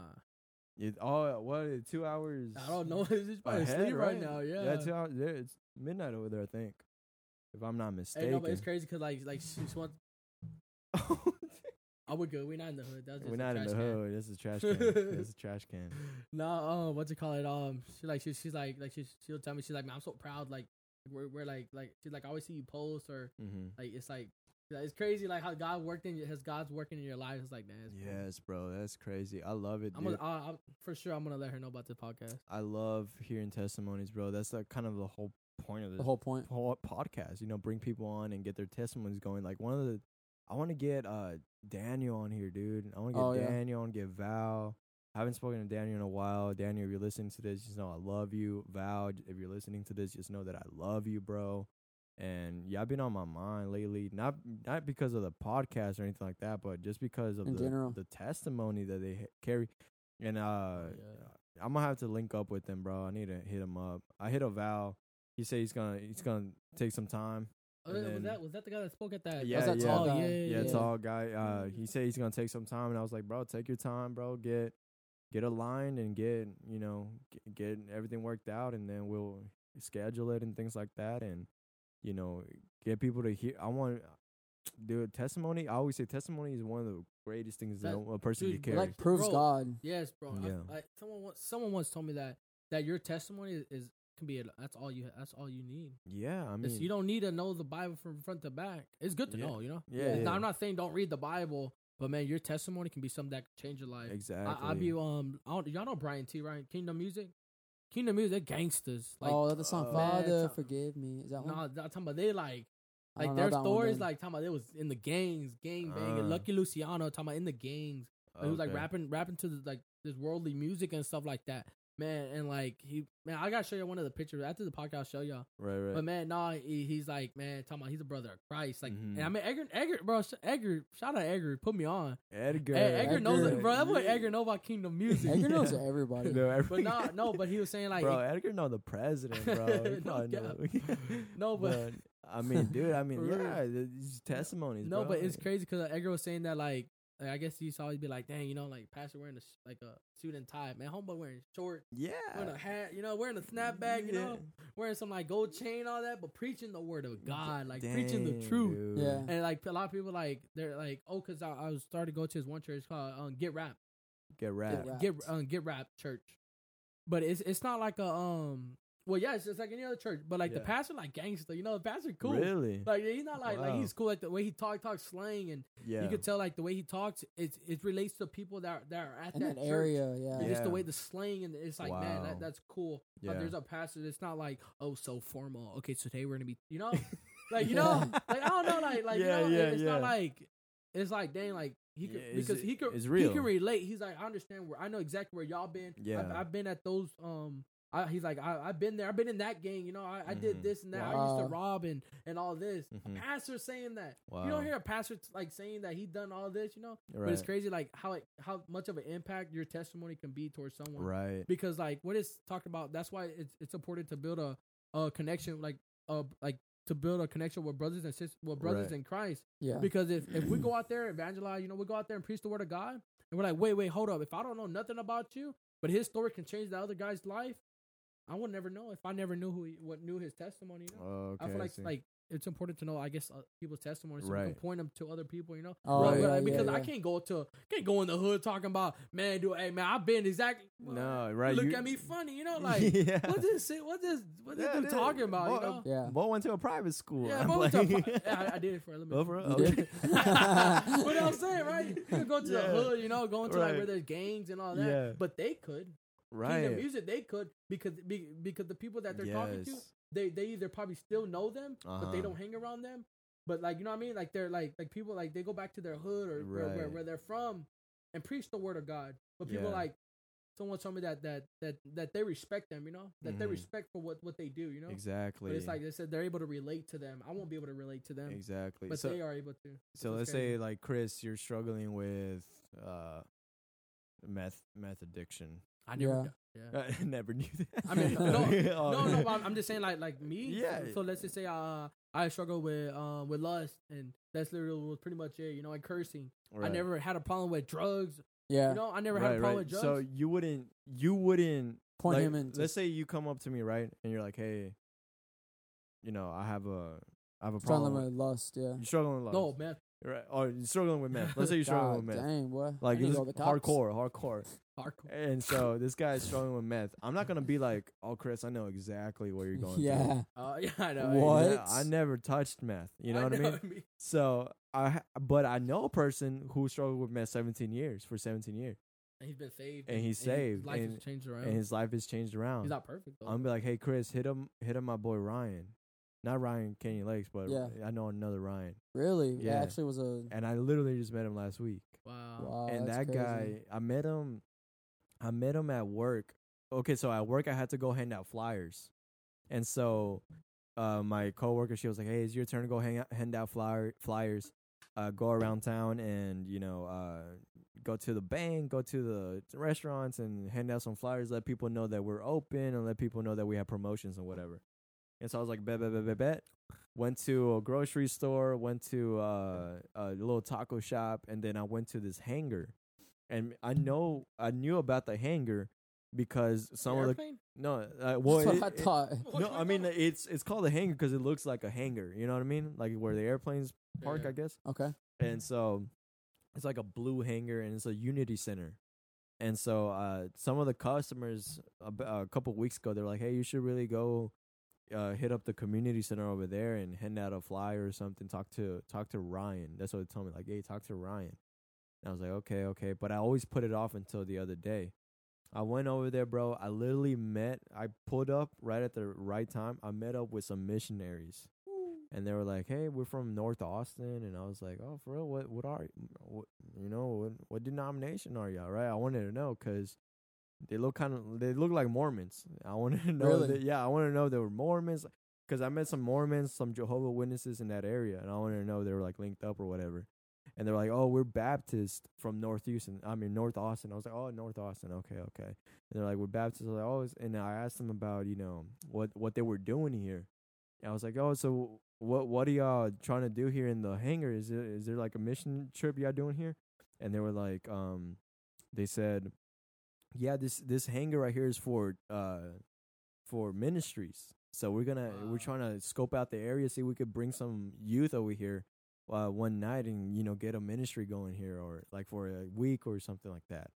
It, oh, what? Two hours. I don't know. [LAUGHS] It's probably ahead, asleep right now. Yeah. Yeah, two hours. It's midnight over there, I think. If I'm not Hey, mistaken. no, but it's crazy because like like she just wants. Oh, we're good. We're not in the hood. That's just We're not in the can. hood. This is a trash can. this is a trash can. [LAUGHS] No, um, what's it call it? Um, she like she, she's like like she she'll tell me she's like man, I'm so proud. Like we're we're like like she's like I always see you post or Mm-hmm. like it's like it's crazy like how God worked in has God's working in your life. It's like man, it's. Yes, bro. That's crazy. I love it, I'm dude. gonna I, I'm, for sure I'm gonna let her know about the podcast. I love hearing testimonies, bro. That's like kind of the whole point of this The whole point. whole podcast. You know, bring people on and get their testimonies going. Like one of the, I want to get uh Daniel on here, dude. I want to get Oh. Daniel. I want to get Val. I haven't spoken to Daniel in a while. Daniel, if you're listening to this, just know I love you. Val, if you're listening to this, just know that I love you, bro. And yeah, I've been on my mind lately, not not because of the podcast or anything like that, but just because of In the general. the testimony that they ha- carry. And uh, yeah. I'm gonna have to link up with them, bro. I need to hit him up. I hit a Val. He said he's gonna he's gonna take some time. Oh, And was that was that the guy that spoke at that? Yeah, that yeah, tall guy? yeah, yeah, yeah. tall guy. Uh, he said he's gonna take some time, and I was like, bro, take your time, bro. Get get aligned and get you know get, get everything worked out, and then we'll schedule it and things like that, and you know get people to hear. I want. Dude, testimony. I always say testimony is one of the greatest things that, That- a person dude, can carry. like proves Bro, God. Yes, bro. Yeah. I, someone once someone once told me that that your testimony is, is can be a, that's all you that's all you need. yeah, I It's- mean, you don't need to know the Bible from front to back. It's good to Yeah. know, you know. yeah, Yeah. yeah, Now, I'm not saying don't read the Bible, but man, your testimony can be something that can change your life. exactly. I, I be um, I don't, y'all know Bryann T. Right? Kingdom Music. Kingdom Music, they're gangsters. Like, oh, that's the song. uh, Father, man, forgive me. Is that one? nah, I'm talking about they like like their stories, like talking about they was in the gangs, gang banging. Uh. Lucky Luciano talking about in the gangs. He was like rapping, rapping to the, like this worldly music and stuff like that. Man, and like he, man, I gotta show you one of the pictures after the podcast. I'll show y'all. Right, right. But man, nah, he, he's like, man, talking about he's a brother of Christ. Like, Mhm. and I mean, Edgar, Edgar, bro, Edgar, shout out Edgar, put me on. Edgar. Ed- Edgar, knows, Edgar. it, bro. That's what Edgar know about Kingdom Music. Edgar knows Yeah. [LAUGHS] everybody. No, every- but no, no, but he was saying like, bro, Edgar know the president, [LAUGHS] bro. No know. [LAUGHS] No, but- I mean, dude, I mean, yeah, these testimonies. no, bro. but it's crazy because Edgar was saying that like, like, I guess he used to always be like, dang, you know, like pastor wearing a sh- like a suit and tie, man, homeboy wearing short, Yeah, wearing a hat, you know, wearing a snapback, you know, wearing some like gold chain, all that, but preaching the word of God, like preaching the truth. dude. Yeah. And like a lot of people like they're like, oh, cause I, I was starting to go to his one church called um, Get Rap, Get rap. Rap. Get um, Get Rap Church, but it's it's not like a um, well, yeah, it's just like any other church, but like the pastor like gangster, you know, the pastor cool, Really? like he's not like like he's cool like the way he talk talks slang and yeah. you could tell like the way he talks it it relates to people that are, that are at In that, that church. area, yeah. And just the way the slang and it's like man that, that's cool. But Yeah. there's a pastor that's not like oh so formal. Okay, so today we're gonna be you know [LAUGHS] like you know like I don't know like like Yeah, you know yeah, it's yeah. not like it's like dang like he could Yeah, it's- because he could it's he can relate. He's like I understand where I know exactly where y'all been. Yeah. I've, I've been at those um. I, he's like I, I've been there. I've been in that gang. You know, I, I did Mhm. this and that. I used to rob and and all this. Mhm. A pastor saying that. You don't hear a pastor t- like saying that he done all this. You know, right. but it's crazy like how it, how much of an impact your testimony can be towards someone. Right. Because like what it's talking about, that's why it's it's important to build a a connection like uh like to build a connection with brothers and sisters with brothers Right. in Christ. Yeah. Because if if we go [CLEARS THROAT] out there evangelize, you know, we go out there and preach the word of God, and we're like, wait, wait, hold up. If I don't know nothing about you, but his story can change the other guy's life, I would never know if I never knew who he, what knew his testimony. You know, okay. I feel like see. like it's important to know, I guess, uh, people's testimonies so we Right. can point them to other people. You know, Oh, Right. yeah, because yeah, I yeah. can't go to can't go in the hood talking about man, do hey man, I've been exactly No, right, Look you- at me funny, you know, [LAUGHS] like yeah. what this what this what this Yeah, dude dude. talking about, Boy, you know? Yeah. Bo went to a private school. Yeah, I'm but what's up? yeah, I, I did it for a little Oh, bit. for real? [LAUGHS] Okay. did? what I'm saying, right? You could go to the [LAUGHS] hood, you know, going to like where there's gangs and all that. Yeah. But they could. Kingdom right. music, they could because be, because the people that they're talking to, they they either probably still know them, but they Uh-huh. don't hang around them. But like you know what I mean? Like they're like like people like they go back to their hood or where, where, where they're from and preach the word of God. But people Yeah. like someone told me that that that that they respect them, you know, that they Mhm. respect for what what they do, you know. Exactly. But it's like they said they're able to relate to them. I won't be able to relate to them, exactly. but so, they are able to. so let's say like Chris, you're struggling with uh meth meth addiction. I never. Yeah. Yeah. [LAUGHS] I never knew that. I mean, no, [LAUGHS] no, no. but I'm just saying, like, like me. Yeah. So let's just say, uh, I struggle with um with lust, and that's literally was pretty much it. You know, like cursing. Right. I never had a problem with drugs. Yeah. You know, I never right, had a problem right. with drugs. So you wouldn't, you wouldn't Point like, him into. Let's say you come up to me, right, and you're like, "Hey, you know, I have a, I have a Struggling problem. with lust. Yeah. You're struggling with lust. no, man, right? Or you're struggling with meth. Let's say you're [LAUGHS] struggling God with meth. dang, boy. Like I need this to is go to the cops. hardcore, hardcore. [LAUGHS] hardcore. And so [LAUGHS] this guy is struggling with meth. I'm not gonna be like, "Oh, Chris, I know exactly what you're going through." Yeah. Uh, yeah, I know. What? Yeah, I never touched meth. You know what I know mean? So I, but I know a person who struggled with meth 17 years for 17 years, And he's been saved, And he's his saved, life and- has changed around. and his life has changed around. he's not perfect though. I'm gonna be like, hey Chris, hit him, hit him, my boy Ryan, not Ryan Canyon Lakes, but Yeah. I know another Ryan, Really? Yeah. It actually was a. and I literally just met him last week. wow. Wow. and that's that crazy. guy, I met him, I met him at work. Okay, so at work I had to go hand out flyers, and so uh, my coworker she was like, hey, it's your turn to go hang out, hand out flyer flyers, uh, go around town and you know uh, go to the bank, go to the restaurants, and hand out some flyers. Let people know that we're open, and let people know that we have promotions and whatever. And so I was like, bet, bet, bet, bet, bet. Went to a grocery store, went to uh, a little taco shop, and then I went to this hangar. And I know I knew about the hangar because some of the Airplane? no, uh, [LAUGHS] well, it- I it- thought. [LAUGHS] no, I mean it's it's called a hangar because it looks like a hangar. You know what I mean? Like where the airplanes park, Yeah. I guess. Okay. And so it's like a blue hangar and it's a Unity Center. And so uh, some of the customers a, a couple weeks ago they're like, "Hey, you should really go uh, hit up the community center over there and hand out a flyer or something. Talk to talk to Ryan." That's what they told me. Like, "Hey, talk to Ryan." And I was like, "Okay, okay," but I always put it off until the other day. I went over there, bro. I literally met. I pulled up right at the right time. I met up with some missionaries and they were like, "Hey, we're from North Austin," and I was like, "Oh, for real? What what are what, you know what what denomination are y'all?" Right? I wanted to know because they look kind of they look like Mormons. I want to [LAUGHS] know Really? that yeah, I want to know they were Mormons because I met some Mormons, some Jehovah Witnesses in that area, and I wanted to know they were like linked up or whatever. And they're like, "Oh, we're Baptist from North Houston. I mean North Austin." I was like, "Oh, North Austin. Okay, okay." And they're like, "We're Baptist." I was like, "Oh," and I asked them about you know what what they were doing here. And I was like, "Oh, so what what are y'all trying to do here in the hangar? Is it is there like a mission trip y'all doing here?" And they were like, um, they said, "Yeah, this this hangar right here is for uh for ministries. So we're gonna Wow. we're trying to scope out the area, see if we could bring some youth over here." Uh, one night and you know get a ministry going here or like for a week or something like that.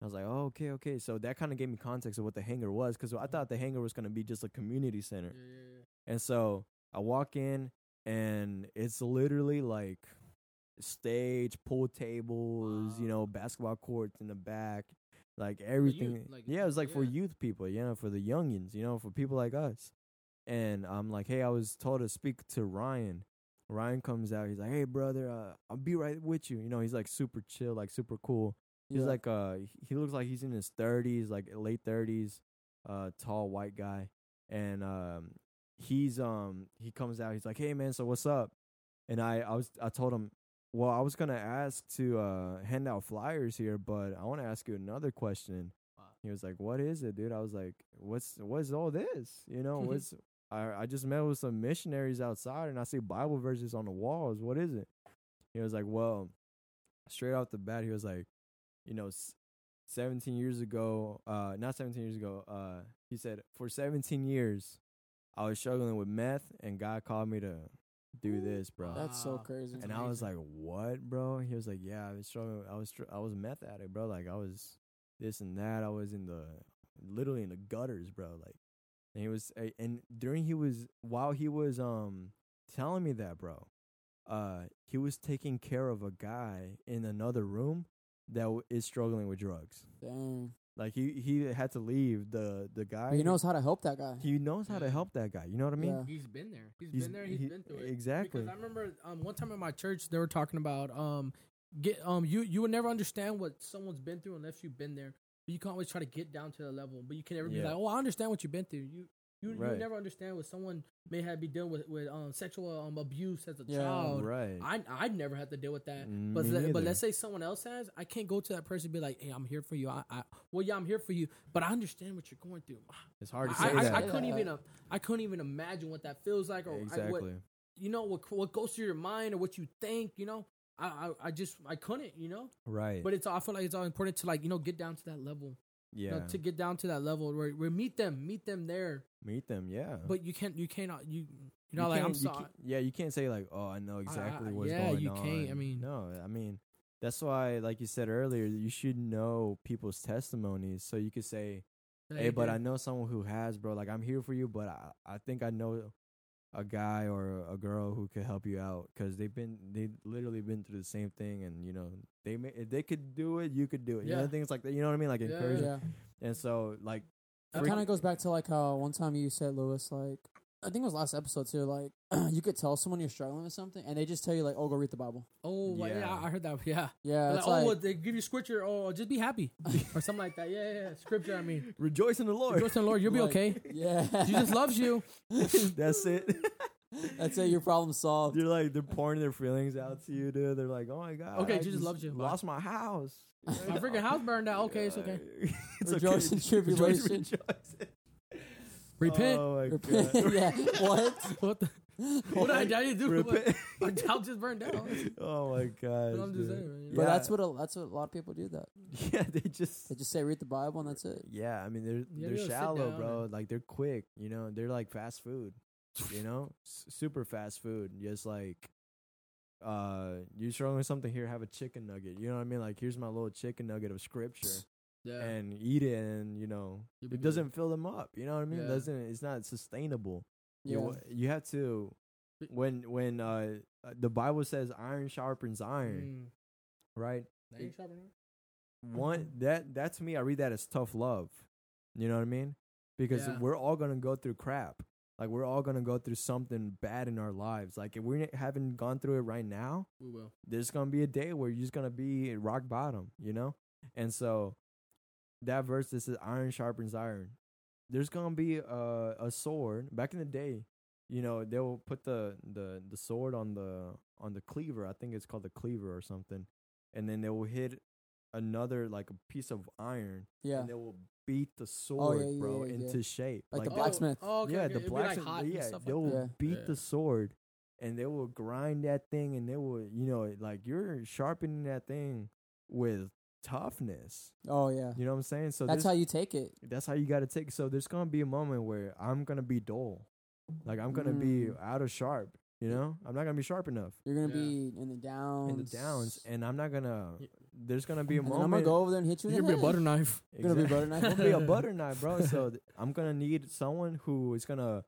I was like, oh, okay, okay. So that kind of gave me context of what the hangar was because I thought the hangar was going to be just a community center. Yeah, yeah, yeah. And so I walk in and it's literally like stage, pool tables, you know, basketball courts in the back, like everything. like, yeah, it was like for youth people, you know, for the youngins, you know, for people like us. And I'm like, hey, I was told to speak to Ryan. Ryan comes out. He's like, hey, brother, uh, I'll be right with you. You know, he's like super chill, like super cool. He's Yeah. like uh he- looks like he's in his thirties, like late thirties, uh tall white guy. And um he's um he comes out, he's like, Hey man, so what's up? And I, I was I told him, Well, I was gonna ask to uh hand out flyers here, but I wanna ask you another question. Wow. He was like, What is it, dude? I was like, What's what's all this? You know, [LAUGHS] what's I I just met with some missionaries outside and I see Bible verses on the walls. What is it? He was like, Well, straight off the bat, he was like, you know, 17 years ago, uh, not 17 years ago, uh, he said, for 17 years, I was struggling with meth, and God called me to do this, bro. That's so crazy. That's and I was like, "What, bro?" He was like, "Yeah, I was struggling. I was, str- I was meth addict, bro. Like I was this and that. I was in the, literally in the gutters, bro. Like, and he was, and during he was, while he was, um, telling me that, bro, uh, he was taking care of a guy in another room that w- is struggling with drugs. Dang. Like he, he had to leave the the guy. But he knows how to help that guy. he knows how to help that guy. You know what I mean? Yeah. He's been there. He's, He's- been there. He's he- been through it. exactly. Because I remember um, one time in my church they were talking about um get um you you would never understand what someone's been through unless you've been there. But you can always try to get down to the level, but you can never be like, oh, I understand what you've been through. You you you Right. would never understand what someone may have been dealing with with um sexual um abuse as a Yeah. child. Right. I I'd never had to deal with that. Mm, But me le- but let's say someone else has, I can't go to that person and be like, "Hey, I'm here for you." I, I well, yeah, I'm here for you, but I understand what you're going through. it's hard to I, say I, that. I couldn't Yeah. even uh, I couldn't even imagine what that feels like or I, exactly. what you know what what goes through your mind or what you think. You know, I I, I just I couldn't. You know, right. but it's I feel like it's all important to like you know get down to that level. you yeah, know, to get down to that level where, where meet them, meet them there. Meet them. Yeah, But you can't, you cannot, you, you know, like I'm you sorry. yeah, you can't say like, oh, I know exactly I- what's yeah, going you on. can't, I mean- no, I mean that's why, like you said earlier, you should know people's testimonies so you could say, hey, but I know someone who has, bro. Like I'm here for you, but I, I think I know a guy or a girl who could help you out because they've been, they literally been through the same thing, and you know, they may, if they could do it, you could do it. You know, Yeah. things like that. You know what I mean? Like Yeah, encourage. Yeah. And so, like, It kind of goes back to like how one time you said, Lewis, like I think it was last episode too. Like [CLEARS THROAT] you could tell someone you're struggling with something, and they just tell you like, "Oh, go read the Bible." Oh, yeah. Yeah. I heard that. Yeah. Yeah, Like, it's oh, like, they give you scripture. Oh, just be happy [LAUGHS] or something like that. Yeah, yeah, yeah. Scripture. I mean, rejoice in the Lord. rejoice in the Lord. You'll be Like- okay. [LAUGHS] yeah, Jesus loves you. [LAUGHS] That's it. That's it. Your problem solved. They're like they're pouring their feelings out to you, dude. They're like, "Oh my god, Okay, I Jesus just loves you. Bye. Lost my house. My freaking house burned out. Okay, it's okay. [LAUGHS] it's Rejoice in Rejoice, tribulation. rejoice. Repent. Oh my Repent. god. [LAUGHS] yeah. What? What the? What did I, did I do? Repent. [LAUGHS] My house just burned down. oh my god. But I'm just saying, man, you But Yeah. that's what a, that's what a lot of people do. That Yeah, they just. they just say read the Bible and that's it. Yeah, I mean they're Yeah, they're they'll shallow, down bro. and- Like they're quick. You know, they're like fast food. You know, S- super fast food. Just like, uh, you struggling with something here, have a chicken nugget. You know what I mean? Like, here's my little chicken nugget of scripture. Yeah. and eat it and you know it good. doesn't fill them up you know what i mean Yeah. it doesn't it's not sustainable Yeah. you, you have to when when uh uh, the bible says iron sharpens iron Mm. right That ain't sharp enough. one that that to me i read that as tough love you know what i mean because Yeah. we're all gonna go through crap like we're all gonna go through something bad in our lives like if we haven't gone through it right now We will. there's gonna be a day where you're just gonna be at rock bottom, you know? And so that verse that says iron sharpens iron. There's gonna be a a sword. Back in the day, you know, they'll put the, the, the sword on the on the cleaver. I think it's called the cleaver or something. And then they will hit another like a piece of iron Yeah. and they will beat the sword, yeah, bro, yeah, yeah. into shape. Like the Oh, blacksmith. Oh, okay, yeah, okay. the It'd be, like, blacksmith. yeah, stuff they will that. beat Yeah. the sword, and they will grind that thing, and they will, you know, like you're sharpening that thing with toughness. Oh yeah. You know what I'm saying? So That's how you take it. that's how you got to take. it. So there's gonna be a moment where I'm gonna be dull, like I'm gonna be Mm. out of sharp. You know, I'm not gonna be sharp enough You're gonna Yeah. be in the downs. in the downs, and I'm not gonna. Y- There's gonna be a moment. I'm gonna go over there and hit you. You're gonna be a butter knife. You're gonna be a butter knife. I'm gonna be a [LAUGHS] butter knife, bro. So th- I'm gonna need someone who is gonna.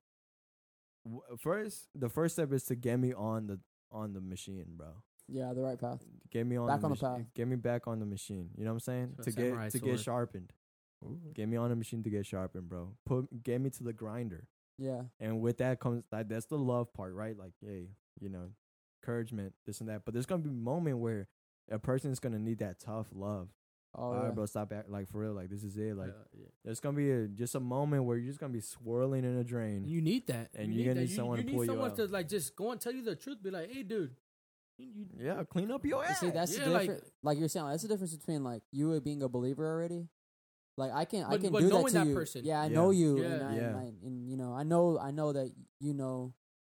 w- First, the first step is to get me on the on the machine, bro. Yeah, the right path. Get me on Back the on the machi- path. Get me back on the machine. You know what I'm saying? So To samurai get to sword. get sharpened. Get me on the machine to get sharpened, bro. Put get me to the grinder, Yeah. and with that comes like that's the love part, right? Like, hey, you know, encouragement, this and that. But there's gonna be a moment where a person is gonna need that tough love. Oh All yeah. bro, stop act like for real. Like this is it. Like Uh, yeah. there's gonna be a, just a moment where you're just gonna be swirling in a drain. You need that, And you you're gonna that. need someone you, to pull you someone out. to like just go and tell you the truth. Be like, hey, dude. You, you, yeah, clean up your ass. See, that's Yeah, the like- difference. Like, you're saying, that's the difference between like you being a believer already. Like I can, I can but do that to that you. person. Yeah, I Yeah. know you, Yeah. and, I, Yeah. and, I, and you know, I know, I know that you know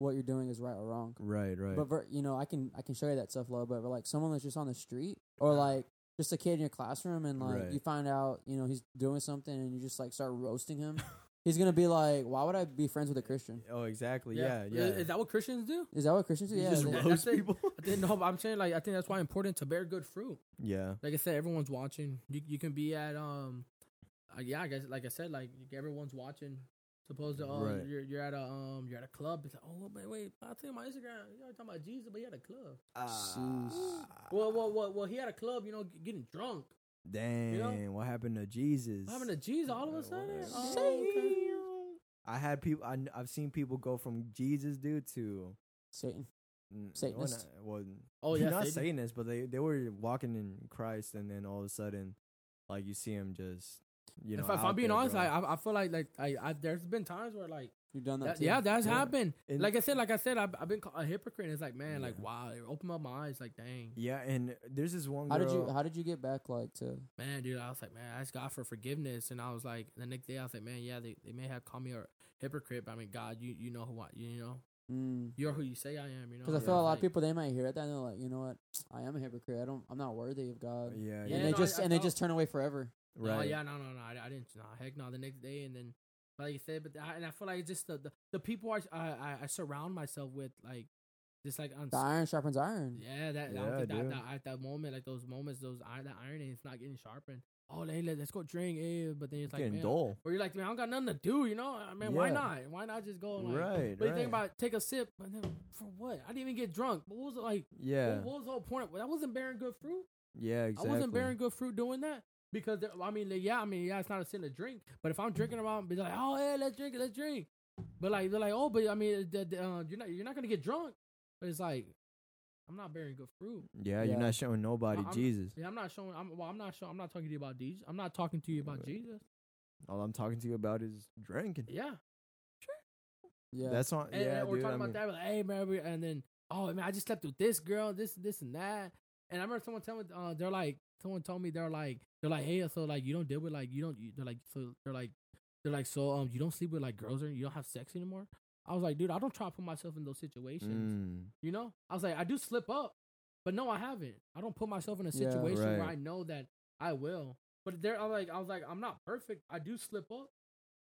what you're doing is right or wrong. right, right. But ver, you know, I can, I can show you that tough love. But like someone that's just on the street, or like just a kid in your classroom, and like Right. you find out, you know, he's doing something, and you just like start roasting him. [LAUGHS] he's gonna be like, "Why would I be friends with a Christian?" oh, exactly. Yeah, yeah. Is, is that what Christians do? Is that what Christians do? You Yeah, just they- roast that's it. people. I think no, but I'm saying like I think that's why important to bear good fruit. yeah, Like I said, everyone's watching. You you can be at um, uh, yeah, I guess like I said, like everyone's watching. Suppose to, um, Right. you're you're at a um you're at a club. It's like, oh wait wait, I think my Instagram. You're talking about Jesus, but he had a club. Jeez. Well well well well he had a club. You know, getting drunk. Dang, know? what happened to Jesus? What happened to Jesus all of a sudden? What? Oh, okay. I had people. I, I've seen people go from Jesus, dude, to Satan. Satanist? Well, not- well, Oh, yeah, not Satan. Satanists, but they they were walking in Christ, and then all of a sudden, like you see him just, you know. if, I- if out I'm being there, honest, bro. I I feel like like I, I there's been times where like You've done that. that, too. yeah that's Yeah. happened. And- like I said, like I said, I've, I've been a hypocrite. And it's like man, like wow, it opened up my eyes. Like dang, yeah, and there's this one. How did you How did you get back like to? man, dude, I was like, man, I asked God for forgiveness, and I was like, the next day, I was like, man, yeah, they, they may have called me a hypocrite, but I mean, God, you you know who I, you know, Mm. You're who you say I am. You know. Because I Yeah. feel a lot Like- of people they might hear it and they're like, you know what, I am a hypocrite. I don't, I'm not worthy of God. Yeah, Yeah, and they no, just I and they just turn away forever. No, right. yeah, no, no, no. I, I didn't. No, heck no. The next day, and then, like you said, but I, and I feel like it's just the the, the people I, I I surround myself with, like, just like on. The iron sharpens iron. Yeah, that, Yeah, don't that, that at that moment, like those moments, those iron, that iron, it's not getting sharpened. Oh, hey, let, let's go drink, eh? But then it's It's like, getting man, dull. or you're like, man, I don't got nothing to do, you know? I mean, why not? Why not just go? And like, Right, But you right. think about take a sip, but then for what? I didn't even get drunk. But what was it like? Yeah, What, what was the whole point? That wasn't bearing good fruit. yeah, exactly. I wasn't bearing good fruit doing that because I mean, yeah, I mean, yeah, it's not a sin to drink, but if I'm drinking around, be like, oh, yeah, let's drink, let's drink, but like they're like, oh, but I mean, the, the, uh, you're not you're not gonna get drunk, but it's like I'm not bearing good fruit. Yeah, Yeah. you're not showing nobody I'm- Jesus. Yeah, I'm not showing. I'm well, I'm not showing. I'm not talking to you about Jesus. I'm not talking to you about Right. Jesus. All I'm talking to you about is drinking. Yeah, sure. Yeah. That's not. and, yeah, and we're dude. talking I about mean, that. Like, hey, man, and then oh man, I just slept with this girl, this, this, and that. And I remember someone telling me, uh, they're like, someone told me they're like, they're like, hey, so like you don't deal with like you don't, you, they're like, so they're like, they're like, so um, you don't sleep with like girls or you don't have sex anymore. I was like, dude, I don't try to put myself in those situations. mm, You know, I was like, I do slip up, but no, I haven't. I don't put myself in a Yeah. situation where I know that I will. But there, I was like, I was like, I'm not perfect. I do slip up.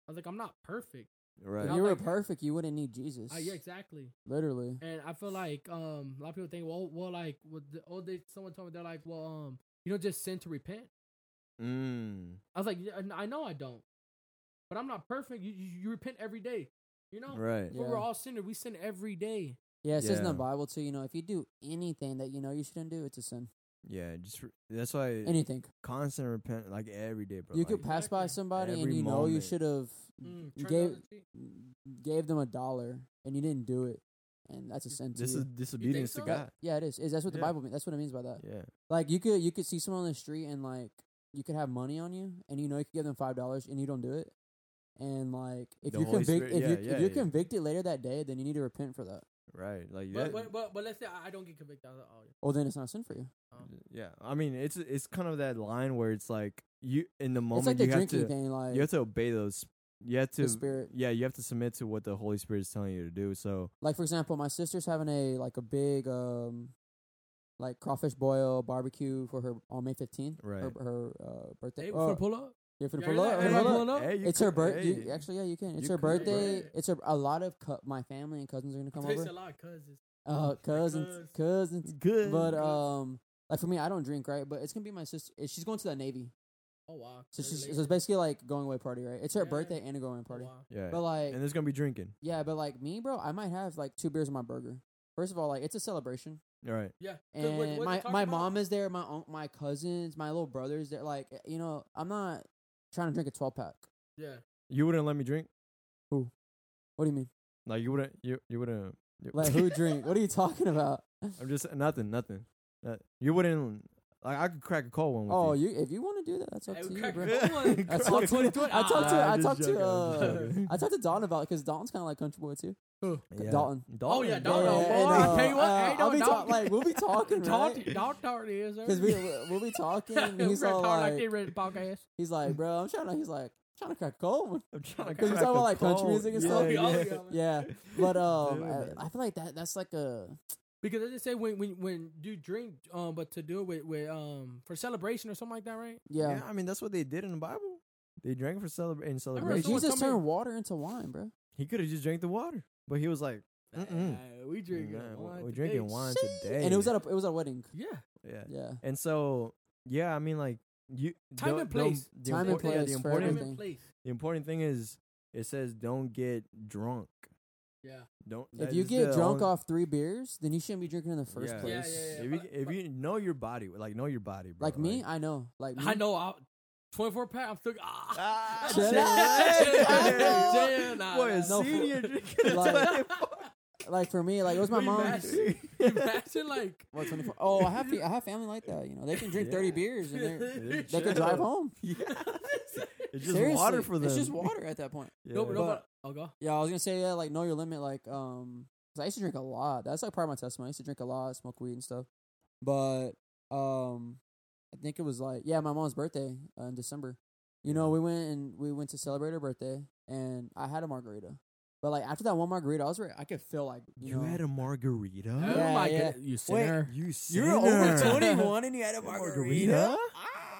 I was like, I'm not perfect. right. if you were like- perfect, you wouldn't need Jesus. Uh, yeah, exactly. Literally. And I feel like um a lot of people think, well, well, like, with the, oh, they someone told me they're like, well, um, you don't just sin to repent. Mm, I was like, yeah, I know I don't, but I'm not perfect. You you, you repent every day. You know, right. But Yeah. we're all sinners. We sin every day. Yeah, it says in the Bible too. You know, if you do anything that you know you shouldn't do, it's a sin. Yeah, just re- that's why Anything. constant repent like every day, bro. you like, could pass by Exactly. somebody and Every you know you should have Mm, you turn the gave gave them a dollar and you didn't do it, and that's a sin to This you. is disobedience so? to God. yeah, it is. Is that's what the Yeah. Bible means? That's what it means by that. Yeah, Like you could you could see someone on the street and like you could have money on you and you know you could give them five dollars and you don't do it. And like if The you're Holy convicted, Spirit- if you're yeah, yeah, if you're yeah. convicted later that day, then you need to repent for that. right. Like But, that. but but but let's say I I don't get convicted. I was like, oh, Well, then it's not a sin for you. Oh. yeah, I mean, it's it's kind of that line where it's like you in the moment it's like the you have drinking to thing. Like you have to obey those. You have to the spirit. yeah, you have to submit to what the Holy Spirit is telling you to do. So Like for example, my sister's having a like a big um like crawfish boil barbecue for her on May fifteenth. Right. Her, her uh, birthday. hey, Oh, for pull up. yeah, for the Yeah, pull yeah, up. yeah, pull up. up? Hey, It's her birthday. hey, Actually, yeah, you can. It's you her could, birthday. Right. It's her. A lot of cu- my family and cousins are gonna come Takes over. a lot, of cousins. Uh, cousins, cuz. cousins. good. But um, like for me, I don't drink, right? But it's gonna be my sister. She's going to that Navy, Oh wow. so Very she's so it's basically like going away party, right? It's her Yeah. birthday and a going away Oh, party. wow. yeah, But like, and there's gonna be drinking. yeah, but like me, bro, I might have like two beers on my burger. First of all, like it's a celebration, All right. Yeah. 'Cause and what- what my they my about- mom is there, my un- my cousins, my little brothers. They're like, eh, you know, I'm not trying to drink a 12 pack. Yeah. You wouldn't let me drink. Who? What do you mean? Like you wouldn't. You you wouldn't. You, Like who drink? What are you talking about? [LAUGHS] I'm just nothing. Nothing. Uh, you wouldn't. Like I could crack a cold one with Oh, you. you if you want to do that, that's up Hey, to you, crack bro. a cold one. That's Cool. up to. I talked to I I'm talked just to joking, I'm uh. I talked to Don about it because Don's kind of like country boy too. Yeah. Dalton. Oh, yeah, Yeah, Dalton. yeah, boy, and, I tell you what, uh, ain't I'll no be dog. talk- like we'll be talking, Dog, right? dog, dog, is Because we [LAUGHS] we'll be talking. And he's We're all like, they read the podcast. he's like, bro, I'm trying to. He's like, trying to crack a cold. I'm trying to Because he's crack talking about, a like, country cold. music and yeah, stuff. Yeah, yeah. Yeah, but um, Dude, I. I feel like that that's like a Because they just say when when when you drink, um, but to do it with with um for celebration or something like that, right? yeah. Yeah, I mean that's what they did in the Bible. They drank for celebra- in Bro, celebration. someone Jesus told me- turned water into wine, bro. He could have just drank the water, but he was like, Mm-mm. Uh, we drinking "Nah, wine we're today." drinking wine today." And it was at a it was at a wedding. Yeah, yeah. Yeah, And so yeah, I mean like you Time and place. the Time and import- yeah, the important time everything. and place. the important thing is it says don't get drunk. Yeah, Don't if you get drunk only- off three beers, then you shouldn't be drinking in the first Yeah. place. Yeah, yeah, yeah. If you But- if but- you know your body, like know your body, bro. Like me, I know. Like me, I know. I, Twenty four pack. I'm still. Ah, Ah, Shut shit. up. Hey, Chill, nah, Boy, a nah. No, senior for- drinking. like- Like for me, like it was my Wait, mom. imagine- Imagine like. [LAUGHS] What twenty four? Oh, I have I have family like that. You know, they can drink thirty beers and they're, [LAUGHS] They they can drive home. Yeah. [LAUGHS] It's just Seriously, water for them. It's just water at that point. Yeah. No, but, no, But- but I'll go. Yeah, I was gonna say yeah, like know your limit. Like um, 'cause I used to drink a lot. That's like part of my testimony. I used to drink a lot, smoke weed and stuff. But um, I think it was like yeah, my mom's birthday uh, in December. You know, we went and we went to celebrate her birthday, and I had a margarita. But like after that one margarita, I was re- I could feel like you, You know, had a margarita? Oh Yeah, my yeah. god, you sinner. you you're over 21 [LAUGHS] and you had a margarita.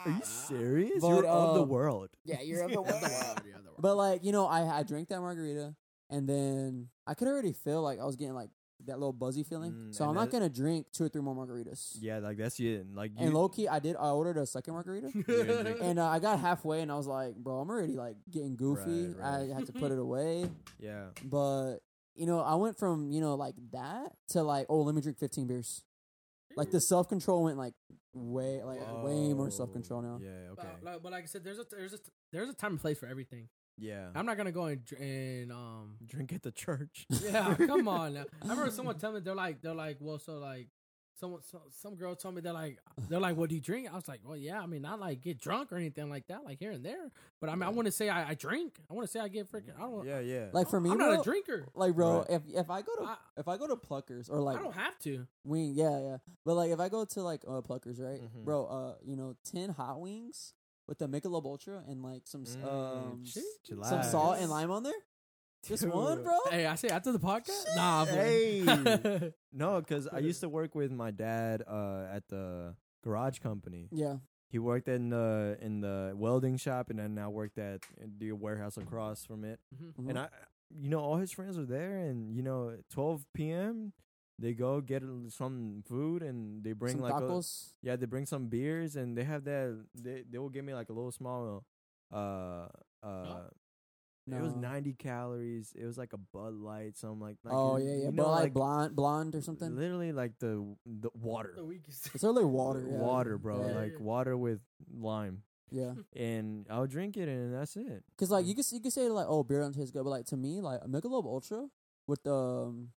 Are you serious? But, you're of the uh, world. Yeah, you're of the Other [LAUGHS] world. world, the world. But like you know, I I drank that margarita, and then I could already feel like I was getting like that little buzzy feeling. Mm, so I'm not that- gonna drink two or three more margaritas. Yeah, like that's it. Like you, And low key, I did. I ordered a second margarita, [LAUGHS] and uh, I got halfway, and I was like, "Bro, I'm already like getting goofy. Right, right. I had to put it [LAUGHS] away." yeah. But you know, I went from you know like that to like, "Oh, let me drink 15 beers." Like the self control went like way like way more self control now. Yeah. Okay. But, like, but like I said, there's a there's a there's a time and place for everything. Yeah. I'm not gonna go and, and um drink at the church. yeah come on [LAUGHS] now. I remember someone telling me they're like they're like well so like someone some, some girl told me they're like they're like what do you drink I was like well yeah I mean not like get drunk or anything like that like here and there but I mean I want to say I, I drink I want to say I get freaking I don't yeah. Yeah. Like for me, I'm not a drinker Like, bro, Right. if if I go to I- if I go to Pluckers or like I don't have to wing, yeah, yeah. But like if I go to like uh, Pluckers, right, Mhm. bro, uh, you know, ten hot wings with the Michelob Ultra and like some Mm, um some salt and lime on there. Just one, [LAUGHS] bro. hey I say after the podcast nah fool. [LAUGHS] Hey. No, because I used to work with my dad uh, at the garage company. Yeah, He worked in the in the welding shop, and then now worked at the warehouse across from it. Mhm. mhm. And I, you know, all his friends are there, and you know, at 12 p.m. they go get some food, and they bring some like a, yeah, they bring some beers, and they have that. They they will give me like a little small, uh, uh. It was 90 calories. It was like a Bud Light, something like. like oh yeah, yeah, you but know, like, blonde, blonde or something. Literally like the the water, the weakest It's only water. Yeah. water, bro. Yeah. Like water with lime, Yeah, [LAUGHS] and I'll drink it, and that's it. because like you could you could say like oh beer doesn't taste good, but like to me like a Michelob Ultra with the um,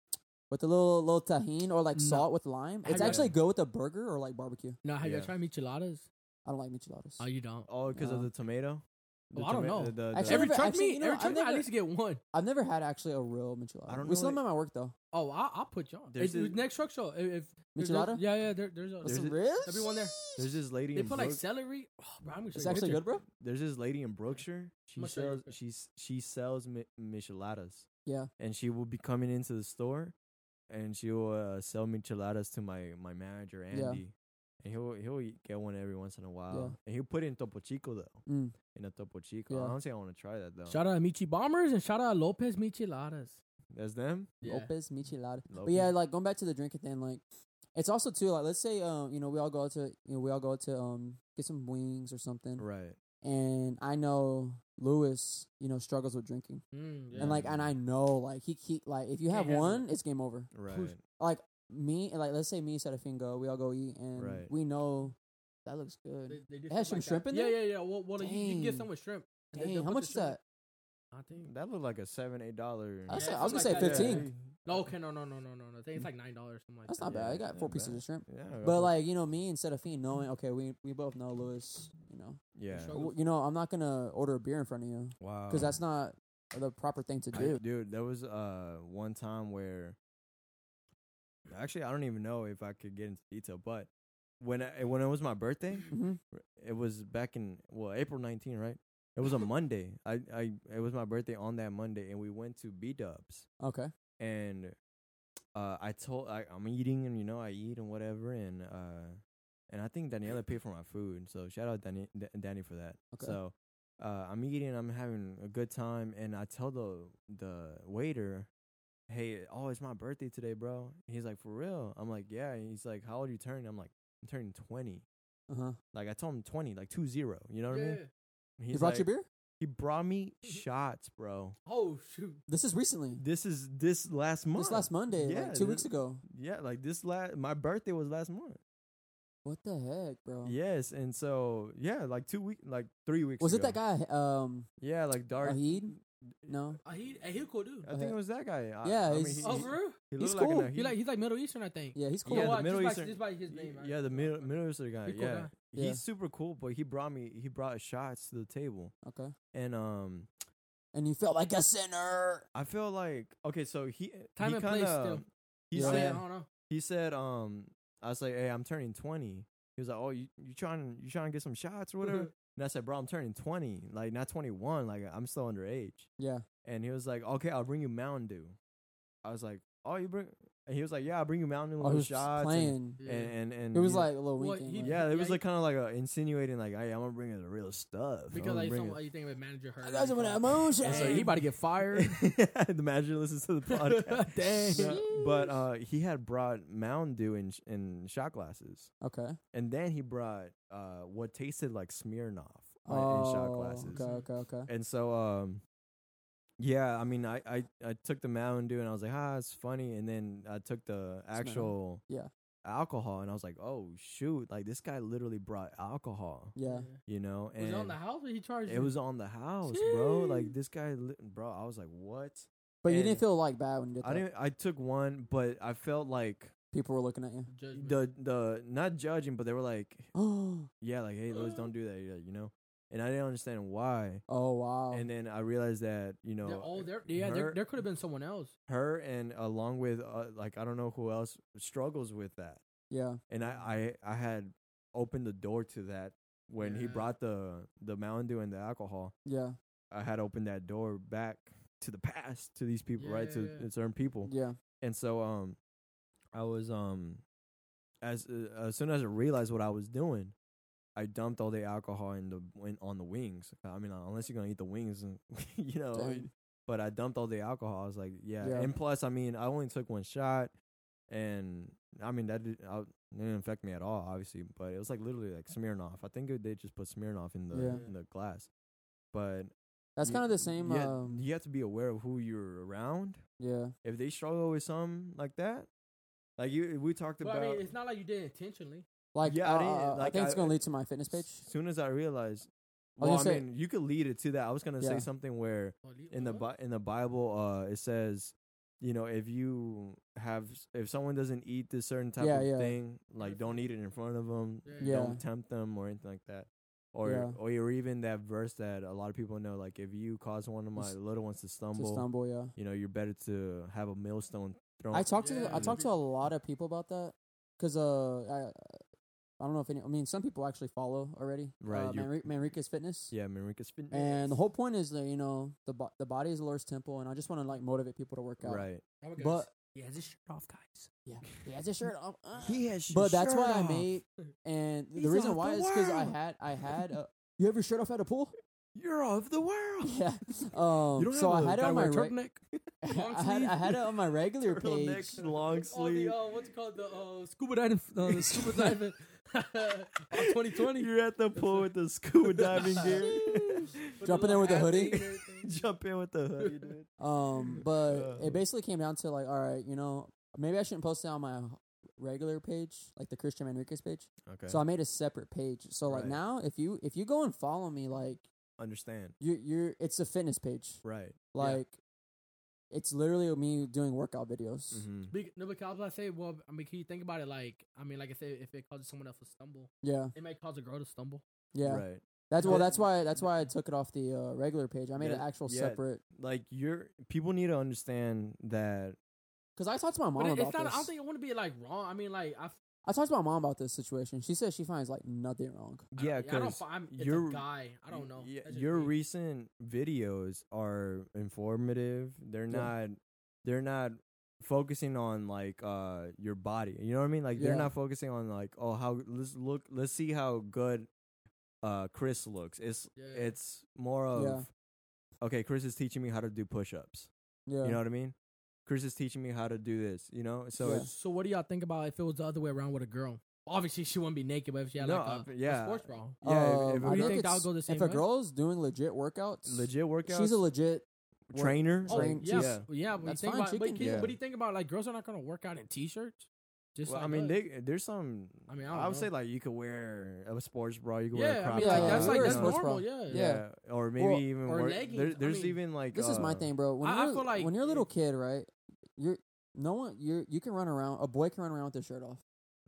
with the little little Tajín or like No. salt with lime, it's you- actually good with a burger or like barbecue. No, have you Yeah. tried micheladas I don't like micheladas. oh you don't All because No. of the tomato. The Oh, I don't know. the- the- Actually, every never- truck actually, meet you know, every I've truck meet, I never- at least get one I've never had actually a real michelada. I don't we know still what- have them at my work though. oh I'll, I'll put you on There's It- this- next truck show if, if there's- Michelada? yeah yeah there, there's a There's Some a- ribs? everyone there there's this lady they in put like celery oh, bro, I'm It's actually good, bro. there's this lady in Brookshire. She I'ma show you sells real she's she sells mi- micheladas, Yeah. and she will be coming into the store, and she will uh, sell micheladas to my my manager Yeah. Andy, and he'll he'll eat- get one every once in a while, Yeah. and he'll put it in Topo Chico though. Mm. In a Topo Chico, Yeah. I don't think I want to try that though. shout out to Michi Bombers and shout out Lopez Micheladas That's them. yeah. Lopez michelada. But yeah, like going back to the drinking thing, like it's also too like let's say um you know we all go out to you know we all go out to um get some wings or something, Right. and I know Lewis you know struggles with drinking, Mm, yeah. and like and I know like he keep like if you Can't have handle one, it's game over. Right. Like me, like let's say me, Serafin go, we all go eat, and Right. we know that looks good. They, they do It has stuff some shrimp that. in yeah, there? Yeah, yeah, Well, well you, you can get some with shrimp. and Dang, they'll how much is that? I think. That looked like a seven, eight dollar. I was, Yeah, I was gonna something say that. fifteen. No, okay, no, no, no, no, no, no. I think it's like nine dollars, something like That's that. not bad. I got four pieces bad. of shrimp. Yeah. But like you know, me and Serafin knowing, okay, we we both know Lewis. You know, yeah. You know, I'm not gonna order a beer in front of you Wow. because that's not the proper thing to I- do. dude, there was uh one time where actually I don't even know if I could get into detail, but when I, when it was my birthday, hmm it was back in well April 19, right? It was a [LAUGHS] Monday. I I it was my birthday on that Monday, and we went to B Dubs, Okay. and uh I told I I'm eating, and you know I eat and whatever, and uh and I think Daniela paid for my food, so shout out Danny D- Danny for that. Okay. So uh, I'm eating, I'm having a good time, and I tell the the waiter, "Hey, oh, it's my birthday today, bro." He's like, "For real?" I'm like, "Yeah." He's like, "How old you turning?" I'm like, "I'm turning 20." Uh huh. Like I told him 20, like two zero. You know what I Yeah. mean? He's You brought like, your beer? He brought me [LAUGHS] shots, bro. Oh shoot. This is recently. This is this last month. This last Monday, Yeah, like two this- weeks ago. Yeah, like this last. My birthday was last month. What the heck, bro? Yes, and so yeah, like two week, like three weeks. Was it that guy? Um, Yeah, like dark. Ahid? No. Uh, he, uh, he a cool dude. I think it was that guy. I- Yeah, I mean, he's- he, Oh, he, for real? he he's looked like cool. an- He like he's like Middle Eastern, I think. Yeah, he's cool. Yeah, the Well, Middle just by, Eastern- just by his name. I- Yeah, the middle Middle Eastern guy. He cool yeah. guy. he's super cool, but he brought me. He brought shots to the table, Okay. and um, And you felt like a sinner. I feel like okay. So he Time he and place kinda- still. He Yeah. I, I said don't know. he said um I was like, hey, I'm turning twenty. He was like, oh, you you trying you trying to get some shots or whatever? [LAUGHS] And I said, bro, I'm turning 20, like not 21, like I'm still underage. Yeah. And he was like, okay, I'll bring you Mountain Dew. I was like, oh, you bring? And he was like, yeah, I'll bring you Mountain Dew Oh, he with was shots. And, playing. Yeah. and, and, and It was you know- like a little Well, winking. he- like, yeah, it Yeah, was he- like kind of like a insinuating, like, hey, I'm gonna bring you the real stuff. I'm Because gonna like bring some, it." you think of manager her. I got some of that [LAUGHS] emotion. So he about to get fired. [LAUGHS] the manager listens to the [LAUGHS] podcast. Dang. No, but uh, he had brought Mountain Dew in sh- in shot glasses, Okay. and then he brought uh, what tasted like Smirnoff uh, Oh, in shot glasses. okay, okay, okay. And so, um, yeah, I mean, I, I, I took the Mountain Dew and I was like, ah, it's funny. And then I took the actual Yeah. alcohol and I was like, oh shoot, like this guy literally brought alcohol, Yeah. you know? Was And it on the house or he charged? it you? was on the house, bro. Jeez. Like this guy, li- bro. I was like, what? But you And didn't feel like bad when you did I didn't. I took one, but I felt like People were looking at you. Judgment. the the not judging, but they were like, oh [GASPS] yeah, like hey, Louis, don't do that, yeah, you know. And I didn't understand why. Oh wow. And then I realized that you know They're, oh, there, yeah, there, her- there could have been someone else. her and along with uh, like I don't know who else struggles with that. yeah. And I I I had opened the door to that when he Yeah. brought the the Mountain Dew and the alcohol. Yeah. I had opened that door back to the past to these people, right? To, Yeah. to certain people. Yeah. And so um I was um as uh, as soon as I realized what I was doing, I dumped all the alcohol in the in, on the wings. I mean, uh, unless you're gonna eat the wings, [LAUGHS] you know. Dang. But I dumped all the alcohol. I was like, yeah. Yeah. And plus, I mean, I only took one shot, and I mean that did, I, it didn't affect me at all, obviously. But it was like literally like Smirnoff. I think it, they just put Smirnoff in the Yeah. in the glass. But That's kind of the same. You, ha- um, you have to be aware of who you're around. yeah. If they struggle with something like that, like you, we talked But about. I mean, it's not like you did it intentionally. Like, Yeah, I uh, didn't- uh, I like, think it's I- gonna lead to my fitness page. As soon as I realized, I well, I, gonna say- mean, you could lead it to that. I was gonna Yeah. say something where in the? Bi- in the Bible, uh, it says, you know, if you have if someone doesn't eat this certain type Yeah, of yeah. thing, like don't eat it in front of them, Yeah. Yeah. don't tempt them or anything like that. Or, Yeah. or or even that verse that a lot of people know, like if you cause one of my S- little ones to To stumble, stumble, yeah. you know, you're better to have a millstone thrown. I talked to I talked to a lot of people about that because uh I I don't know if any I mean some people actually follow already Right, uh, Manri- Manriquez Fitness yeah, Marika's Fitness. and the whole point is that you know the bo- the body is the Lord's temple and I just want to like motivate people to work out right. My gosh. but he has his shirt off, guys. yeah he has his shirt off [LAUGHS] uh. has, but that's why I made [LAUGHS] and He's the reason why the is because I had I had uh, [LAUGHS] you have your shirt off at a pool You're of the world. yeah um You don't so I have a- had it on my wear reg- turtleneck? Long I had I had it on my regular page long sleeve. the, uh, what's it called? The uh, scuba diving. Uh, the scuba diving. [LAUGHS] on 2020. You're at the pool with the scuba diving gear. With Jumping in little with the hoodie. thing. [LAUGHS] Jump in with the hoodie, dude. Um, but Uh. it basically came down to like, all right, you know, maybe I shouldn't post it on my regular page, like the Christian Manriquez page. Okay. So I made a separate page. So like Right. now, if you if you go and follow me, like Understand. you you're it's a fitness page. Right. Like it's literally me doing workout videos. Mm-hmm. Be- No, because I was about to say, well, I mean, can you think about it? Like, I mean, like I said, if it causes someone else to stumble, Yeah, it might cause a girl to stumble. yeah. Right. That's well. That's why. That's why I took it off the uh, regular page. I made an actual yeah. separate Like you're people need to understand that because I talked to my mom But it- about it's not. this. I don't think it want to be like wrong. I mean, like I. I talked to my mom about this situation. She says she finds like nothing wrong. yeah, I don't, I don't. because fi- I'm, your a guy. I don't know. Yeah, your me. recent videos are informative. They're Yeah. not. They're not focusing on like uh your body. You know what I mean? Like they're Yeah. not focusing on like oh how let's look let's see how good uh Chris looks. It's Yeah. it's more of Yeah. okay. Chris is teaching me how to do push-ups. Yeah, You know what I mean? Chris is teaching me how to do this. You know, so Yeah. it's So what do y'all think about if it was the other way around with a girl? Obviously, she wouldn't be naked, but if she had No, like a, uh, a yeah. sports bra, yeah. if- Um, if, I do you think think that would go the same if a way? girl's doing legit workouts, legit workouts, she's a legit trainer. oh train- yeah, she's- yeah. But you that's think fine, about, but, can- you- Yeah. but you think about like girls are not gonna work out in t-shirts. Just Well, like I mean, they, there's some. I mean, I I, don't would say like you could wear a sports bra. You could wear a yeah, I crop mean, like top. that's like a that's sports normal. bra. Yeah, yeah. or maybe Well, even or more. leggings, There, I there's mean, even like This is my uh, thing, bro. When I- I you're feel like when you're a little kid, right? You're no one. You you can run around. A boy can run around with his shirt off,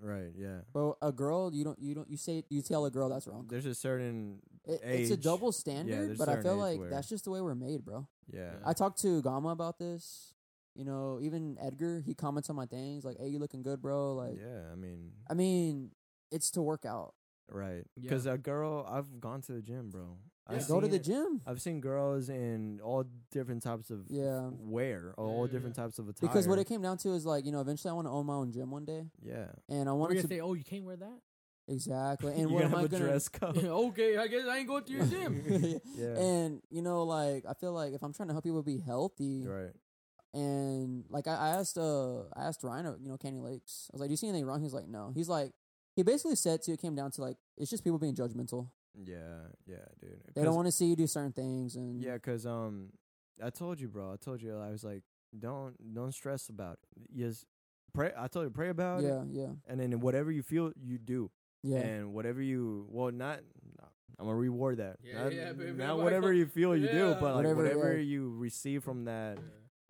Right, yeah. but a girl, you don't. You don't. You say you tell a girl that's wrong. There's a certain It, it's a double standard, there's but I feel like where- that's just the way we're made, bro. yeah. I talked to Gama about this. You know, even Edgar, he comments on my things like, "Hey, you looking good, bro?" Like, yeah, I mean, I mean, it's to work out. right. Yeah. Because a girl, I've gone to the gym, bro. I've Yeah. Go to seen the it- gym. I've seen girls in all different types of Yeah. wear, all Yeah, different yeah. types of attire. Because what it came down to is like, you know, eventually I want to own my own gym one day. yeah, And I We're wanted gonna to say, oh, you can't wear that. exactly. [LAUGHS] And you're what gonna am have I a gonna dress code. [LAUGHS] okay, I guess I ain't going to your gym. [LAUGHS] yeah, And you know, like I feel like if I'm trying to help people be healthy, right. and like I, I asked uh I asked Ryan, uh, you know, Candy Lakes. I was like, "Do you see anything wrong?" He's like, "No." He's like, he basically said to it came down to like it's just people being judgmental. Yeah, yeah, dude. They don't want to see you do certain things, and Yeah, cause um, I told you, bro. I told you, I was like, don't don't stress about it. Just pray. I told you, pray about yeah, it, yeah, yeah. and then whatever you feel, you do, yeah, and whatever you, well, not. I'm gonna reward that. Yeah, not, yeah, baby, not whatever [LAUGHS] you feel, you do, but like Whatever, whatever, yeah. you receive from that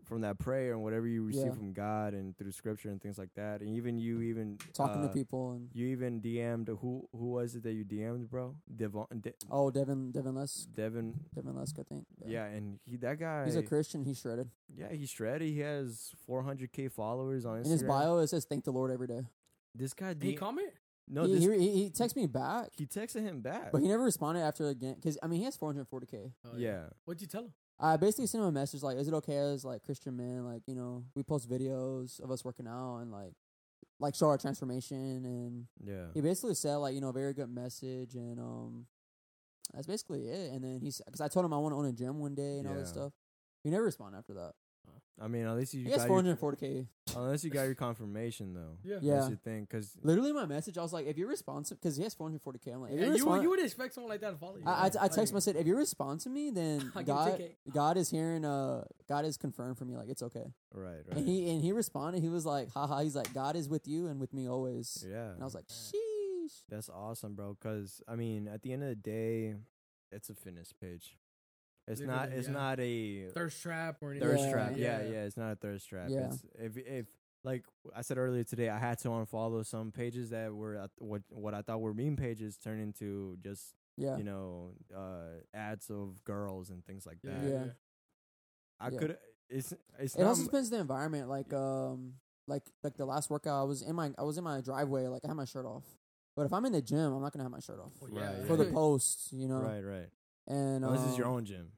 from that prayer and whatever you receive Yeah. from God and through Scripture and things like that, and even you even talking to uh, people and You even DM'd who who was it that you DM'd, bro? Devon, De- oh, Devin, Devin Lesk, Devin. Devin Lesk, I think. Yeah, and he that guy. he's a Christian. He's shredded. Yeah, he's shredded. He has 400k followers on Instagram. In his bio, it says "Thank the Lord every day." this guy Did he D- comment? no, he, this, he, he, he texted me back, he texted him back. but he never responded after again because I mean he has 440k. Oh, yeah, What'd you tell him? I basically sent him a message like, "Is it okay as like Christian men, like you know, we post videos of us working out and like, like show our transformation?" And yeah, he basically said like, you know, a very good message, and um, that's basically it. And then he's because I told him I want to own a gym one day and all this Yeah. stuff. He never responded after that. I mean, at least you he has got your, 440k. unless you got your confirmation though. Yeah. Yeah. That's your thing, because Literally, my message, I was like, if you're responsive, because he has 440k. I'm like, if Yeah, you you, respond, you would expect someone like that to follow you. I, I, right? I text him. I Like, said, if you respond to me, then [LAUGHS] I give God, 10K. God is hearing. Uh, God is confirmed for me. Like it's okay. right, right, And he and he responded. He was like, haha. He's like, God is with you and with me always. yeah. And I was like, sheesh. That's awesome, bro. Because I mean, at the end of the day, it's a fitness page. It's not. Literally, It's yeah. not a thirst trap or anything. thirst Yeah. trap. Yeah, Yeah. yeah, It's not a thirst trap. Yeah. It's if if like I said earlier today, I had to unfollow some pages that were what what I thought were meme pages turn into just Yeah. you know uh ads of girls and things like that. Yeah. I Yeah. could. It's it's it not. also m- depends the environment. Like um, like like the last workout, I was in my I was in my driveway. Like I had my shirt off. But if I'm in the gym, I'm not gonna have my shirt off Oh, Right, for the yeah. post. You know. right, right. And Unless it's your um, own gym.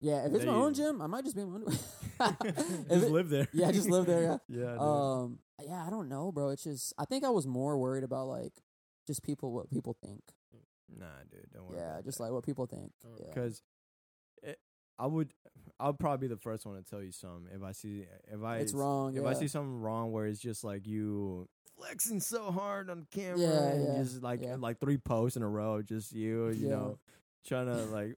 Yeah. If it's There my own gym, I might just be in my underwear. [LAUGHS] [LAUGHS] If just it- live there. yeah, just live there. Yeah. [LAUGHS] yeah. dude. Um. Yeah. I don't know, bro. It's just I think I was more worried about like just people what people think. nah, dude. Don't worry. Yeah. Just like what people think. Oh, Yeah. because I would, I'll probably be the first one to tell you some if I see if I it's wrong. if yeah. I see something wrong where it's just like you flexing so hard on camera Yeah, and yeah, just like yeah. like three posts in a row, just you, you Yeah. know, trying to like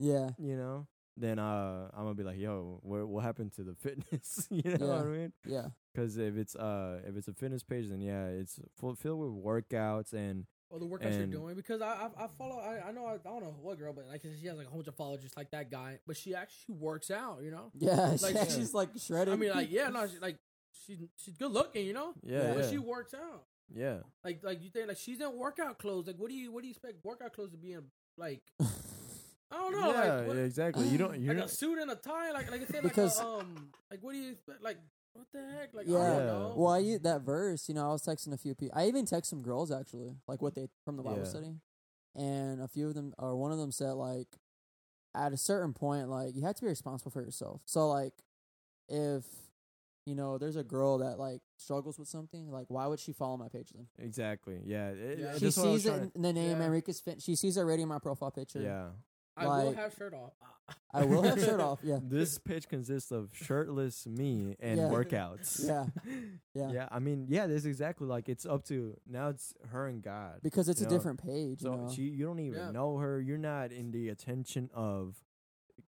yeah. you know. Then uh, I'm gonna be like, yo, what what happened to the fitness? [LAUGHS] you know what I mean? Yeah. Because if it's uh if it's a fitness page, then yeah, it's full, filled with workouts and Or the workouts And- you're doing because I I, I follow I, I know I, I don't know what girl but like she has like a whole bunch of followers just like that guy but she actually works out you know Yeah. [LAUGHS] Like, yeah, yeah. she's like shredded. I mean like yeah no she, like she's she's good looking you know yeah, but yeah, she works out yeah. like like you think like she's in workout clothes like what do you what do you expect workout clothes to be in like [LAUGHS] I don't know yeah, like what, yeah, exactly. You don't. You're [GASPS] like a suit and a tie like like I said Because- like a, um like what do you expect like what the heck like I Yeah. don't know Well, I u- that verse, you know, I was texting a few people. I even text some girls actually, like what they from the Bible Yeah. study, and a few of them, or one of them said like, at a certain point, like you have to be responsible for yourself. So like, if you know, there's a girl that like struggles with something, like why would she follow my page then? Exactly. Yeah. it- Yeah. she what I was sees it in the name Yeah. Enriquez Fit. She sees already in my profile picture. Yeah. I will have shirt off I will have shirt [LAUGHS] off. Yeah. This pitch consists of shirtless me and Yeah. workouts. [LAUGHS] Yeah. [LAUGHS] Yeah. Yeah. I mean, yeah, that's exactly like it's up to now it's her and God. Because it's a know, different page. So you know? she you don't even Yeah. know her. You're not in the attention of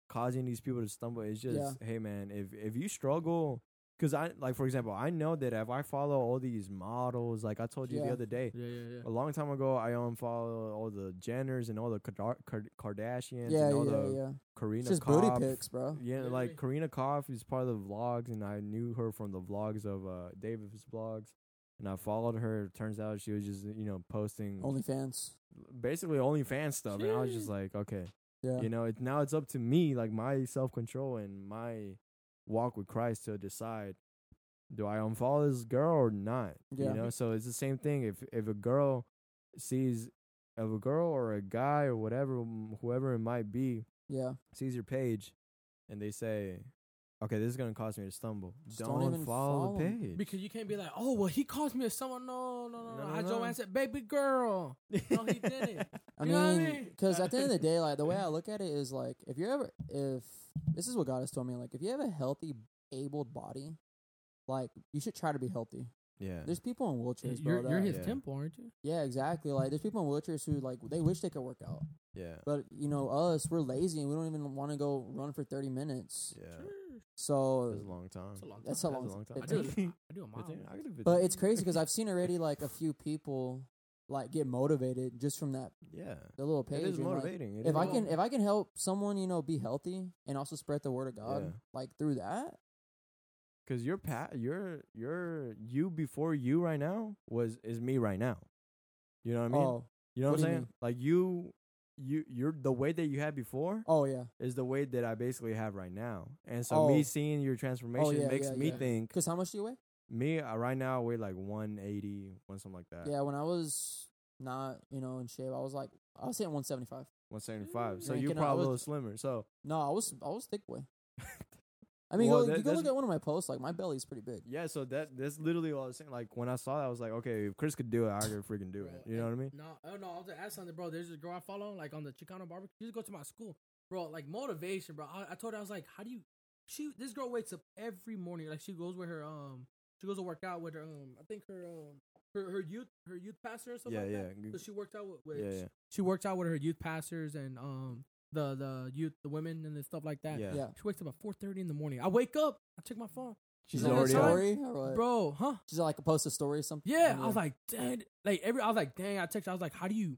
causing these people to stumble. It's just, Yeah. hey man, if if you struggle cuz I like for example, I know that if I follow all these models like I told you the other day, yeah yeah yeah a long time ago, I unfollow all the Jenners and all the Kardar- Kard- Kardashians yeah, and all yeah, the yeah. Karina It's just Koff. booty pics, bro. Yeah, Really? like Corinna Kopf is part of the vlogs, and I knew her from the vlogs of uh David's vlogs, and I followed her. Turns out she was just you know posting OnlyFans. basically OnlyFans stuff, and I was just like, okay, Yeah. you know, it, now it's up to me, like my self control and my walk with Christ to decide. Do I unfollow this girl or not? Yeah. You know, so it's the same thing. If if a girl sees of a girl or a guy or whatever, whoever it might be, Yeah. sees your page, and they say, "Okay, this is gonna cause me to stumble." Just don't, don't even follow, follow the 'em. page Because you can't be like, oh well, he calls me a someone. No, no, no, No, no. no, I no. Joanne said, baby girl. [LAUGHS] No, he didn't. I You know what I mean, mean? because at the end of the day, like the way I [LAUGHS] look at it is like if you're ever if this is what God has told me, like if you have a healthy, abled body, like you should try to be healthy. yeah, There's people in wheelchairs, bro. You're, you're his Yeah. temple, aren't you? yeah, exactly. Like there's people in wheelchairs who like they wish they could work out, yeah, but you know us, we're lazy and we don't even want to go run for 30 minutes. yeah. So That's a long time. That's a long time. That's a That's long, time. I do. [LAUGHS] I do a mile. I could do But it's crazy because I've seen already like a few people like get motivated just from that yeah, the little page. it is and, like, motivating. It if is I can if I can help someone, you know, be healthy and also spread the word of God, Yeah. like through that, Cause your pat, your your you before you right now was is me right now. You know what I mean? oh, you know what, what I'm saying? Like you, you, you're the way that you had before oh yeah, is the way that I basically have right now. And so Oh. me seeing your oh, transformation yeah, makes yeah, me think because how much do you weigh? Me uh, right now I weigh like 180, one something like that. Yeah, when I was not, you know, in shape, I was like, I was hitting 175. 175. So Drinking, you're I probably a little slimmer. So No, I was I was thick boy. [LAUGHS] I mean, Well, go, that- you go look at one of my posts, like my belly's pretty big. yeah, so that that's literally all I was saying. Like when I saw that, I was like, okay, if Chris could do it, I could freaking do it. You know what I mean? No, oh no, I was gonna ask something, bro. There's this girl I follow, like on the Chicano barbecue. She used to go to my school, bro. Like motivation, bro. I, I told her I was like, how do you? She this girl wakes up every morning. Like she goes with her um, she goes to work out with her um, I think her um, her her youth her youth pastor or something. Yeah, like yeah, That. good- So she worked out with, with yeah, yeah, she worked out with her youth pastors and um the the youth the women and the stuff like that. yeah. Yeah, She wakes up at four thirty in the morning. I wake up, I check my phone, She's Is that already story bro. Huh? She's like a post a story or something. Yeah, I was like, dang, like every, I was like, dang. I texted, I was like, how do you?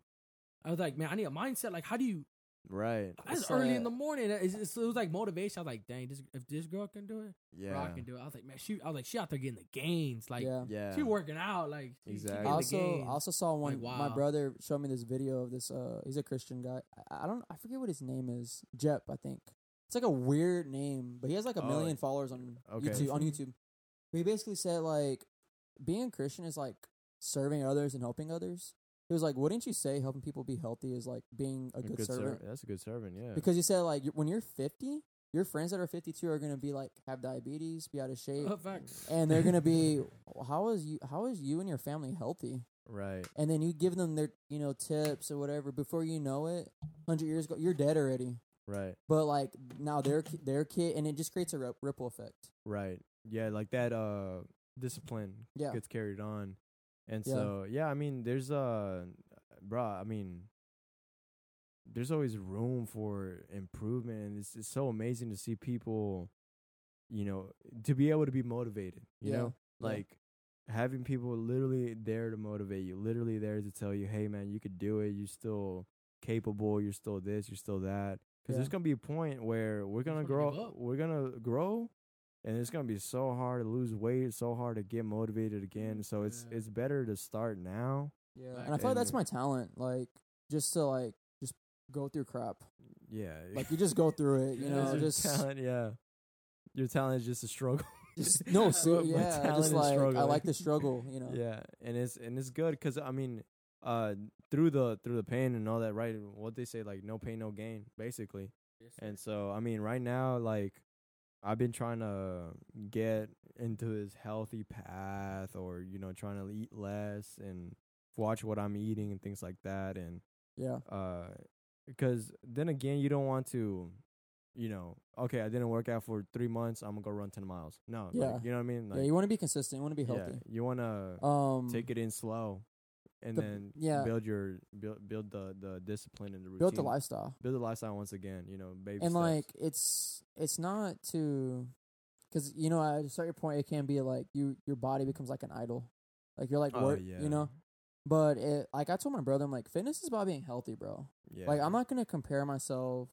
I was like, man, I need a mindset. Like, how do you? Right. That's It's, early in the morning. It's, it's, it was like motivation. I was like, dang, this, if this girl can do it, Yeah. bro, I can do it. I was like, man, she, I was like, she out there getting the gains. Like, yeah. Yeah. she working out. Like, she- she Exactly. I the also gains. I also saw one. Like, My brother showed me this video of this. Uh, he's a Christian guy. I, I don't. I forget what his name is. Jep, I think. It's like a weird name, but he has like a Oh, million followers on okay. YouTube. On YouTube, but he basically said like, being Christian is like serving others and helping others. He was like, wouldn't you say helping people be healthy is like being a, good, ser- servant? That's a good servant. Yeah. Because you said like when you're 50, your friends that are 52 are gonna be like have diabetes, be out of shape, facts. and they're gonna be [LAUGHS] how is you how is you and your family healthy? right. and then you give them their you know tips or whatever before you know it 100 years ago you're dead already Right. but like now their ki- their kid and it just creates a ripple effect Right. Yeah, like that uh discipline Yeah. gets carried on. And Yeah. so yeah, I mean there's uh bruh, I mean there's always room for improvement and it's it's so amazing to see people you know to be able to be motivated, you Yeah. know? Like having people literally there to motivate you, literally there to tell you, "Hey man, you could do it. You're still capable. You're still this, you're still that." Cuz there's going to be a point where we're going to just wanna give grow we're going to grow and it's gonna be so hard to lose weight, so hard to get motivated again. So it's Yeah. it's better to start now. yeah and i feel like that's my talent like just to like just go through crap Yeah, like you just go through it you Yeah, [LAUGHS] know your just talent. Yeah, your talent is just a struggle. just [LAUGHS] no so, My yeah talent just is like i struggling. like the struggle you know Yeah, and it's and it's good because I mean, uh, through the through the pain and all that, right? What they say, like no pain, no gain, basically. And so, I mean, right now, like, I've been trying to get into this healthy path, or you know, trying to eat less and watch what I'm eating and things like that, and yeah uh, because then again, you don't want to, you know, okay, I didn't work out for three months, I'm gonna go run ten miles. No, like, Yeah. you know what I mean? Like, yeah you want to be consistent you want to be healthy. yeah, you wanna um take it in slow, and the- then yeah. build your build build the the discipline and the routine. build the lifestyle Build the lifestyle once again. You know, baby and steps. like it's it's not to because you know at a certain point it can be like you your body becomes like an idol like you're like Oh, work yeah. you know but it like i told my brother i'm like fitness is about being healthy bro yeah, like i'm not gonna compare myself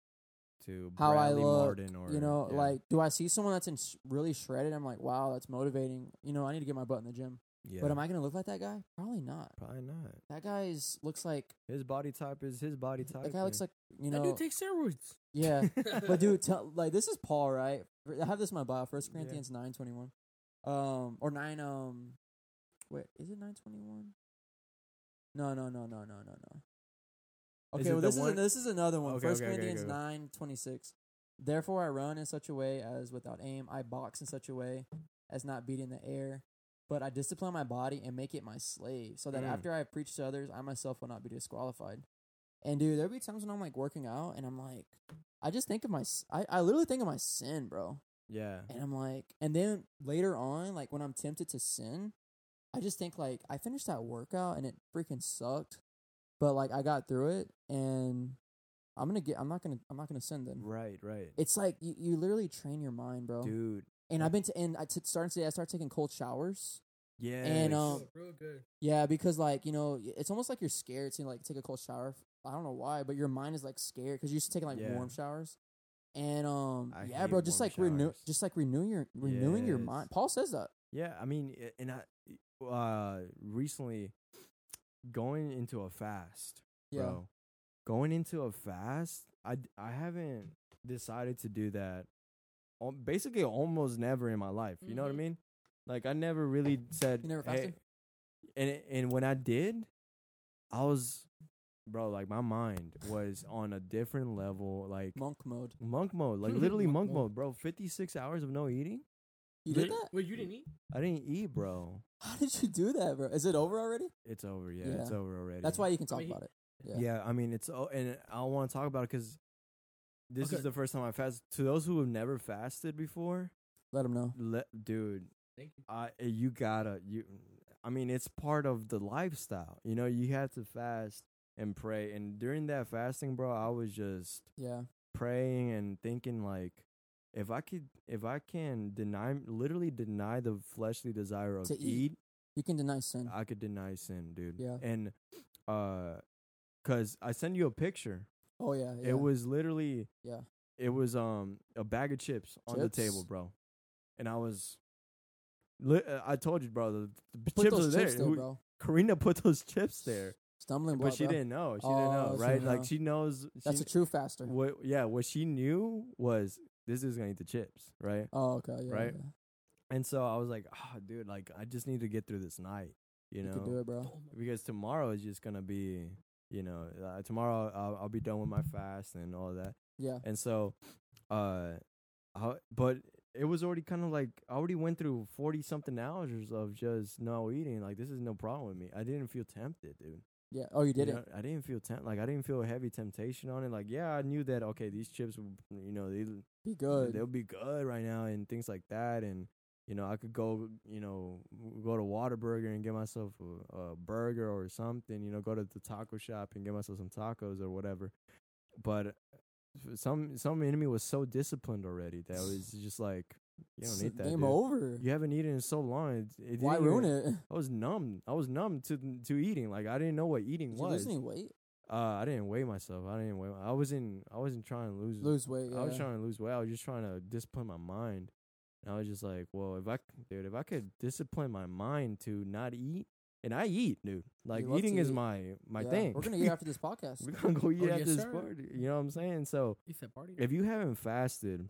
to how i Bradley look Martin or you know yeah, like do i see someone that's in sh- really shredded i'm like wow that's motivating you know i need to get my butt in the gym yeah. but am i gonna look like that guy probably not probably not. that guy's looks like His body type is his body type. that guy looks man. like you that know dude takes steroids. yeah [LAUGHS] but dude, tell, like this is Paul, right? I have this in my bio, First Yeah. Corinthians nine twenty one, um, or nine um, wait, is it nine twenty one? No, no, no, no, no, no, no. Okay, it well the this is one- this is another one. Okay, First okay, okay, Corinthians go. nine twenty six. Therefore I run in such a way as without aim. I box in such a way as not beating the air. But I discipline my body and make it my slave, so that Mm. after I have preached to others, I myself will not be disqualified. And dude, there'll be times when I'm like working out and I'm like, I just think of my, I, I literally think of my sin, bro. Yeah. And I'm like, and then later on, like when I'm tempted to sin, I just think like I finished that workout and it freaking sucked, but like I got through it and I'm gonna get. I'm not gonna. I'm not gonna sin then. Right, right. It's like you, you literally train your mind, bro. Dude. And I've been to and I t- starting today. I started taking cold showers. Yeah. And, um, real good. Yeah, because like you know, it's almost like you're scared to like take a cold shower. I don't know why, but your mind is like scared because you used to taking like Yeah. warm showers. And um, I yeah, bro, just warm like renew, just like renewing your renewing your mind. Paul says that. Yeah, I mean, and I uh recently going into a fast, Yeah. bro. Going into a fast, I I haven't decided to do that. Al- Basically, almost never in my life. You know what I Mhm. mean? Like I never really said. You never "Hey," fasted? and and when I did, I was, bro. Like my mind was on a different level. Like Monk mode. monk mode. Like [LAUGHS] literally Monk monk mode. mode, bro. Fifty six hours of no eating. You did Wait, that? Wait, you didn't eat? I didn't eat, bro. [LAUGHS] How did you do that, bro? Is it over already? It's over. Yeah, it's over already. That's why you can talk mean, about it. Yeah. Yeah. I mean, it's oh, and I want to talk about it because this Okay. is the first time I fast. To those who have never fasted before, Let them know. let dude, Thank you. I you gotta you. I mean, it's part of the lifestyle. You know, you have to fast and pray. And during that fasting, bro, I was just Yeah. praying and thinking like, if I could, if I can deny, literally deny the fleshly desire of To eat. eat You can deny sin. I could deny sin, dude. Yeah. And uh cuz I send you a picture. Oh yeah. yeah. It was literally Yeah. it was um a bag of chips on the table, bro. And I was li- uh, I told you, bro, the, the Put chips are there. chips there, Who- bro. Karina put those chips there. Stumbling block, but she bro. didn't know. She Oh, didn't know, right? didn't Like know. she knows That's she, a true faster. what yeah, what she knew was this is going to eat the chips, right? Oh, okay. Yeah. Right? yeah. And so I was like, "Oh, dude, like I just need to get through this night." You You, know. it, bro. Oh because tomorrow is just gonna be, you know, uh, tomorrow I'll, I'll be done with my fast and all that, Yeah. and so, uh, I, but it was already kind of like I already went through forty something hours of just no eating. Like this is no problem with me. I didn't feel tempted, dude. Yeah. Oh, you did You it. know, I didn't feel temp like I didn't feel a heavy temptation on it. Like yeah, I knew that okay, these chips, you know, they Be good. they'll be good right now and things like that and you know i could go you know go to Whataburger and get myself a, a burger or something you know go to the taco shop and get myself some tacos or whatever but some some enemy was so disciplined already that it was just like you don't need that Game dude. over. you haven't eaten in so long it, it Why didn't ruin even- it? i was numb i was numb to to eating like i didn't know what eating Did you lose was any weight? uh i didn't weigh myself i didn't weigh i wasn't i wasn't trying to lose Lose weight. Yeah. I was trying to lose weight. I was just trying to discipline my mind. And I was just like, well, if I, dude, if I could discipline my mind to not eat, and I eat, dude. Like eating is eat. my my Yeah. thing. We're gonna eat after this [LAUGHS] podcast. We're gonna go eat Oh, after yes, this sir. party. You know what I'm saying? So You said party? if you haven't fasted,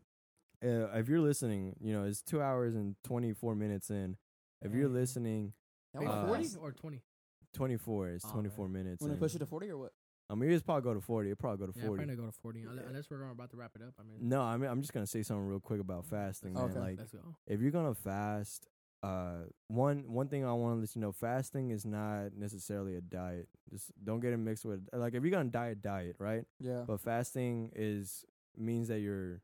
uh, if you're listening, you know it's two hours and 24 minutes in. If you're listening, That Wait, was uh, 40 or 20? 24 is Oh, 24 minutes. Wanna push it to forty or what? I mean, it's probably go to 40. It probably go to forty. Yeah, 40. probably go to 40. unle- Yeah. Unless we're about to wrap it up. I mean, no, I mean, I'm just gonna say something real quick about fasting, man. Okay. Like, let's go. if you're gonna fast, uh, one one thing I want to let you know, fasting is not necessarily a diet. Just don't get it mixed with like if you're gonna diet, diet, right? Yeah. But fasting is means that you're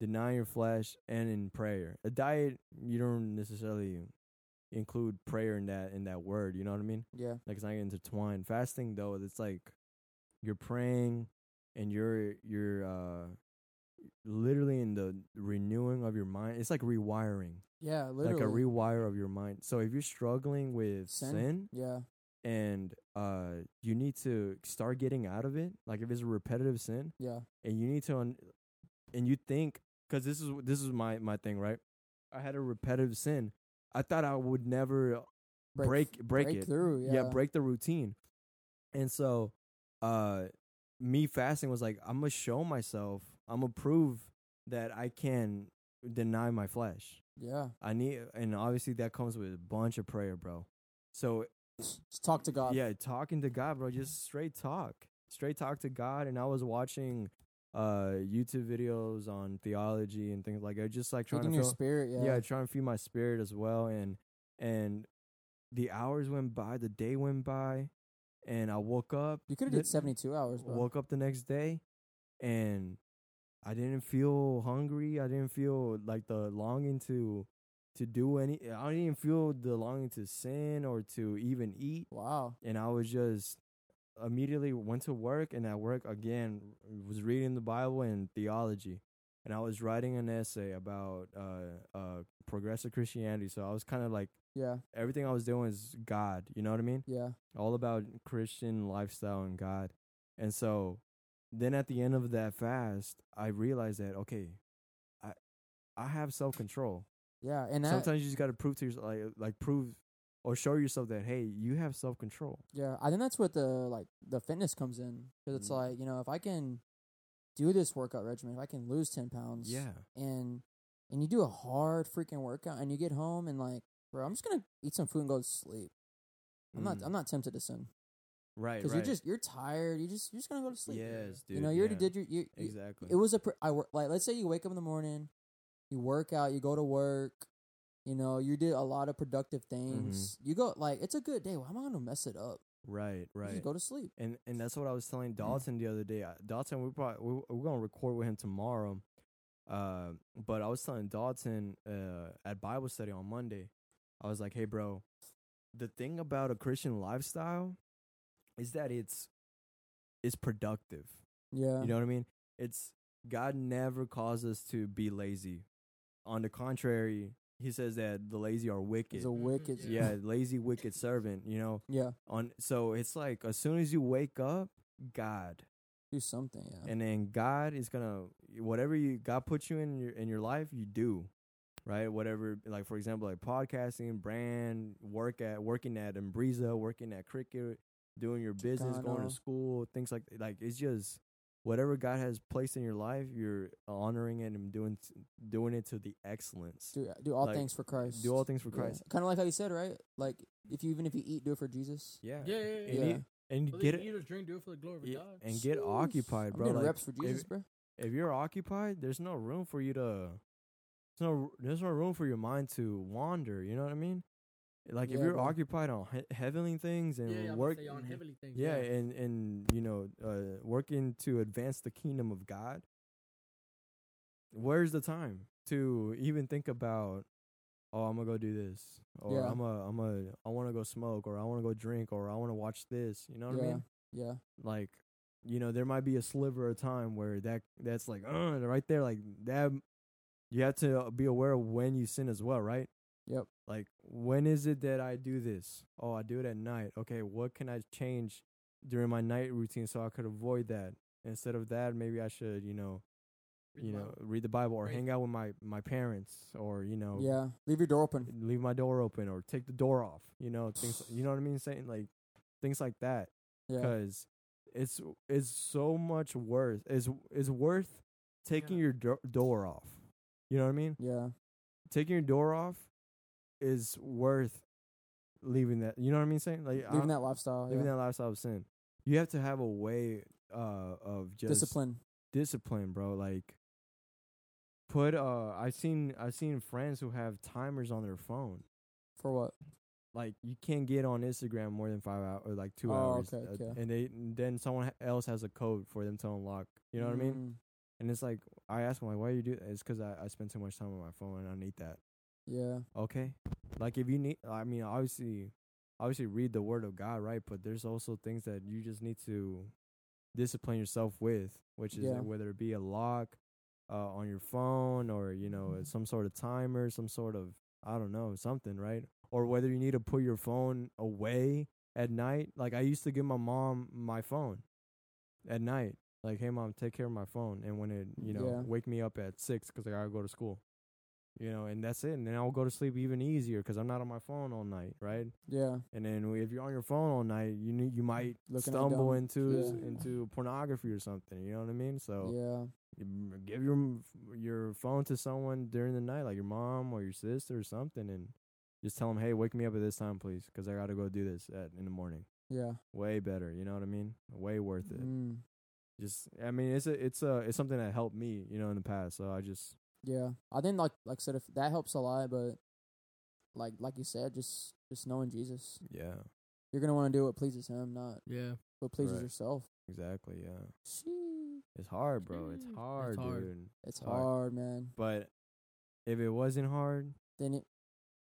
denying your flesh and in prayer. A diet, you don't necessarily include prayer in that in that word. You know what I mean? Yeah. Like it's not intertwined. Fasting though, it's like you're praying and you're you're uh literally in the renewing of your mind. It's like rewiring Yeah. Literally. like a rewire of your mind. So if you're struggling with Sin? sin, Yeah. and uh you need to start getting out of it, like if it's a repetitive sin, Yeah. and you need to un- and you think cuz this is this is my my thing, right? I had a repetitive sin. I thought I would never break break, it. through. Yeah. break the routine. And so uh me fasting was like I'm to show myself, I'm to prove that I can deny my flesh. Yeah. I need, and obviously that comes with a bunch of prayer, bro. So Just talk to God. yeah, talking to God, bro, just straight talk. straight talk to God, and I was watching uh YouTube videos on theology and things like that. Just like trying Feeding to your feel, spirit, yeah. yeah, trying to feed my spirit as well. And and the hours went by, the day went by, and I woke up. you could have did seventy two hours, bro. Woke up the next day, and I didn't feel hungry. I didn't feel like the longing to to do any. I didn't even feel the longing to sin or to even eat. Wow. And I was just immediately went to work, and at work again was reading the Bible and theology. And I was writing an essay about uh, uh, progressive Christianity. So I was kind of like Yeah. everything I was doing is God. You know what I mean? Yeah. all about Christian lifestyle and God. And so then at the end of that fast, I realized that okay, I I have self control. Yeah. And Sometimes you just got to prove to yourself, like like prove or show yourself that hey, you have self control. Yeah, I think that's what the like the fitness comes in because it's Mm. like you know if I can do this workout regimen, if I can lose ten pounds, Yeah, and and you do a hard freaking workout and you get home and like, bro, I'm just gonna eat some food and go to sleep. I'm not Mm. I'm not tempted to sin right. because right. you're just you're tired. You just you're just gonna go to sleep. yes, dude. you know you already did your you, you exactly. it was a pr- I work like let's say you wake up in the morning, you work out, you go to work, you know you did a lot of productive things. You go like it's a good day. Why am I gonna mess it up? right, right. Just go to sleep. and and that's what I was telling Mm. Dalton the other day. Dalton, we probably we, we're gonna record with him tomorrow. Uh, but I was telling Dalton uh, at Bible study on Monday, I was like, "Hey, bro, the thing about a Christian lifestyle is that it's it's productive. Yeah. You know what I mean? It's God never calls us to be lazy. On the contrary, He says that the lazy are wicked. He's a wicked. yeah, lazy, wicked servant. You know, Yeah. on so it's like as soon as you wake up god Do something. Yeah. and then god is gonna whatever you god puts you in your in your life you do right whatever like for example like podcasting brand work at working at Embriza, working at cricket doing your business going to school things like like it's just whatever god has placed in your life you're honoring it and doing doing it to the excellence do do all like, things for Christ. do all things for christ Kind of like how you said, right? Like if you even if you eat, do it for Jesus. yeah Yeah, yeah, yeah. and, Yeah. you- and Well, get it eat or drink, do it for the glory of yeah, God. and get Sheesh. occupied I'm bro like reps for if- Jesus, bro. if you're occupied, there's no room for you to. There's no there's no room for your mind to wander. You know what I mean? Like if you're bro. occupied on he- heavenly things and yeah, yeah, work, on heavenly things. yeah, and and you know, uh, working to advance the kingdom of God. Where's the time to even think about? Oh, I'm gonna go do this, or Yeah. I'm a, I'm a, I want to go smoke, or I want to go drink, or I want to watch this. You know what yeah. I mean? Yeah. like you know there might be a sliver of time where that that's like uh, right there like that you have to uh, be aware of when you sin as well right Yep. like when is it that i do this oh i do it at night okay what can i change during my night routine so i could avoid that instead of that maybe i should you know Read you know read the bible or Pray. hang out with my my parents or you know Yeah. Leave your door open. leave my door open or take the door off you know things you know what i mean saying like things like that Yeah. because it's it's so much worth is is worth taking Yeah. your do- door off. You know what I mean? Yeah. Taking your door off is worth leaving that. You know what I mean? Saying like Leaving I'm- that lifestyle. living yeah. that lifestyle of sin. You have to have a way uh of just Discipline. discipline, bro. Like put uh I've seen I've seen friends who have timers on their phone. For what? Like you can't get on Instagram more than five hours or like two Oh, hours, okay, uh, okay. and they then someone else has a code for them to unlock. You know what I mean? Mm, And it's like I ask him like, why you do that? It's because I, I spend too much time on my phone and I need that. Yeah. Okay, like if you need, I mean, obviously, obviously read the Word of God, right? But there's also things that you just need to discipline yourself with, which is Yeah. whether it be a lock uh, on your phone or you know some sort of timer, some sort of I don't know something, right? Or whether you need to put your phone away at night. Like I used to give my mom my phone at night. Like, hey mom, take care of my phone, and when it you know Yeah. wake me up at six because I gotta go to school. You know, and that's it. And then I'll go to sleep even easier because I'm not on my phone all night, right? Yeah. And then if you're on your phone all night, you you might Looking stumble into yeah. into pornography or something. You know what I mean? So Yeah. you give your your phone to someone during the night, like your mom or your sister or something, and just tell them, "Hey, wake me up at this time, please, because I gotta go do this at in the morning." Yeah. Way better. You know what I mean? Way worth it. Mm, Just, I mean, it's a, it's a, it's something that helped me, you know, in the past. So I just, yeah. I think like like I said, if that helps a lot, but like like you said, just just knowing Jesus, yeah, you're gonna want to do what pleases Him, not Yeah. what pleases Right. yourself. exactly. Yeah, Sheesh. it's hard, bro. It's It's hard, hard. dude. It's Hard. hard, man. But if it wasn't hard, Then it.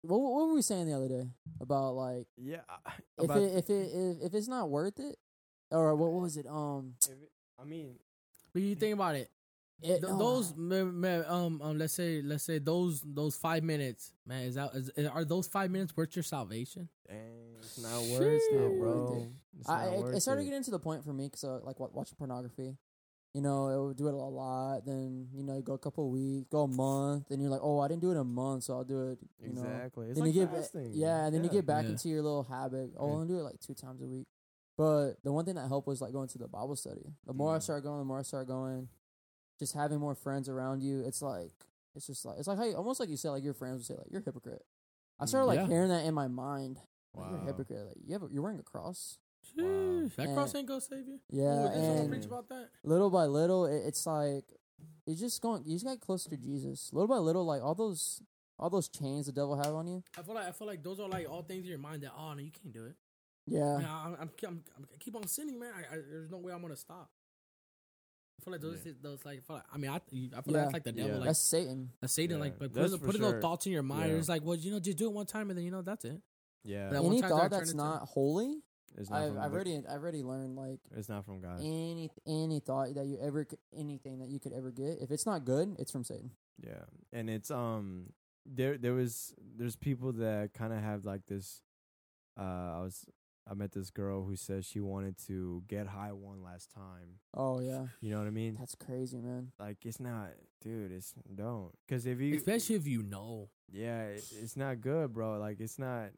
What, what were we saying the other day about like yeah, I- if it if it if, if it's not worth it, or what was it? Um, if it- I mean, But you think about it. it, Th- those ma- ma- um um let's say let's say those those five minutes man is that is, are those five minutes worth your salvation? dang, it's not worth it, Shit. bro. It's I, not it, worth it started it. getting to the point for me because uh, like watching pornography, you know, it would do it a lot. Then you know, you go a couple of weeks, go a month, then you're like, oh, I didn't do it in a month, so I'll do it. You know, Exactly. It's then like you get ba- fasting. yeah, and then you get back Yeah. into your little habit. Oh, Yeah. I'll do it like two times a week. But the one thing that helped was like going to the Bible study. The more I Mm. started going, the more I started going. Just having more friends around you, it's like it's just like it's like how you, almost like you said like your friends would say like you're a hypocrite. I started like Yeah. hearing that in my mind. Like, you're a Wow. hypocrite. Like you have a, you're wearing a cross. Wow. That And- cross ain't gonna save you. Yeah, Ooh, and preach about that? little by little, it, it's like you just going. You just got closer to Jesus. Little by little, like all those all those chains the devil have on you. I feel like I feel like those are like all things in your mind that oh no you can't do it. Yeah, Man, I, I'm, I'm, I'm, I keep on sinning, man. I, I, there's no way I'm gonna stop. I feel like those, Yeah. those like, I feel like, I mean, I, I feel Yeah. like that's like the devil, Yeah. like that's Satan. that's Satan, Yeah, like, like that's putting, for putting sure. those thoughts in your mind. Yeah. It's like, well, you know, just do it one time and then you know that's it. Yeah, That Any thought that's turned into- not holy, it's not I've I've already I've already learned like It's not from God. any any thought that you ever anything that you could ever get if it's not good, it's from Satan. Yeah, and it's um there there was there's people that kind of have like this. Uh, I was I met this girl who said she wanted to get high one last time. Oh yeah, You know what I mean? that's crazy, man. Like it's not, dude. It's don't because if you Especially if you know. yeah, it, it's not good, bro. Like it's not.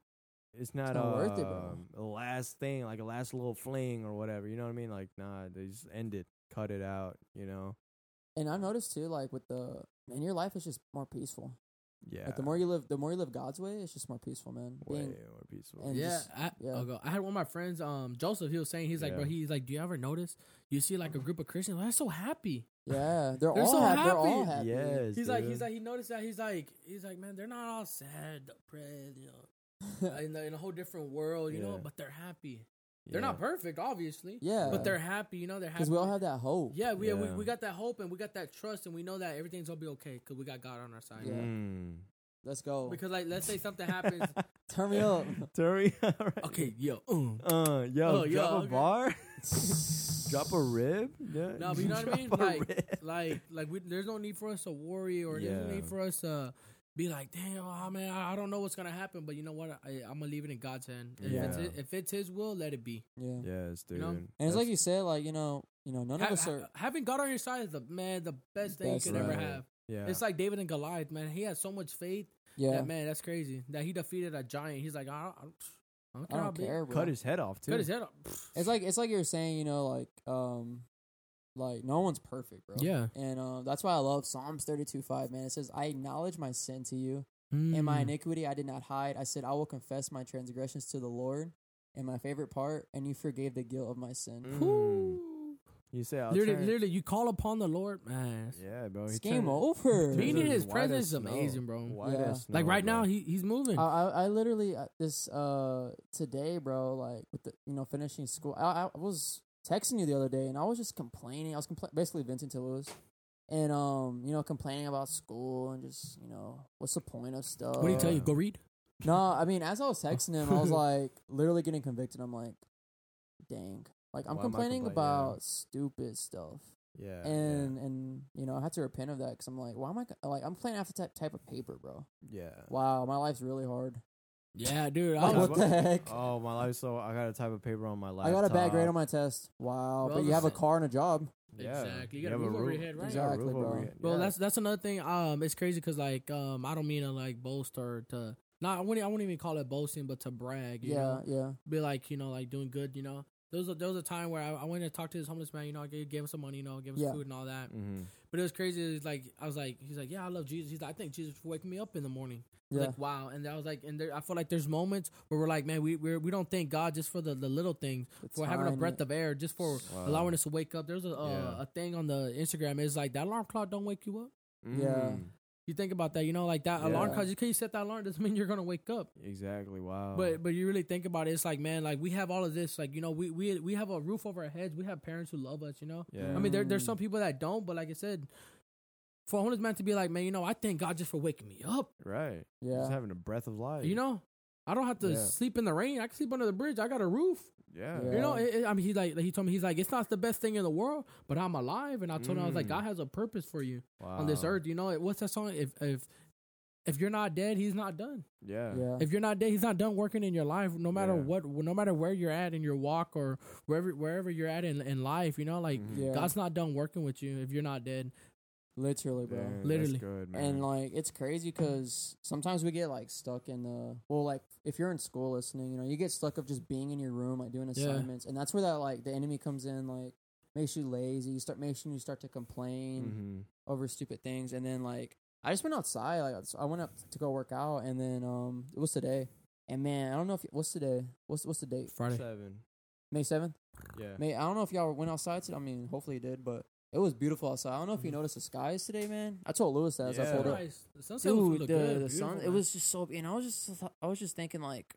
It's not, not worth it, bro. um, a last thing, like a last little fling or whatever. You know what I mean? Like, nah, they just end it, cut it out. You know? And I've noticed too, like with the man, your life is just more peaceful. Yeah. Like the more you live, the more you live God's way, it's just more peaceful, man. way Being, more peaceful. and yeah, just- I, yeah. I'll go. I had one of my friends, um, Joseph. He was saying he's like, bro, he's like, do you ever notice you see like a group of Christians? They're so happy. yeah, they're, They're all so happy. They're all happy. happy. yes. He's like, he's like, he noticed that. He's like, he's like, man, they're not all sad, depressed, you know, [LAUGHS] in, the, in a whole different world, you know, but they're happy. They're not perfect, obviously, yeah, but they're happy. You know, they're happy. because we all have that hope. yeah, we, we Yeah. we got that hope and we got that trust and we know that everything's gonna be okay because we got God on our side. Yeah. Mm. Let's go. Because like, let's say something happens. [LAUGHS] Turn me up. [LAUGHS] Terry, alright. [LAUGHS] okay, yo, um. Uh, yo, Oh, yo, drop a okay. bar, drop a rib. Yeah. No, but you know what I mean? a Like, like, like, we, there's no need for us to worry, or there's no need for us to be like, damn, oh, man, I I don't know what's gonna happen. But you know what? I, I'm gonna leave it in God's hand. If, it's, Yeah. hi- if it's His will, let it be. Yeah. yes, dude. You know? And it's like you said, like you know, you know, none Ha- of us are. ha- having God on your side is the man, the best thing Best you could ever have. yeah, It's like David and Goliath, man. He had so much faith. Yeah, That man, that's crazy. That he defeated a giant. He's like, I don't, I don't, I don't I care. don't care, bro. cut his head off too. Cut his head off. It's like it's like you're saying, you know, like um, like no one's perfect, bro. Yeah. And um, that's why I love Psalms thirty two five, man. It says, "I acknowledge my sin to you, and my Mm. iniquity I did not hide. I said, I will confess my transgressions to the Lord." And my favorite part, and you forgave the guilt of my sin. Mm. You say, I'll Literally, turn- literally, you call upon the Lord, man. Yeah, bro. It's game turned- over. Being in his presence is amazing, bro. White Yeah. as Like snow, right now, he he's moving. I, I I literally uh, this uh today, bro. Like with the you know finishing school, I, I was texting you the other day, and I was just complaining. I was compla- basically venting to Lewis, and um you know complaining about school and just you know what's the point of stuff. what do you tell you? Go read. No, I mean as I was texting him, I was [LAUGHS] like literally getting convicted. I'm like, dang, like I'm Why complaining compla- about yeah. stupid stuff. yeah, And and you know I had to repent of that because I'm like, why am I like I'm playing after type type of paper, bro? yeah. yeah. Wow, my life's really hard. Yeah, dude. I was, what the heck? Oh, my life. So I got a type of paper on my life. I laptop. got a bad grade on my test. Wow, Bro, but you have a listen. car and a job. Yeah. Exactly. You got a have roof over your head, right? you got a Exactly, roof over bro. your head. bro. Yeah. That's that's another thing. Um, it's crazy because like um, I don't mean to like boast or to not. I wouldn't. I wouldn't even call it boasting, but to brag. You Yeah, know? yeah, be like you know like doing good. You know, there was a, there was a time where I, I went and talked to this homeless man. You know, I gave, gave him some money. You know, gave him Yeah. some food and all that. Mm-hmm. But it was crazy. It's like I was like, he's like, yeah, I love Jesus. He's like, I think Jesus for waking me up in the morning. Yeah. Like wow, and I was like, and there, I feel like there's moments where we're like, man, we we're, we don't thank God just for the, the little things, for having a breath of air, just for Wow. allowing us to wake up. There's a uh, Yeah. a thing on the Instagram is like that alarm clock don't wake you up. Yeah. You think about that, you know, like that alarm clock. Just because you can set that alarm doesn't mean you're gonna wake up. Exactly. Wow. But but you really think about it, it's like man, like we have all of this, like you know, we we we have a roof over our heads. We have parents who love us, you know. yeah. I mean, there there's some people that don't, but like I said, for a homeless man to be like, man, you know, I thank God just for waking me up. right. Yeah. Just having a breath of life. You know, I don't have to Yeah. sleep in the rain. I can sleep under the bridge. I got a roof. Yeah. Yeah. You know, it, it- I mean, he's like, he told me, he's like, it's not the best thing in the world, but I'm alive. And I told him, I was like, Mm. God has a purpose for you Wow. on this earth. You know, what's that song? If if if you're not dead, he's not done. Yeah. Yeah. If you're not dead, he's not done working in your life. No matter Yeah. what, no matter where you're at in your walk or wherever wherever you're at in, in life, you know, like Mhm. Yeah. God's not done working with you if you're not dead. Literally, bro. Dang, that's Literally. good, man. And like it's crazy because sometimes we get like stuck in the well, like if you're in school listening, you know, you get stuck of just being in your room, like doing Yeah. assignments, and that's where that like the enemy comes in, like makes you lazy. You start making you start to complain Mhm. over stupid things, and then like I just went outside, like I went up to go work out, and then um it was today, and man, I don't know if what's today, what's what's the date? Friday. Seven. May seventh. Yeah. May I don't know if y'all went outside today. I mean, hopefully you did, but it was beautiful outside. I don't know if you Mhm. noticed the skies today, man. I told Lewis that as I Yeah. pulled up. Sunrise. The sunset was Dude, the, good. the sun, it was just so, and I was just, I was just thinking like,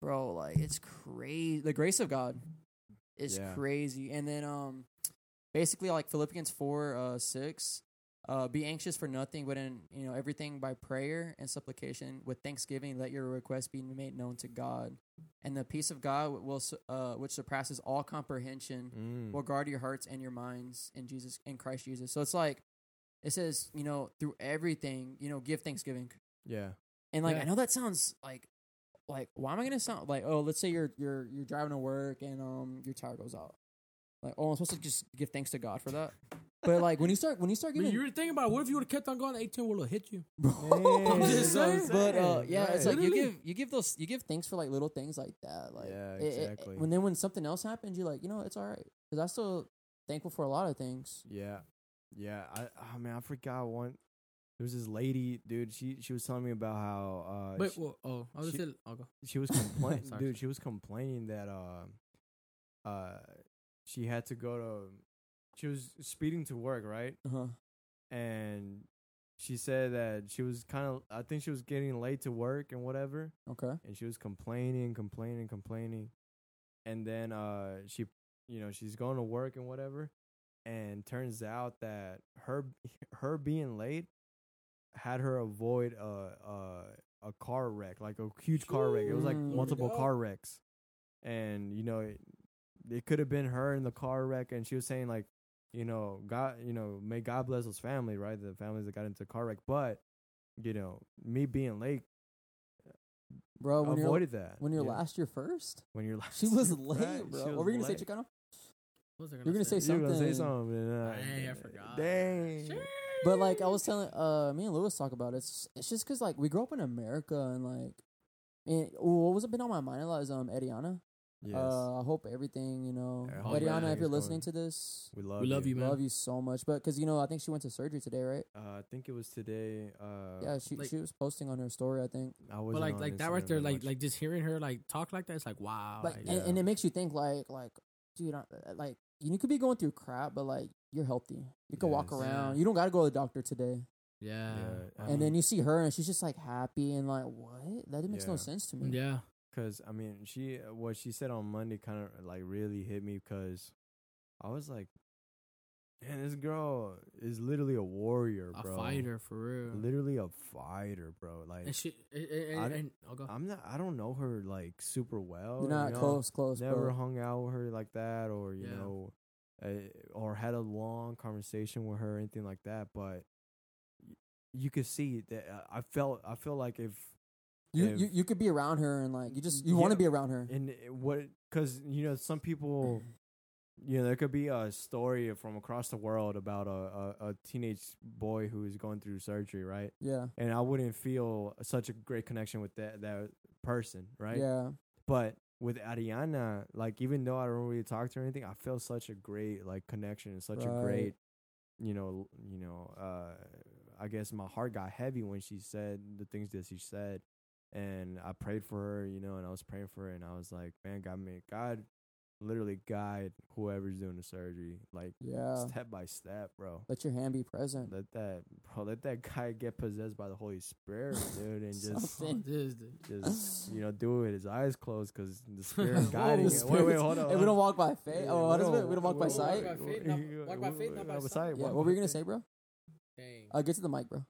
bro, like it's crazy. The grace of God is Yeah. crazy. And then, um, basically like Philippians four, uh, six, uh, be anxious for nothing, but in you know everything by prayer and supplication with thanksgiving, let your requests be made known to God, and the peace of God will, uh, which surpasses all comprehension, Mm. will guard your hearts and your minds in Jesus in Christ Jesus. So it's like it says, you know, through everything, you know, give thanksgiving. Yeah. And like Yeah. I know that sounds like like why am I gonna sound like oh let's say you're you're you're driving to work and um your tire goes out. Like oh I'm supposed to just give thanks to God for that. But like when you start when you start But giving you were thinking about what if you would have kept on going? The 18 would have hit you. [LAUGHS] bro, I'm just saying. But uh, saying, yeah, it's right. like you give you give those you give thanks for like little things like that. Like Yeah, it- it- when then when something else happens, you're like you know it's all right because I'm still thankful for a lot of things. Yeah, yeah. I oh man, I forgot one. There was this lady, dude. She she was telling me about how uh But she, well, oh, I was she- just oh, go. she was complaining, [LAUGHS] Sorry. dude. She was complaining that uh uh she had to go to she was speeding to work, right? Uh huh. And she said that she was kind of I think she was getting late to work and whatever. Okay. and she was complaining, complaining, complaining, and then uh she, you know, she's going to work and whatever, and turns out that her her being late had her avoid a a a car wreck, like a huge car wreck. It was like multiple car wrecks, and you know, it, it could have been her in the car wreck, and she was saying like, you know, God, you know, may God bless those family, right? The families that got into a car wreck, but you know, me being late Bro, when you're avoided that. when you're yeah. last year first, When you're [LAUGHS] last. she was late, right, bro. she What were you gonna late. say, Chicano? What was I You're gonna say You were gonna say something. something. and, uh, Dang, I forgot. Dang. But like I was telling, uh, me and Lewis talk about it. It's it's just because like we grew up in America and like, and what was it been on my mind a lot is um Ediana. Yes. Uh, I hope everything you know, Yeah, I hope if you're going- listening to this, we love We love you, man. love you so much. But because you know, I think she went to surgery today, right? Uh, I think it was today. Uh, yeah, she like- she was posting on her story. I think. I was But like like that right there, like like just hearing her like talk like that, it's like wow. Like, like, and, yeah. and it makes you think like like dude, I, like you could be going through crap, but like you're healthy. You can walk around. Yeah. You don't got to go to the doctor today. yeah, Yeah, I and then you see her and she's just like happy and like what? That makes no Yeah. sense to me. yeah. Cause I mean, she what she said on Monday kind of like really hit me because I was like, man, this girl is literally a warrior, A bro. fighter for real. Literally a fighter, bro. Like And she and, and, I and, didn't- I'll go. I'm not. I don't know her like super well. You're not you know? close, close, never bro. hung out with her like that or you Yeah. know uh, or had a long conversation with her or anything like that but you could see that uh, i felt i feel like if You, if- you you could be around her and like you just you want to be around her. and what because you know some people you know there could be a story from across the world about a, a, a teenage boy who is going through surgery right Yeah. and i wouldn't feel such a great connection with that that person right Yeah. but with Ariana, like even though I don't really talk to her or anything, I feel such a great like connection and such a great, you know, you know, uh, I guess my heart got heavy when she said the things that she said, and I prayed for her, you know, and I was praying for her, and I was like, man, God, me, God, literally guide whoever's doing the surgery, like Yeah. step by step, bro. Let your hand be present. Let that, bro, let that guy get possessed by the Holy Spirit, [LAUGHS] dude, and just Something. [LAUGHS] This dude. just you know do it with his eyes closed because the [LAUGHS] spirit Whoa. guiding The. Wait, wait, hold on. Hey, we don't walk by faith. Yeah, Oh, what is we it? We don't walk by sight. Walk by faith, not- by faith, not by sight. Yeah. What were you gonna say, bro? Dang. Uh, get to the mic, bro.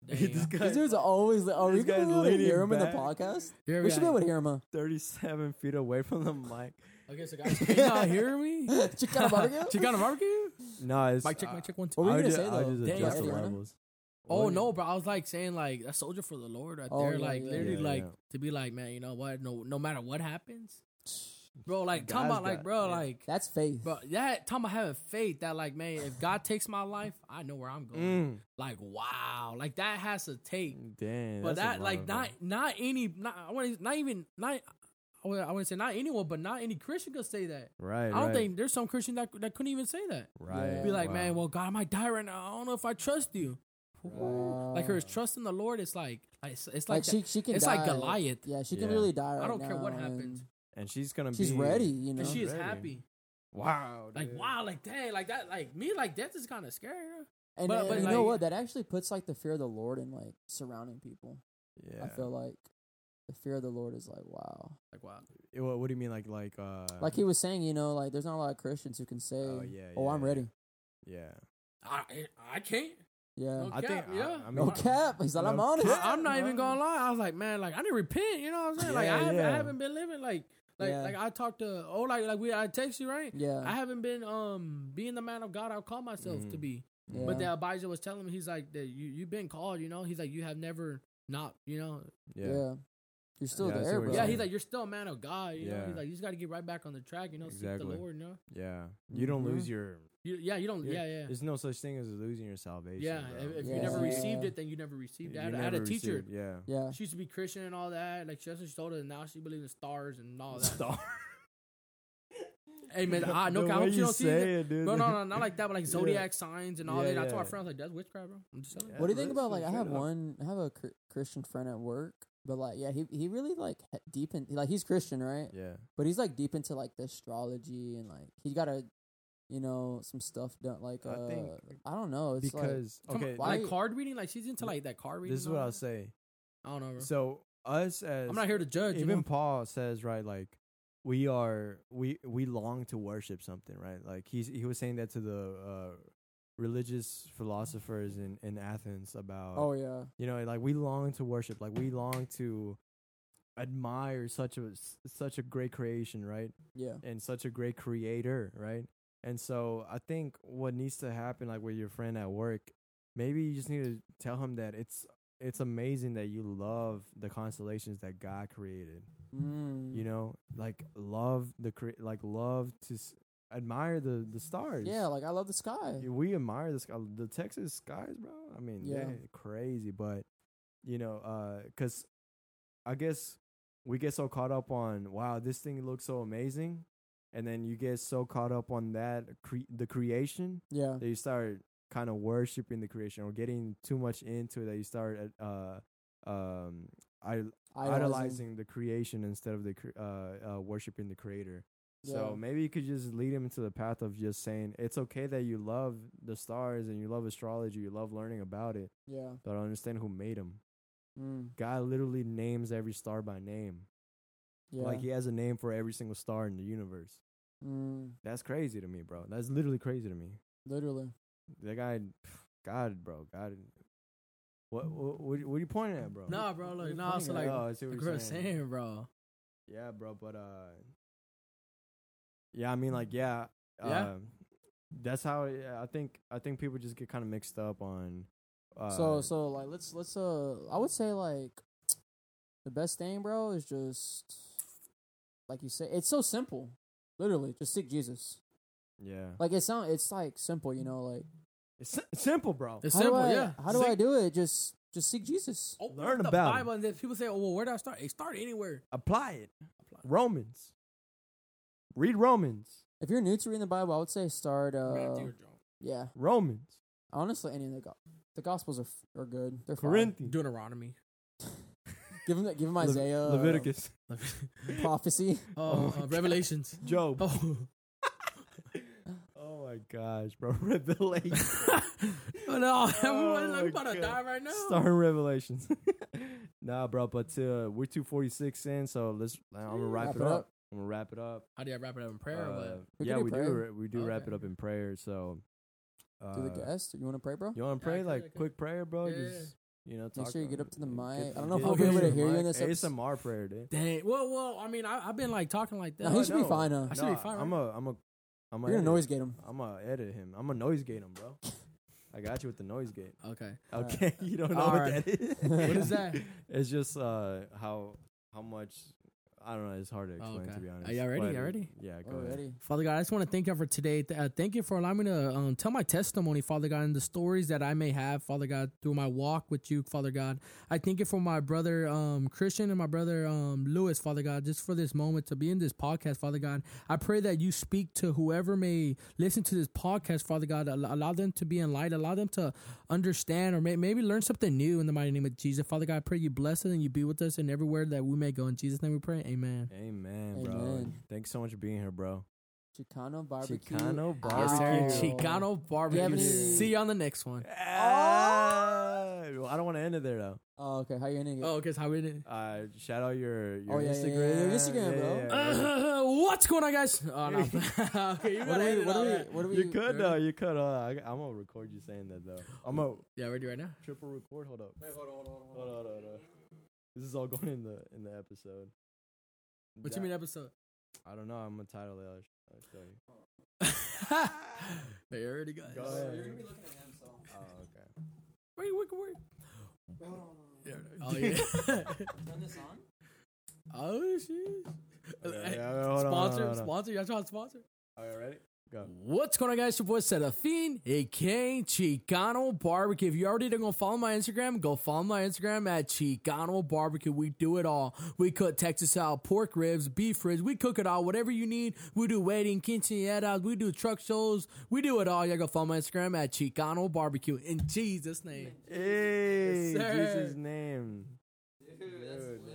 [LAUGHS] this guy, These dudes always. Like, This we gonna be able to leaning hear him in the back. podcast. Here We should be able to hear him. Uh, thirty-seven feet away from the mic. Okay, so guys, can you not hear me? [LAUGHS] [LAUGHS] Chicana barbecue. Chicana barbecue? No, it's Mic check, uh, mic check, one, two. What were you gonna ju- say I would though? just Dang, adjust the Ariana? levels. Oh no, bro! I was like saying like a soldier for the Lord right Oh, there, yeah, like yeah. literally Yeah, like yeah. to be like, man, you know what? No, no matter what happens, bro. Like God's talking about like, bro, yeah. like, That's faith. bro, that talking about having faith that like, man, if God takes my life, I know where I'm going. Mm, Like, wow, like that has to take. damn, But that like not not any not I want not even not. I would- I wouldn't say not anyone, but not any Christian could say that. right. I don't right, think there's some Christian that that couldn't even say that. right. Be like, wow. man, well, God, I might die right now. I don't know if I trust you. like her Wow. trust in the Lord, it's like it's, it's like like, she, she can. it's die. like Goliath. Yeah, she can Yeah. really die. Right I don't care what happens. And and she's gonna She's be ready. You know. and she is Ready. happy. Wow, Like dude. wow, like dang, like that, like me, like death is kind of scary. bro. And, But- and but you know what? That actually puts like the fear of the Lord in like surrounding people. Yeah. I feel like the fear of the Lord is like wow. Like wow, Eh, What, what do you mean, like, like, uh, Like he was saying, you know, like there's not a lot of Christians who can say, Oh yeah, "Oh, yeah. I'm ready." Yeah. I I can't. Yeah. No I think. cap, yeah. I, I mean, No cap. He's like, I'm honest. cap. I, am not even gonna lie. I was like, man, like I need to repent. You know what I'm saying? like Yeah, I, haven't, I haven't been living like like Yeah. like I talked to oh like like we I text you right. Yeah. I haven't been um being the man of God I call myself to Mhm. be. yeah. But that Abijah was telling me, he's like, that you you've been called, you know. He's like, you have never not, you know. yeah. Yeah. You're still Yeah, there, what bro. you're Yeah, he's like, you're still a man of God, you know. Yeah. He's like, you just got to get right back on the track, you know. Seek Exactly. the Lord, you know. Yeah. You don't Mhm. lose your. You, yeah, you don't. Yeah, Yeah, yeah, There's no such thing as losing your salvation. yeah. bro. If, if Yeah. you never received Yeah. it, then you never received it. I You had, I had a teacher. received- Yeah. Yeah. She used to be Christian and all that. Like she she told her, and now she believes in stars and all that. Star. hey man, [LAUGHS] I no, The I hope she you don't see say it. it, dude. No, no, no, not like that, but like [LAUGHS] Yeah. zodiac signs and all Yeah, that. I told my yeah. friends like that's witchcraft, bro. I'm just telling. Yeah. What do you think about like I have straight up. one I have a cr- Christian friend at work, but like yeah, he he really like he- deep in like he's Christian, right? Yeah. But he's like deep into like the astrology and like he's got a you know some stuff done like uh I I, think don't know it's like Because Come on, okay, why- like card reading, like she's into like that card reading. this is what I'll say. I don't know, bro. So us as I'm not here to judge. you even know? Paul says right like we are we we long to worship something right like he's he was saying that to the uh religious philosophers in in Athens about oh yeah you know like we long to worship like we long to admire such a s- such a great creation right yeah and such a great creator right and so i think what needs to happen like with your friend at work maybe you just need to tell him that it's it's amazing that you love the constellations that god created mm. you know like love the cre- like love to s- admire the the stars yeah like I love the sky we admire the sky, the Texas skies, bro. I mean, Yeah. crazy, but you know, uh, cause I guess we get so caught up on wow, this thing looks so amazing, and then you get so caught up on that cre- the creation yeah that you start kind of worshiping the creation or getting too much into it that you start uh um I- idolizing the creation instead of the cre- uh, uh worshiping the creator. So maybe you could just lead him into the path of just saying it's okay that you love the stars and you love astrology, you love learning about it, yeah but understand who made them. mm. God literally names every star by name. Yeah Like he has a name for every single star in the universe. mm. That's crazy to me, bro. That's literally crazy to me. literally That guy, God, bro, God. What what what, what are you pointing at, bro? Nah, bro. Like, You're nah. So guy. like, oh, I see what like you're saying. saying, bro. Yeah, bro, but uh, yeah, I mean, like, yeah, Yeah? um, that's how I think. I think people just get kind of mixed up on. Uh, so so like let's let's uh I would say like the best thing bro is just like you say it's so simple literally just seek Jesus yeah, like it sound it's like simple you know like it's si- simple, bro. It's how simple, I, yeah. how do I do it just just seek Jesus Open Learn up the about 'em. Bible, and then people say, "Oh, well, where do I start?" Hey, start anywhere. Apply it. Romans. Read Romans. If you're new to reading the Bible, I would say start. Uh, Matthew. yeah, Romans. honestly, any of the go- the Gospels are f- are good. They're fine. Corinthians. Deuteronomy. Give him, give them Le- Isaiah, uh, Leviticus. [LAUGHS] prophecy. [LAUGHS] oh, uh, Revelations. Job. Oh. [LAUGHS] Oh my gosh, bro. Revelation. oh no, Oh everyone's like, my about to God. die right now. Starring Revelations. nah, bro, but uh, we're 246 in, so let's. I'm gonna wrap, Wrap it it up. up. I'm gonna wrap it up. How do you wrap it up in prayer or Uh, what? We yeah, can do we do. prayer. ra- We do wrap Okay. it up in prayer. So, uh, Do the guest. You want to pray, bro? You want to Yeah, I pray could, like could. quick prayer, bro? Yeah, yeah, Just you know, Make sure you get up to the get- mic. I don't know if get we'll up be able to hear you in mic. this episode. ASMR prayer, dude. Dang. Well, well. I mean, I, I've been like talking like that. No, he I should be know. fine, huh? I should be fine, I'm right? a, I'm a, I'm a. You're gonna noise gate him. I'm gonna edit him. I'm gonna noise gate him, bro. [LAUGHS] I got you with the noise gate. Okay. Alright. Okay, [LAUGHS] you don't know All what right. that is. [LAUGHS] What is that? It's just uh how how much I don't know. It's hard to Oh, explain okay. to be honest. Are y'all ready? But, Y'all ready? Yeah, go ahead. Already. Father God, I just want to thank you for today. Uh, thank you for allowing me to um, tell my testimony, Father God, and the stories that I may have, Father God, through my walk with you, Father God. I thank you for my brother um, Christian and my brother um, Lewis, Father God, just for this moment to be in this podcast, Father God. I pray that you speak to whoever may listen to this podcast, Father God. Allow them to be enlightened, allow them to understand or may- maybe learn something new in the mighty name of Jesus. Father God, I pray you bless us and you be with us and everywhere that we may go. In Jesus' name we pray. Amen. Amen, Amen, bro. Amen. Thanks so much for being here, bro. Chicano barbecue. Chicano Yes, barbecue. Chicano barbecue. any- See you on the next one. Ah, well, I don't want to end it there though. Oh, okay. How you ending it? Oh, okay, so how we did it? Uh, shout out your your Oh, yeah, yeah, yeah, Instagram. your Instagram, bro. yeah, yeah. Uh, [LAUGHS] what's going on, guys? Oh, no. [LAUGHS] [LAUGHS] okay, you What gotta do we? What do all we? What do we? You could though. You could. Uh, I, I'm gonna record you saying that though. I'm gonna Yeah, ready right now? triple record. Hold up. hold on, hold on, hold on, hold on, hold on. This is all going in the in the episode. What That- you mean episode? I don't know. I'm gonna title it. I'll, sh- I'll show you. [LAUGHS] they already got Go ahead. You're gonna be looking at him, so. Oh, okay. Wait, wait, wait. Hold on, hold on, Yeah, hold Oh, yeah. Oh, on. [LAUGHS] Turn this on. oh, shit. Okay, Hey, yeah, hold on, sponsor, on. sponsor. Y'all trying to sponsor? Are you ready? Go. What's going on, guys? Your boy Serafin, aka Chicano Barbecue. If you already don't go follow my Instagram, go follow my Instagram at Chicano Barbecue. We do it all. We cook Texas style pork ribs, beef ribs. We cook it all. Whatever you need. We do wedding, quinceañeras. We do truck shows. We do it all. Y'all go follow my Instagram at Chicano Barbecue. In Jesus' name. Hey, Yes. Jesus' name. Dude,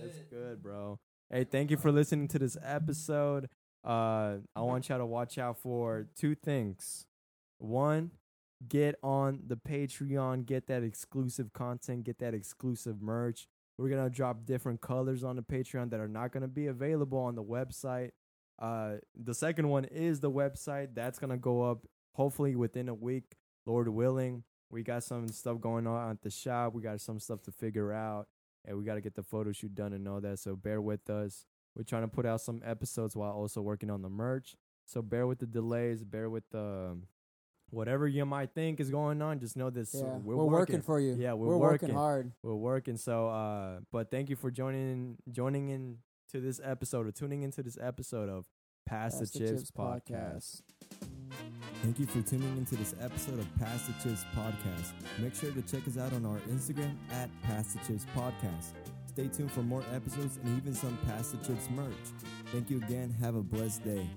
that's good, bro. Hey, thank you for listening to this episode. Uh, I want y'all to watch out for two things. One, get on the Patreon, get that exclusive content, get that exclusive merch. We're gonna drop different colors on the Patreon that are not gonna be available on the website. Uh, the second one is the website that's gonna go up hopefully within a week, Lord willing. We got some stuff going on at the shop. We got some stuff to figure out, and we got to get the photo shoot done and all that. So bear with us. We're trying to put out some episodes while also working on the merch. So bear with the delays. Bear with the whatever you might think is going on. Just know this. Yeah, we're, we're, working. for you. Yeah, we're we're working working. hard. We're working. So, uh, but thank you for joining in, joining in to this episode or tuning into this episode of Pass, the, Chips, podcast. Thank you for tuning into this episode of Pass the Chips podcast. Make sure to check us out on our Instagram at Pass the Chips podcast. Stay tuned for more episodes and even some Pass the Chips merch. Thank you again. Have a blessed day.